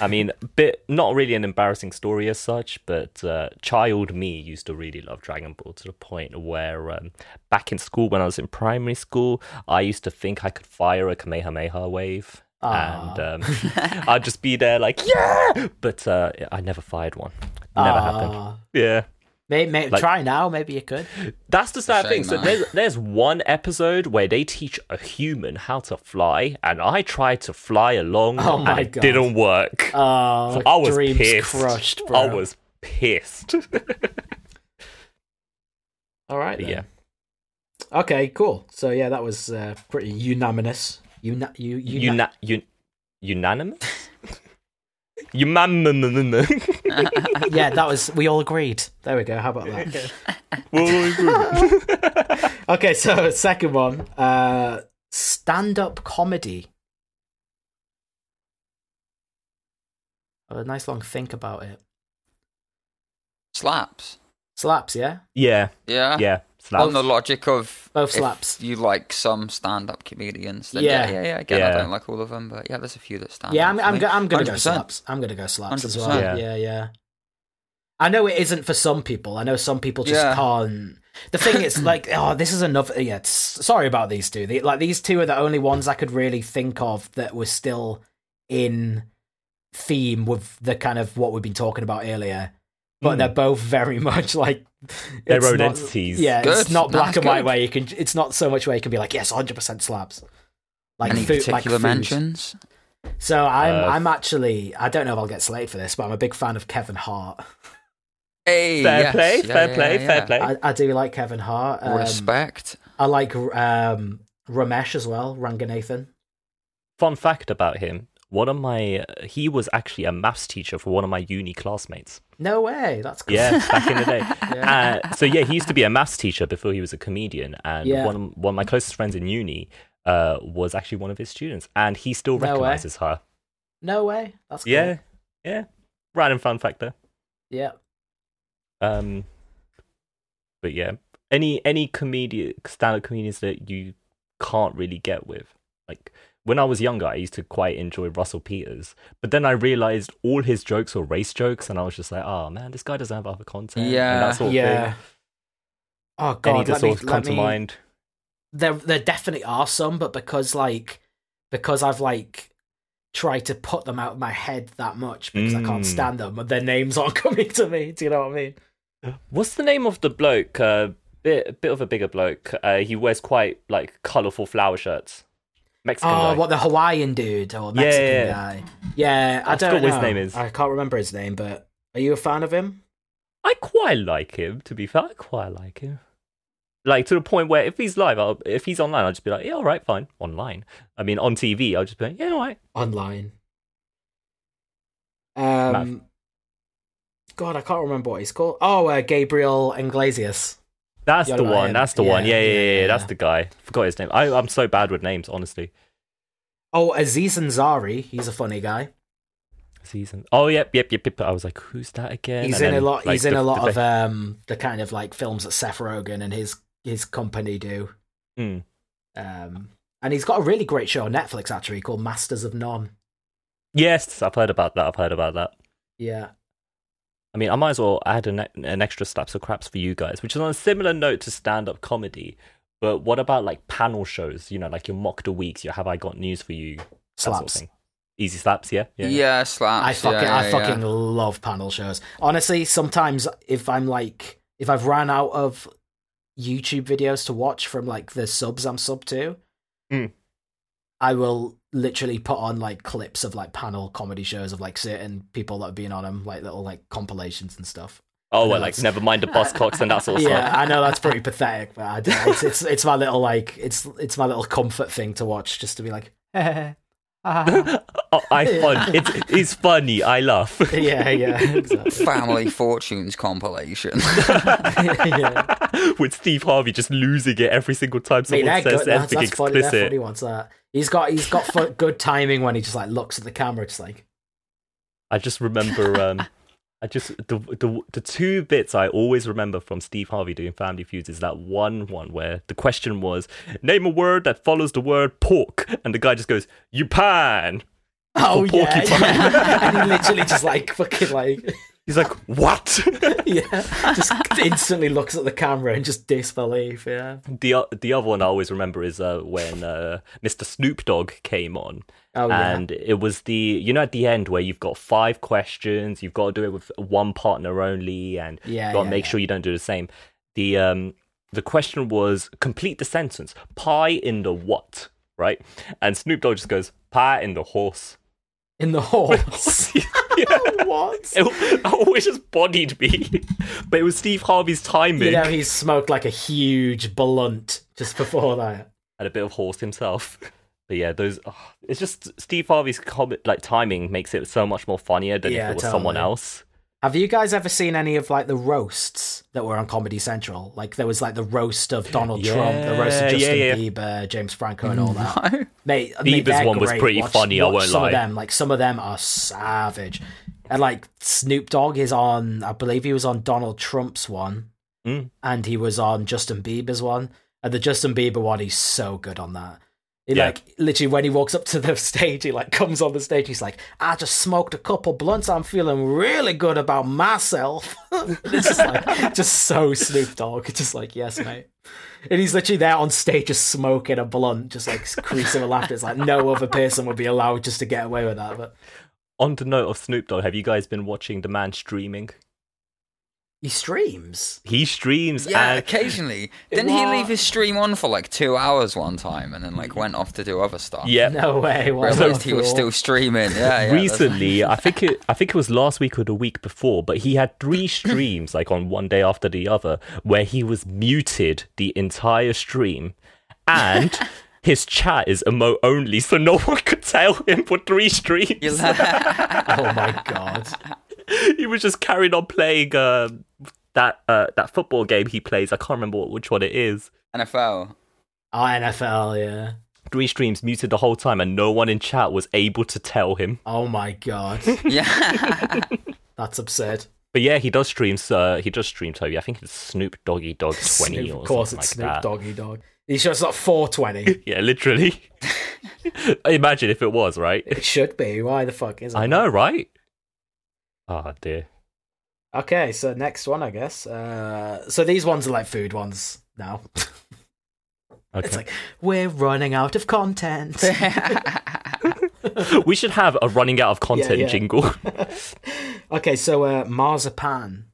S1: I mean, bit not really an embarrassing story as such, but uh, child me used to really love Dragon Ball to the point where um, back in school when I was in primary school, I used to think I could fire a Kamehameha wave.
S2: Ah.
S1: And um, I'd just be there like, yeah! But uh, I never fired one. Never happened.
S2: Ah.
S1: Yeah.
S2: May, may,
S1: Like-
S2: try now. Maybe you could.
S1: That's the sad
S3: Shame,
S1: thing. So there's, there's one episode where they teach a human how to fly, and I tried to fly along,
S2: Oh my
S1: and it
S2: God.
S1: didn't work.
S2: Oh,
S1: I was
S2: dreams
S1: pissed.
S2: crushed, bro.
S1: I was pissed.
S2: All right. Then.
S1: yeah.
S2: Okay. Cool. So yeah, that was uh, pretty unanimous. Una- you, you,
S1: Una- un- unanimous? Unanimous.
S2: yeah, that was. We all agreed. There we go. How about that? okay. So second one, uh, stand-up comedy. A nice long think about it.
S3: slaps.
S2: Slaps, yeah.
S1: yeah,
S3: Yeah,
S1: yeah. Slaps.
S3: On the logic of
S2: Both
S3: if
S2: slaps.
S3: You like some stand-up comedians? Then
S2: Yeah.
S3: yeah, yeah, yeah. Again,
S1: Yeah.
S3: I don't like all of them, but yeah, there's a few that stand.
S2: Yeah, I'm, I'm, go- I'm gonna go
S3: 100%.
S2: slaps. I'm gonna go slaps as well.
S1: Yeah.
S2: Yeah, yeah. I know it isn't for some people. I know some people just
S3: Yeah.
S2: can't. The thing is, like, oh, this is another. Yeah, s- sorry about these two. The, like, these two are the only ones I could really think of that were still in theme with the kind of what we've been talking about earlier. But
S1: Mm.
S2: they're both very much like
S1: Their
S2: it's
S1: own
S2: not-
S1: entities.
S2: Yeah, it's not black
S3: That's
S2: and white
S3: good.
S2: where you can. It's not so much where you can be like, yes, 100 percent slabs. Like
S3: Any
S2: food,
S3: particular
S2: like food.
S3: mentions?
S2: So I'm
S1: Uh,
S2: I'm actually I don't know if I'll get slated for this, but I'm a big fan of Kevin Hart.
S3: Hey,
S1: Fair
S3: yes.
S1: play,
S3: Yeah,
S1: fair
S3: yeah,
S1: play,
S3: yeah,
S1: fair
S3: yeah.
S1: play.
S2: I, I do like Kevin Hart. Um,
S3: Respect.
S2: I like um, Romesh as well, Ranganathan.
S1: Fun fact about him: one of my he was actually a maths teacher for one of my uni classmates.
S2: No way, that's cool.
S1: Yeah, back in the day.
S2: Yeah.
S1: Uh, so yeah, he used to be a maths teacher before he was a comedian, and
S2: Yeah.
S1: one of, one of my closest friends in uni uh, was actually one of his students, and he still
S2: No way.
S1: recognizes her.
S2: No way, that's cool.
S1: Yeah, yeah. Random fun fact there.
S2: yeah.
S1: Um, but yeah, any any comedian stand-up comedians that you can't really get with, like when I was younger, I used to quite enjoy Russell Peters, but then I realized all his jokes were race jokes, and I was just like, oh man, this guy doesn't have other content. and
S3: Yeah.
S1: that sort of
S2: yeah.
S1: thing.
S2: Oh
S1: Any
S2: god,
S1: that
S2: let me,
S1: sort of come
S2: let
S1: to
S2: me,
S1: mind?
S2: There, there definitely are some, but because like, because I've like tried to put them out of my head that much because I can't
S1: Mm.
S2: stand them, but their names aren't coming to me. Do you know what I mean?
S1: What's the name of the bloke? Uh, bit a bit of a bigger bloke. Uh, he wears quite like colorful flower shirts. Mexican
S2: Oh,
S1: guy.
S2: what the Hawaiian dude or Mexican
S1: yeah, yeah.
S2: guy? Yeah, I,
S1: I
S2: don't know
S1: what his name is.
S2: I can't remember his name, but are you a fan of him?
S1: I quite like him. To be fair, I quite like him. Like to the point where if he's live, I'll, if he's online, I'll just be like, yeah, all right, fine. Online. I mean, on TV, I'll just be like, yeah, all right.
S2: Online. Um, God, I can't remember what he's called. Oh, uh, Gabriel Iglesias.
S1: That's the one. That's the one.
S2: Yeah,
S1: Yeah, yeah, yeah,
S2: yeah,
S1: yeah. That's the guy. Forgot his name. I, I'm so bad with names, honestly.
S2: Oh, Aziz Ansari. He's a funny guy.
S1: Season. Oh, yep, yep, yep, yep. I was like, who's that again?
S2: He's
S1: And
S2: in a lot.
S1: like,
S2: he's in a lot
S1: the-
S2: of um the kind of like films that Seth Rogen and his his company do.
S1: Hmm.
S2: Um, and he's got a really great show on Netflix actually called Masters of None.
S1: Yes, I've heard about that. I've heard about that.
S2: Yeah.
S1: I mean, I might as well add an, an extra slaps of craps for you guys, which is on a similar note to stand up comedy. But what about like panel shows? You know, like your mock the weeks, your have I got news for you? That sort of
S2: Slaps.
S1: thing. Easy slaps, yeah?
S3: Yeah, slaps.
S2: I fucking
S3: yeah,
S2: I fucking
S3: yeah.
S2: love panel shows. Honestly, sometimes if I'm like if I've ran out of YouTube videos to watch from like the subs I'm sub to,
S1: Mm.
S2: I will literally put on like clips of like panel comedy shows of like certain people that have been on them, like little like compilations and stuff.
S1: Oh,
S2: know
S1: well, like
S2: it's-
S1: never mind the Buzzcocks and that sort of
S2: Yeah,
S1: stuff.
S2: I know that's pretty pathetic, but I don't, it's, it's it's my little like it's it's my little comfort thing to watch, just to be like, ah.
S1: Oh, I fun. It's it's funny. I laugh.
S2: yeah, yeah, exactly.
S3: Family Fortunes compilation.
S2: yeah.
S1: With Steve Harvey just losing it every single time someone
S2: they're
S1: says
S2: good. That's,
S1: anything
S2: that's funny. They're
S1: explicit.
S2: funny ones. That he's got he's got good timing when he just like looks at the camera, just like
S1: I just remember. Um, I just the, the the two bits I always remember from Steve Harvey doing Family Feuds is that one one where the question was name a word that follows the word pork, and the guy just goes you pan.
S2: oh yeah, yeah. and he literally just like fucking like
S1: He's like what?
S2: yeah, just instantly looks at the camera and just disbelief. Yeah.
S1: the the other one I always remember is uh, when uh, Mr. Snoop Dogg came on.
S2: Oh yeah.
S1: and it was the you know at the end where you've got five questions you've got to do it with one partner only and
S2: Yeah,
S1: you've got to
S2: yeah,
S1: make
S2: yeah.
S1: sure you don't do the same the um the question was complete the sentence pie in the what right and snoop dogg just goes pie in the horse
S2: In the horse.
S1: yeah
S2: what?
S1: it always just bodied me but it was steve harvey's timing
S2: You know, he smoked like a huge blunt just before that.
S1: and a bit of horse himself. But yeah, those oh, it's just Steve Harvey's comment like timing makes it so much more funnier than
S2: Yeah,
S1: if it was someone else.
S2: Have you guys ever seen any of like the roasts that were on Comedy Central? Like there was like the roast of Donald Trump, the roast of Justin
S1: yeah, yeah.
S2: Bieber, James Franco, and all that.
S3: No.
S2: Mate, mate,
S1: Bieber's
S2: they're
S1: one was
S2: great.
S1: pretty
S2: Watch-
S1: funny, I
S2: watch
S1: won't
S2: some
S1: lie.
S2: of them, like some of them are savage. And like Snoop Dogg is on, I believe he was on Donald Trump's one,
S1: Mm.
S2: and he was on Justin Bieber's one. And the Justin Bieber one, he's so good on that. He
S1: Yeah.
S2: like literally when he walks up to the stage, he like comes on the stage. He's like, "I just smoked a couple blunts. I'm feeling really good about myself." it's just like just so Snoop Dogg. It's just like, yes, mate. And he's literally there on stage just smoking a blunt, just like creasing with laughter. It's like no other person would be allowed just to get away with that. But
S1: On the note of Snoop Dogg, have you guys been watching the man streaming?
S2: He streams.
S1: He streams
S3: Yeah,
S1: and
S3: occasionally. Didn't he leave his stream on for like two hours one time and then like went off to do other stuff?
S1: yeah.
S2: No way. What a
S3: Realized he was still streaming. Yeah, yeah. that's-
S1: Recently, I think it I think it was last week or the week before, but he had three streams like on one day after the other where he was muted the entire stream and his chat is emote only so no one could tell him for three streams.
S2: Oh my god.
S1: he was just carrying on playing um, that uh, that football game he plays. I can't remember which one it is.
S3: NFL.
S2: Oh, NFL, yeah.
S1: Three streams muted the whole time, and no one in chat was able to tell him.
S2: Oh my god.
S3: Yeah.
S2: That's absurd.
S1: But yeah, he does stream. Uh, he does stream Toby. I think it's Snoop Doggy Dog Twenty
S2: Snoop,
S1: or
S2: of course,
S1: something
S2: it's
S1: like
S2: Snoop
S1: that.
S2: Doggy Dog. He's just like 420.
S1: Yeah, literally. Imagine if it was right.
S2: it should be. Why the fuck is it?
S1: I know, right? Oh dear.
S2: Okay, so next one, I guess. Uh, so these ones are like food ones now.
S1: Okay.
S2: It's like we're running out of content.
S1: we should have a running out of content
S2: yeah.
S1: jingle.
S2: okay, so uh, marzipan.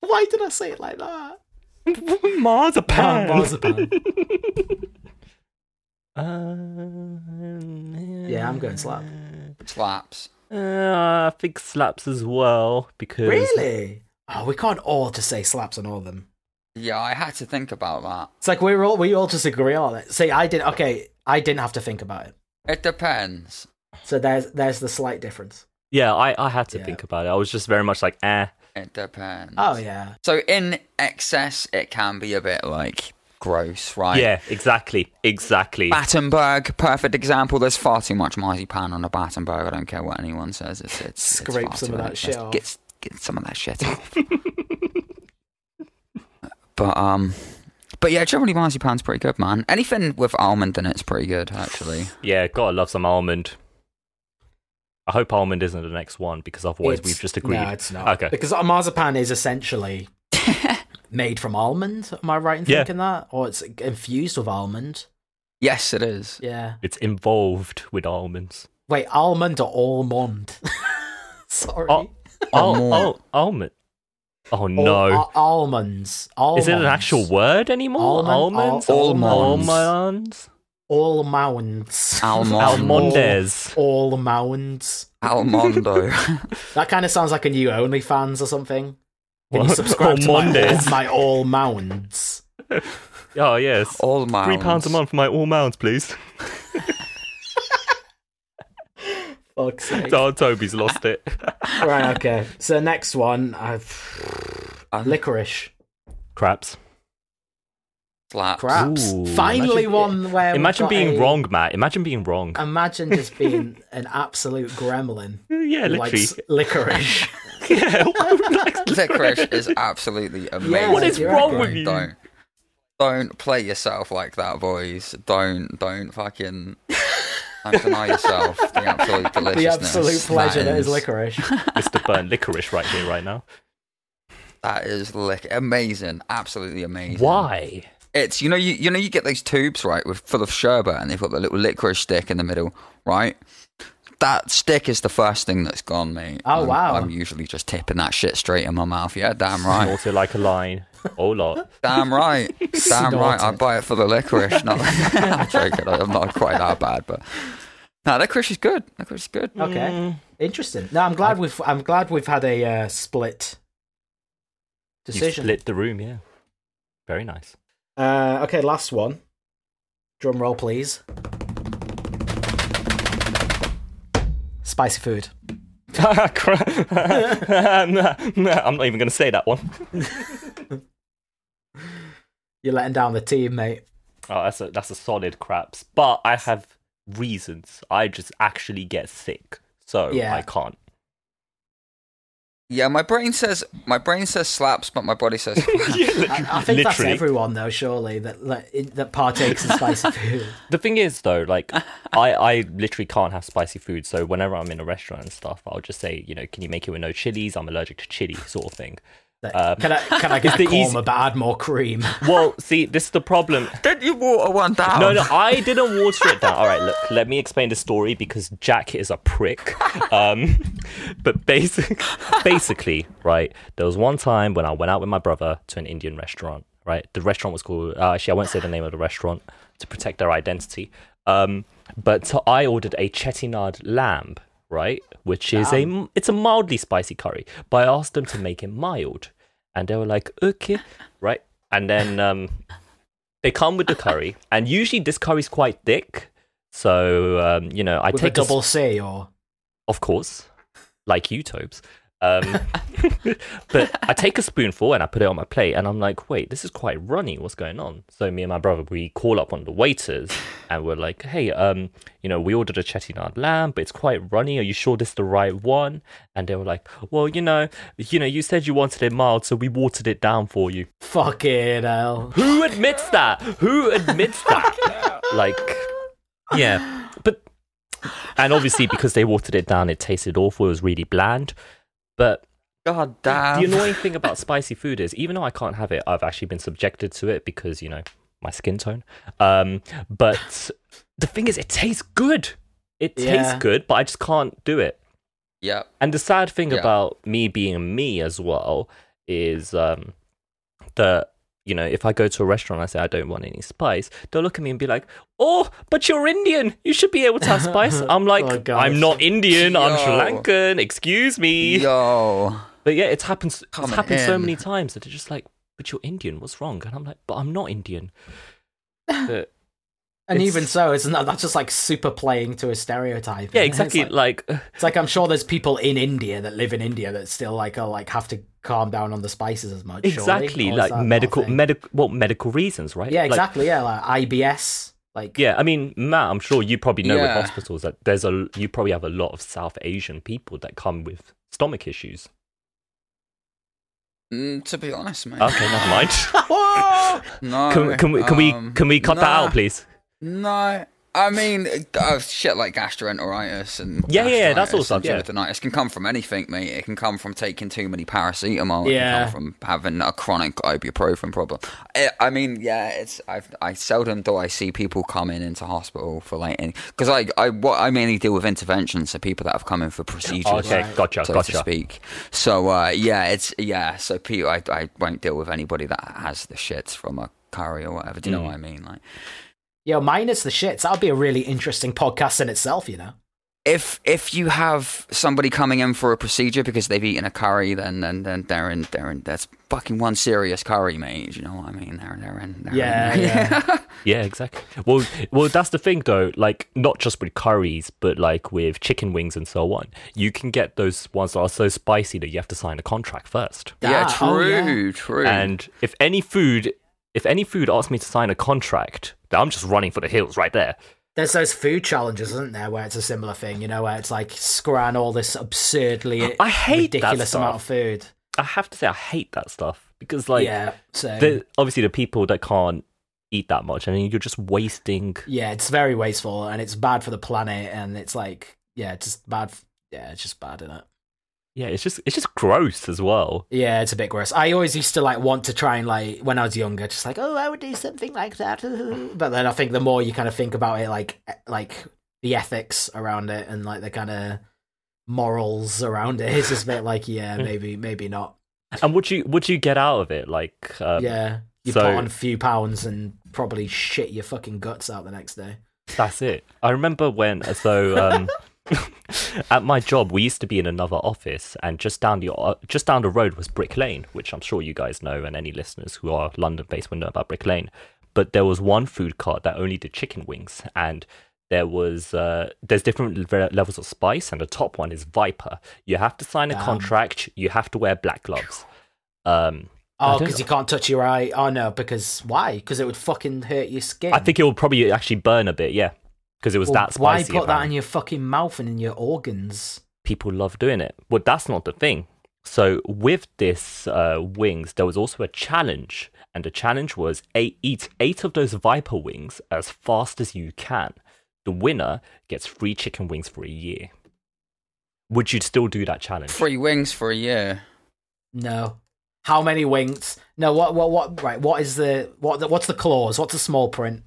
S2: Why did I say it like that?
S1: Marzipan.
S2: marzipan.
S1: Uh,
S2: Yeah, I'm going slap.
S3: Slaps.
S1: Uh, I think slaps as well because
S2: Really? Oh, we can't all just say slaps on all of them.
S3: Yeah, I had to think about that.
S2: It's like we're all we all just agree on it. See, I didn't. Okay, I didn't have to think about it.
S3: It depends.
S2: So there's there's the slight difference.
S1: yeah, I, I had to
S2: Yeah.
S1: think about it. I was just very much like, eh.
S3: It depends.
S2: Oh yeah,
S3: So in excess, it can be a bit like gross, right?
S1: Yeah, exactly, exactly.
S3: Battenberg, perfect example. There's far too much marzipan on a Battenberg. I don't care what anyone says. It's it's
S2: Scrape
S3: it's
S2: some of that shit off.
S3: Get get some of that shit off. but um, but yeah, generally marzipan's pretty good, man. Anything with almond in it's pretty good, actually.
S1: Yeah, gotta love some almond. I hope almond isn't the next one because otherwise
S2: It's-
S1: we've just agreed.
S2: No, it's not.
S1: Okay.
S2: Because marzipan is essentially made from almond. Am I right in
S1: Yeah.
S2: thinking that? Or it's infused with almond?
S3: Yes, it is.
S2: Yeah.
S1: It's involved with almonds.
S2: Wait, almond or almond? Sorry.
S1: Oh, oh,
S3: Almond.
S1: oh, almond. Oh
S2: Al-
S1: no!
S2: al- almonds. Almonds.
S1: Is it an actual word anymore?
S2: Almond-
S1: Almonds.
S2: al-
S3: almonds.
S1: Almonds.
S2: All mounds.
S3: Almond.
S1: Almondes.
S2: All mounds.
S3: Almondo.
S2: That kind of sounds like a new OnlyFans or something. Can you subscribe to my all,
S1: Mondays.
S2: my all mounds?
S1: Oh yes.
S3: All mounds.
S1: Three pounds a month for my all mounds, please.
S2: Fuck's sake.
S1: Oh, Toby's lost it.
S2: right, okay. So next one, I've
S3: Um,
S2: licorice.
S1: Craps.
S3: Slaps.
S2: Craps.
S1: Ooh,
S2: Finally,
S1: imagine-
S2: one where
S1: Imagine being
S2: a-
S1: wrong, Matt. Imagine being wrong.
S2: Imagine just being an absolute gremlin.
S1: yeah,
S2: who
S1: literally.
S2: likes licorice.
S1: yeah. like-
S3: Licorice is absolutely amazing.
S2: What is
S3: Don't-
S2: wrong
S1: with you?
S3: Don't, don't play yourself like that, boys. Don't, don't fucking. Don't deny yourself the absolute
S2: the absolute pleasure that is
S3: is
S2: licorice.
S1: Mr. Burn licorice right here, right now.
S3: That is lick amazing, absolutely amazing.
S1: Why?
S3: It's you know you you know you get those tubes right with full of sherbet and they've got the little licorice stick in the middle, right? That stick is the first thing that's gone, mate.
S2: Oh,
S3: I'm-
S2: wow.
S3: I'm usually just tipping that shit straight in my mouth. Yeah, damn right,
S1: Also like a line. Oh lot.
S3: damn right, damn right. I buy it for the licorice. No, I'm joking. I'm not quite that bad, but no, licorice is good. Licorice is good.
S2: Okay,
S1: Mm,
S2: interesting. No, I'm glad we've I'm glad we've had a uh, split
S1: you
S2: decision.
S1: split the room, yeah. Very nice.
S2: Uh, okay, last one. Drum roll, please. Spicy food.
S1: Crap. Nah, nah, I'm not even going to say that one.
S2: You're letting down the team, mate.
S1: Oh, that's a that's a solid craps. But I have reasons. I just actually get sick, so
S2: Yeah.
S1: I can't.
S3: Yeah, my brain says my brain says slaps, but my body says.
S2: I, I think that's
S1: Literally.
S2: everyone, though. Surely that that, that partakes in spicy food.
S1: The thing is, though, like I, I literally can't have spicy food. So whenever I'm in a restaurant and stuff, I'll just say, you know, can you make it with no chilies? I'm allergic to chili, sort of thing. Um,
S2: can I can I get
S1: the
S2: a korma,
S1: easy-
S2: but add more cream?
S1: Well, see, this is the problem.
S3: Did you water one down?
S1: No, no, I didn't water it down. All right, look, let me explain the story because Jack is a prick. Um, but basic, basically, right, there was one time when I went out with my brother to an Indian restaurant, right? The restaurant was called, uh, actually, I won't say the name of the restaurant to protect their identity. Um, but so I ordered a chettinad lamb, right? Which is a, it's a mildly spicy curry, but I asked them to make it mild. And they were like, okay, right? And then um, they come with the curry, and usually this curry's quite thick. So um, you know, I
S2: With a
S1: take a,
S2: double
S1: s-
S2: C or
S1: of course, like you, Tobes. Um, but I take a spoonful and I put it on my plate, and I'm like, wait, this is quite runny. What's going on? So me and my brother we call up one of the waiters, and we're like, hey, um, you know, we ordered a chettinad lamb, but it's quite runny. Are you sure this is the right one? And they were like, well, you know, you know, you said you wanted it mild, so we watered it down for you.
S2: fucking hell.
S1: Who admits that? Who admits that? like, yeah, but and obviously because they watered it down, it tasted awful. It was really bland. But
S3: God damn.
S1: the annoying thing about spicy food is, even though I can't have it, I've actually been subjected to it because you know my skin tone. Um, but the thing is, it tastes good. It tastes
S2: Yeah.
S1: good, but I just can't do it.
S3: yeah.
S1: And the sad thing
S3: Yeah.
S1: about me being me as well is um, that you know if I go to a restaurant and I say I don't want any spice, they'll look at me and be like, "Oh, but you're Indian. You should be able to have spice." I'm like,
S2: Oh,
S1: "I'm not Indian. I'm Sri Lankan. Excuse me."
S3: Yo.
S1: But yeah, it's happened. It's happened so many times that they're just like, "But you're Indian. What's wrong?" And I'm like, "But I'm not Indian." But,
S2: And even so, isn't that's just like super playing to a stereotype.
S1: yeah,
S2: It's
S1: exactly.
S2: like-
S1: Like,
S2: It's like I'm sure there's people in India that live in India that still like are like have to calm down on the spices as much.
S1: exactly,
S2: Or
S1: like
S2: that not a
S1: medical, medical, well, medical reasons, right?
S2: Yeah,
S1: Like,
S2: exactly. yeah, like IBS. Like
S1: Yeah, I mean, Matt, I'm sure you probably know with hospitals that there's a you probably have a lot of South Asian people that come with stomach issues.
S3: Mm, to be honest, mate.
S1: Okay, never mind.
S3: No.
S1: can, can we can we
S3: um,
S1: can we cut that out, please?
S3: No. I mean, uh, shit like gastroenteritis and
S1: Yeah, yeah, that's all stuff, yeah.
S3: duodenitis can come from anything, mate. It can come from taking too many paracetamol. It
S2: Yeah.
S3: from having a chronic ibuprofen problem. I, I mean, yeah, it's I've, I seldom do I see people coming into hospital for like because I I what I mainly deal with interventions, so people that have come in for procedures.
S1: Okay,
S2: Right.
S1: gotcha,
S3: so to speak. So uh, yeah, it's yeah. So people, I I won't deal with anybody that has the shits from a curry or whatever. Do you know
S1: Mm.
S3: what I mean? Like,
S2: Yo, minus the shits. That would be a really interesting podcast in itself, you know.
S3: if if you have somebody coming in for a procedure because they've eaten a curry, then then, then they're in they're in that's fucking one serious curry, mate. You know what I mean? They're they're in. They're
S2: Yeah,
S3: in,
S2: yeah.
S1: Yeah, exactly. Well, well, that's the thing though. Like, not just with curries, but like with chicken wings and so on. You can get those ones that are so spicy that you have to sign a contract first.
S3: yeah,
S2: Ah, oh, yeah.
S3: true, true.
S1: And if any food, if any food asks me to sign a contract, I'm just running for the hills right there.
S2: There's those food challenges, isn't there, where it's a similar thing, you know, where it's like scran all this absurdly
S1: I hate
S2: ridiculous amount of food.
S1: I have to say, I hate that stuff because, like,
S2: yeah, so
S1: the, obviously the people that can't eat that much, I mean, you're just wasting.
S2: yeah, it's very wasteful and it's bad for the planet, and it's like yeah, it's just bad. f- Yeah, it's just bad, isn't it?
S1: Yeah, it's just it's just gross as well.
S2: Yeah, it's a bit gross. I always used to like want to try and like when I was younger, just like oh, I would do something like that. But then I think the more you kind of think about it, like e- like the ethics around it and like the kind of morals around it, it's just a bit like yeah, maybe maybe not.
S1: And would you would you get out of it? Like, um,
S2: Yeah, you
S1: so-
S2: put on a few pounds and probably shit your fucking guts out the next day.
S1: That's it. I remember when so um at my job we used to be in another office and just down the uh, just down the road was Brick Lane, which I'm sure you guys know and any listeners who are London based will know about Brick Lane. But there was one food cart that only did chicken wings and there was uh, there's different levels of spice and the top one is Viper. You have to sign a
S2: Damn.
S1: contract, you have to wear black gloves. Um
S2: Oh, because you can't touch your eye. Oh no, because why? Because it would fucking hurt your skin.
S1: I think it will probably actually burn a bit, yeah. Because it was
S2: Well,
S1: that
S2: why
S1: spicy.
S2: put that in your fucking mouth and in your organs?
S1: people love doing it. But that's not the thing. So with this uh, wings, there was also a challenge, and the challenge was eight, eat eight of those viper wings as fast as you can. The winner gets free chicken wings for a year. Would you still do that challenge?
S3: Free wings for a year.
S2: No. How many wings? No. What? What? What? Right. What is the what? The, what's the clause? What's the small print?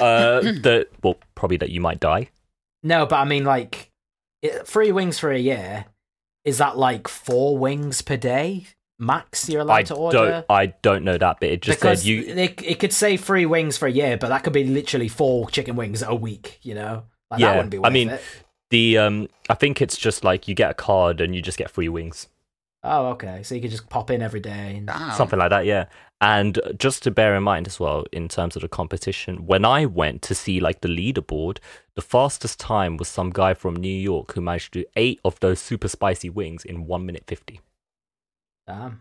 S1: Uh, the well, probably that you might die.
S2: No, but I mean, like, three wings for a year. Is that like four wings per day max? You're allowed
S1: I
S2: to order.
S1: don't. I don't know that but It just
S2: because
S1: said you.
S2: it, it could say three wings for a year, but that could be literally four chicken wings a week. You know, like, that
S1: Yeah,
S2: wouldn't be.
S1: I mean-
S2: it.
S1: The um, I think it's just like you get a card and you just get free wings.
S2: Oh, okay. So you could just pop in every day. And...
S3: Damn.
S1: something like that yeah and just to bear in mind as well in terms of the competition when i went to see like the leaderboard the fastest time was some guy from new york who managed to do eight of those super spicy wings in 1 minute 50
S2: Damn.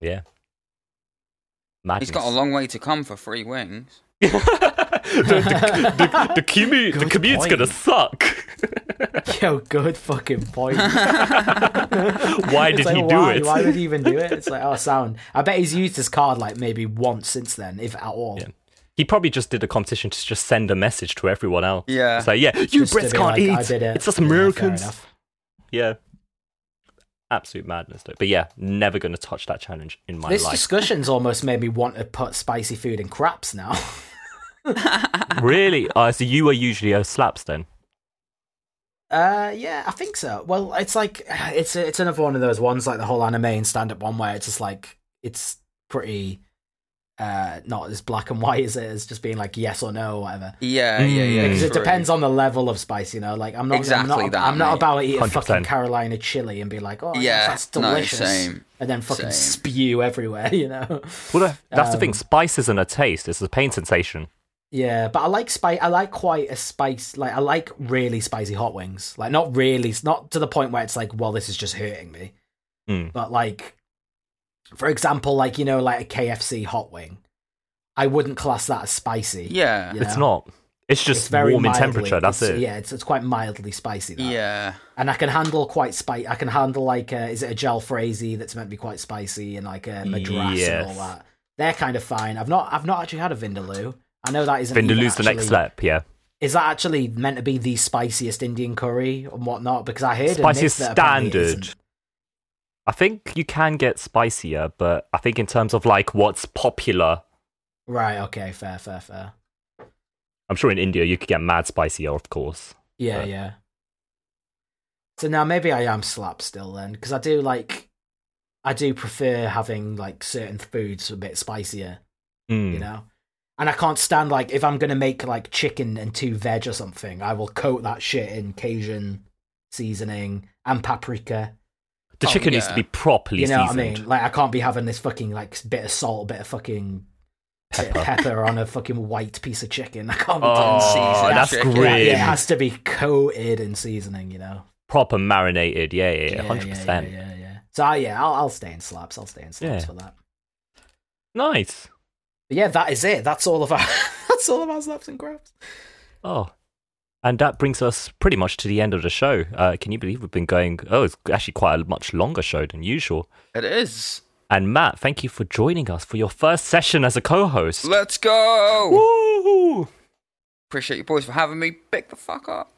S1: yeah Madness.
S3: He's got a long way to come for free wings.
S1: the, the, the, the, commute, the commute's
S2: point.
S1: gonna suck
S2: Yo, good fucking point.
S1: why did
S2: like,
S1: he do
S2: why?
S1: it
S2: Why would he even do it? It's like, oh, sound. I bet he's used his card like maybe once since then, if at all.
S1: Yeah. he probably just did a competition to just send a message to everyone else
S3: Yeah.
S1: say yeah you
S2: Just
S1: brits can't
S2: like,
S1: eat
S2: I did it.
S1: it's just
S2: Yeah, fair
S1: americans
S2: enough.
S1: Yeah. Absolute madness, though. But yeah, never going to touch that challenge in my
S2: This
S1: life.
S2: discussion's almost made me want to put spicy food in craps now.
S1: really? Uh, so you are usually a slaps then?
S2: Uh, yeah, I think so. Well, it's like it's it's another one of those ones like the whole anime and stand up one where it's just like it's pretty uh not as black and white as it is just being like yes or no or whatever.
S3: Yeah, yeah, yeah.
S2: Because it
S3: true.
S2: depends on the level of spice, you know. Like I'm not
S3: Exactly
S2: I'm not,
S3: that,
S2: I'm not about to eat a
S1: 100%.
S2: fucking Carolina chili and be like, oh,
S3: Yeah,
S2: yeah, that's
S3: no,
S2: delicious,
S3: same,
S2: and then fucking
S3: same.
S2: spew everywhere, you know.
S1: Well, that's the thing.
S2: Um,
S1: Spice isn't a taste; it's a pain sensation.
S2: Yeah, but I like spice. I like quite a spice. Like I like really spicy hot wings. Like not really, not to the point where it's like, well, this is just hurting me.
S1: Mm.
S2: But like, for example, like you know, like a KFC hot wing, I wouldn't class that as spicy.
S3: Yeah.
S2: you
S1: It's not. It's just
S2: It's very
S1: warm in temperature. That's it.
S2: Yeah, it's it's quite mildly spicy. That.
S3: Yeah.
S2: and I can handle quite spicy. I can handle like, uh, is it a gel jalfrezi that's meant to be quite spicy and like a madras and all that. They're kind of fine. I've not, I've not actually had a vindaloo. I know that isn't.
S1: Vindaloo's the next
S2: actually-
S1: step. Yeah,
S2: Is that actually meant to be the spiciest Indian curry and whatnot? Because I heard
S1: spiciest standard. I think you can get spicier, but I think in terms of like what's popular,
S2: Right. Okay. Fair. Fair. Fair.
S1: I'm sure in India you could get mad spicier, of course.
S2: Yeah.
S1: Right.
S2: Yeah. So now maybe I am slap still then, because I do like, I do prefer having like certain foods a bit spicier.
S1: Mm.
S2: you know. And I can't stand like if I'm gonna make like chicken and two veg or something, I will coat that shit in Cajun seasoning, and paprika.
S1: The
S3: Oh,
S1: chicken needs to be properly
S2: You know
S1: seasoned.
S2: what I mean? Like I can't be having this fucking like bit of salt, bit of fucking
S1: Pepper.
S2: pepper on a fucking white piece of chicken. I can't be
S1: Oh, that's
S3: chicken.
S1: grim.
S2: Yeah, yeah, it has to be coated in seasoning, you know.
S1: Proper marinated. Yeah, yeah, yeah. Hundred
S2: yeah,
S1: percent.
S2: yeah, yeah, yeah. So uh, yeah, I'll, I'll stay in slaps. I'll stay in slaps
S1: Yeah.
S2: for that.
S1: Nice.
S2: But yeah, that is it. That's all of our. that's all of our slaps and grabs.
S1: Oh. And that brings us pretty much to the end of the show. Uh, can you believe we've been going? Oh, it's actually quite a much longer show than usual.
S3: It is.
S1: And Matt, thank you for joining us for your first session as a co-host.
S3: Let's go.
S1: Woo!
S3: Appreciate you boys for having me. Pick the fuck up.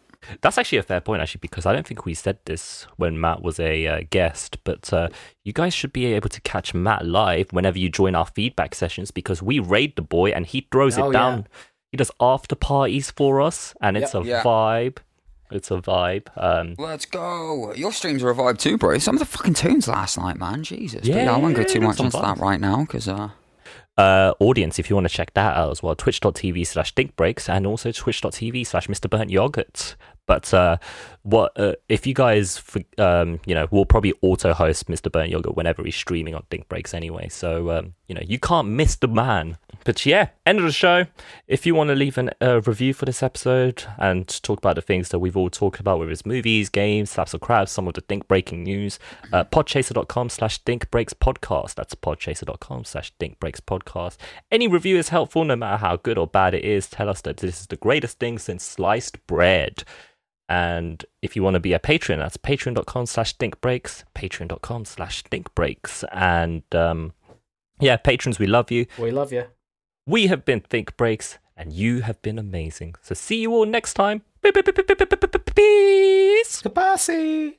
S1: That's actually a fair point, actually, because I don't think we said this when Matt was a uh, guest, but uh, you guys should be able to catch Matt live whenever you join our feedback sessions because we raid the boy and he throws
S2: Oh,
S1: it down. He does after parties for us, and it's
S2: Yep.
S1: a
S3: Yeah.
S1: vibe. It's a vibe. Um,
S3: Let's go. Your streams are a vibe too, bro. Some of the fucking tunes last night, man. Jesus. But
S1: Yeah,
S3: yeah, I won't go
S1: yeah,
S3: too much into that right now because uh,
S1: uh, audience, if you want to check that out as well, twitch.tv slash thinkbreaks and also twitch.tv slash Mr. Burnt Yogurt. But uh, what uh, if you guys, um, you know, we'll probably auto host Mr. Burnt Yogurt whenever he's streaming on Think Breaks anyway. So, um, you know, you can't miss the man. But yeah, end of the show. If you want to leave a uh, review for this episode and talk about the things that we've all talked about, whether it's movies, games, slaps or craps, some of the think breaking news, uh, podchaser.com slash think breaks podcast. That's podchaser.com slash think breaks podcast. Any review is helpful, no matter how good or bad it is. Tell us that this is the greatest thing since sliced bread. And if you want to be a patron, that's patreon.com slash thinkbreaks, patreon.com slash thinkbreaks. And um, yeah, patrons, we love you.
S2: We love you.
S1: We have been Think Breaks, and you have been amazing. So see you all next time. Peace.
S2: Goodbye.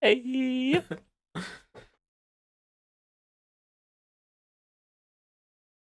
S1: Hey.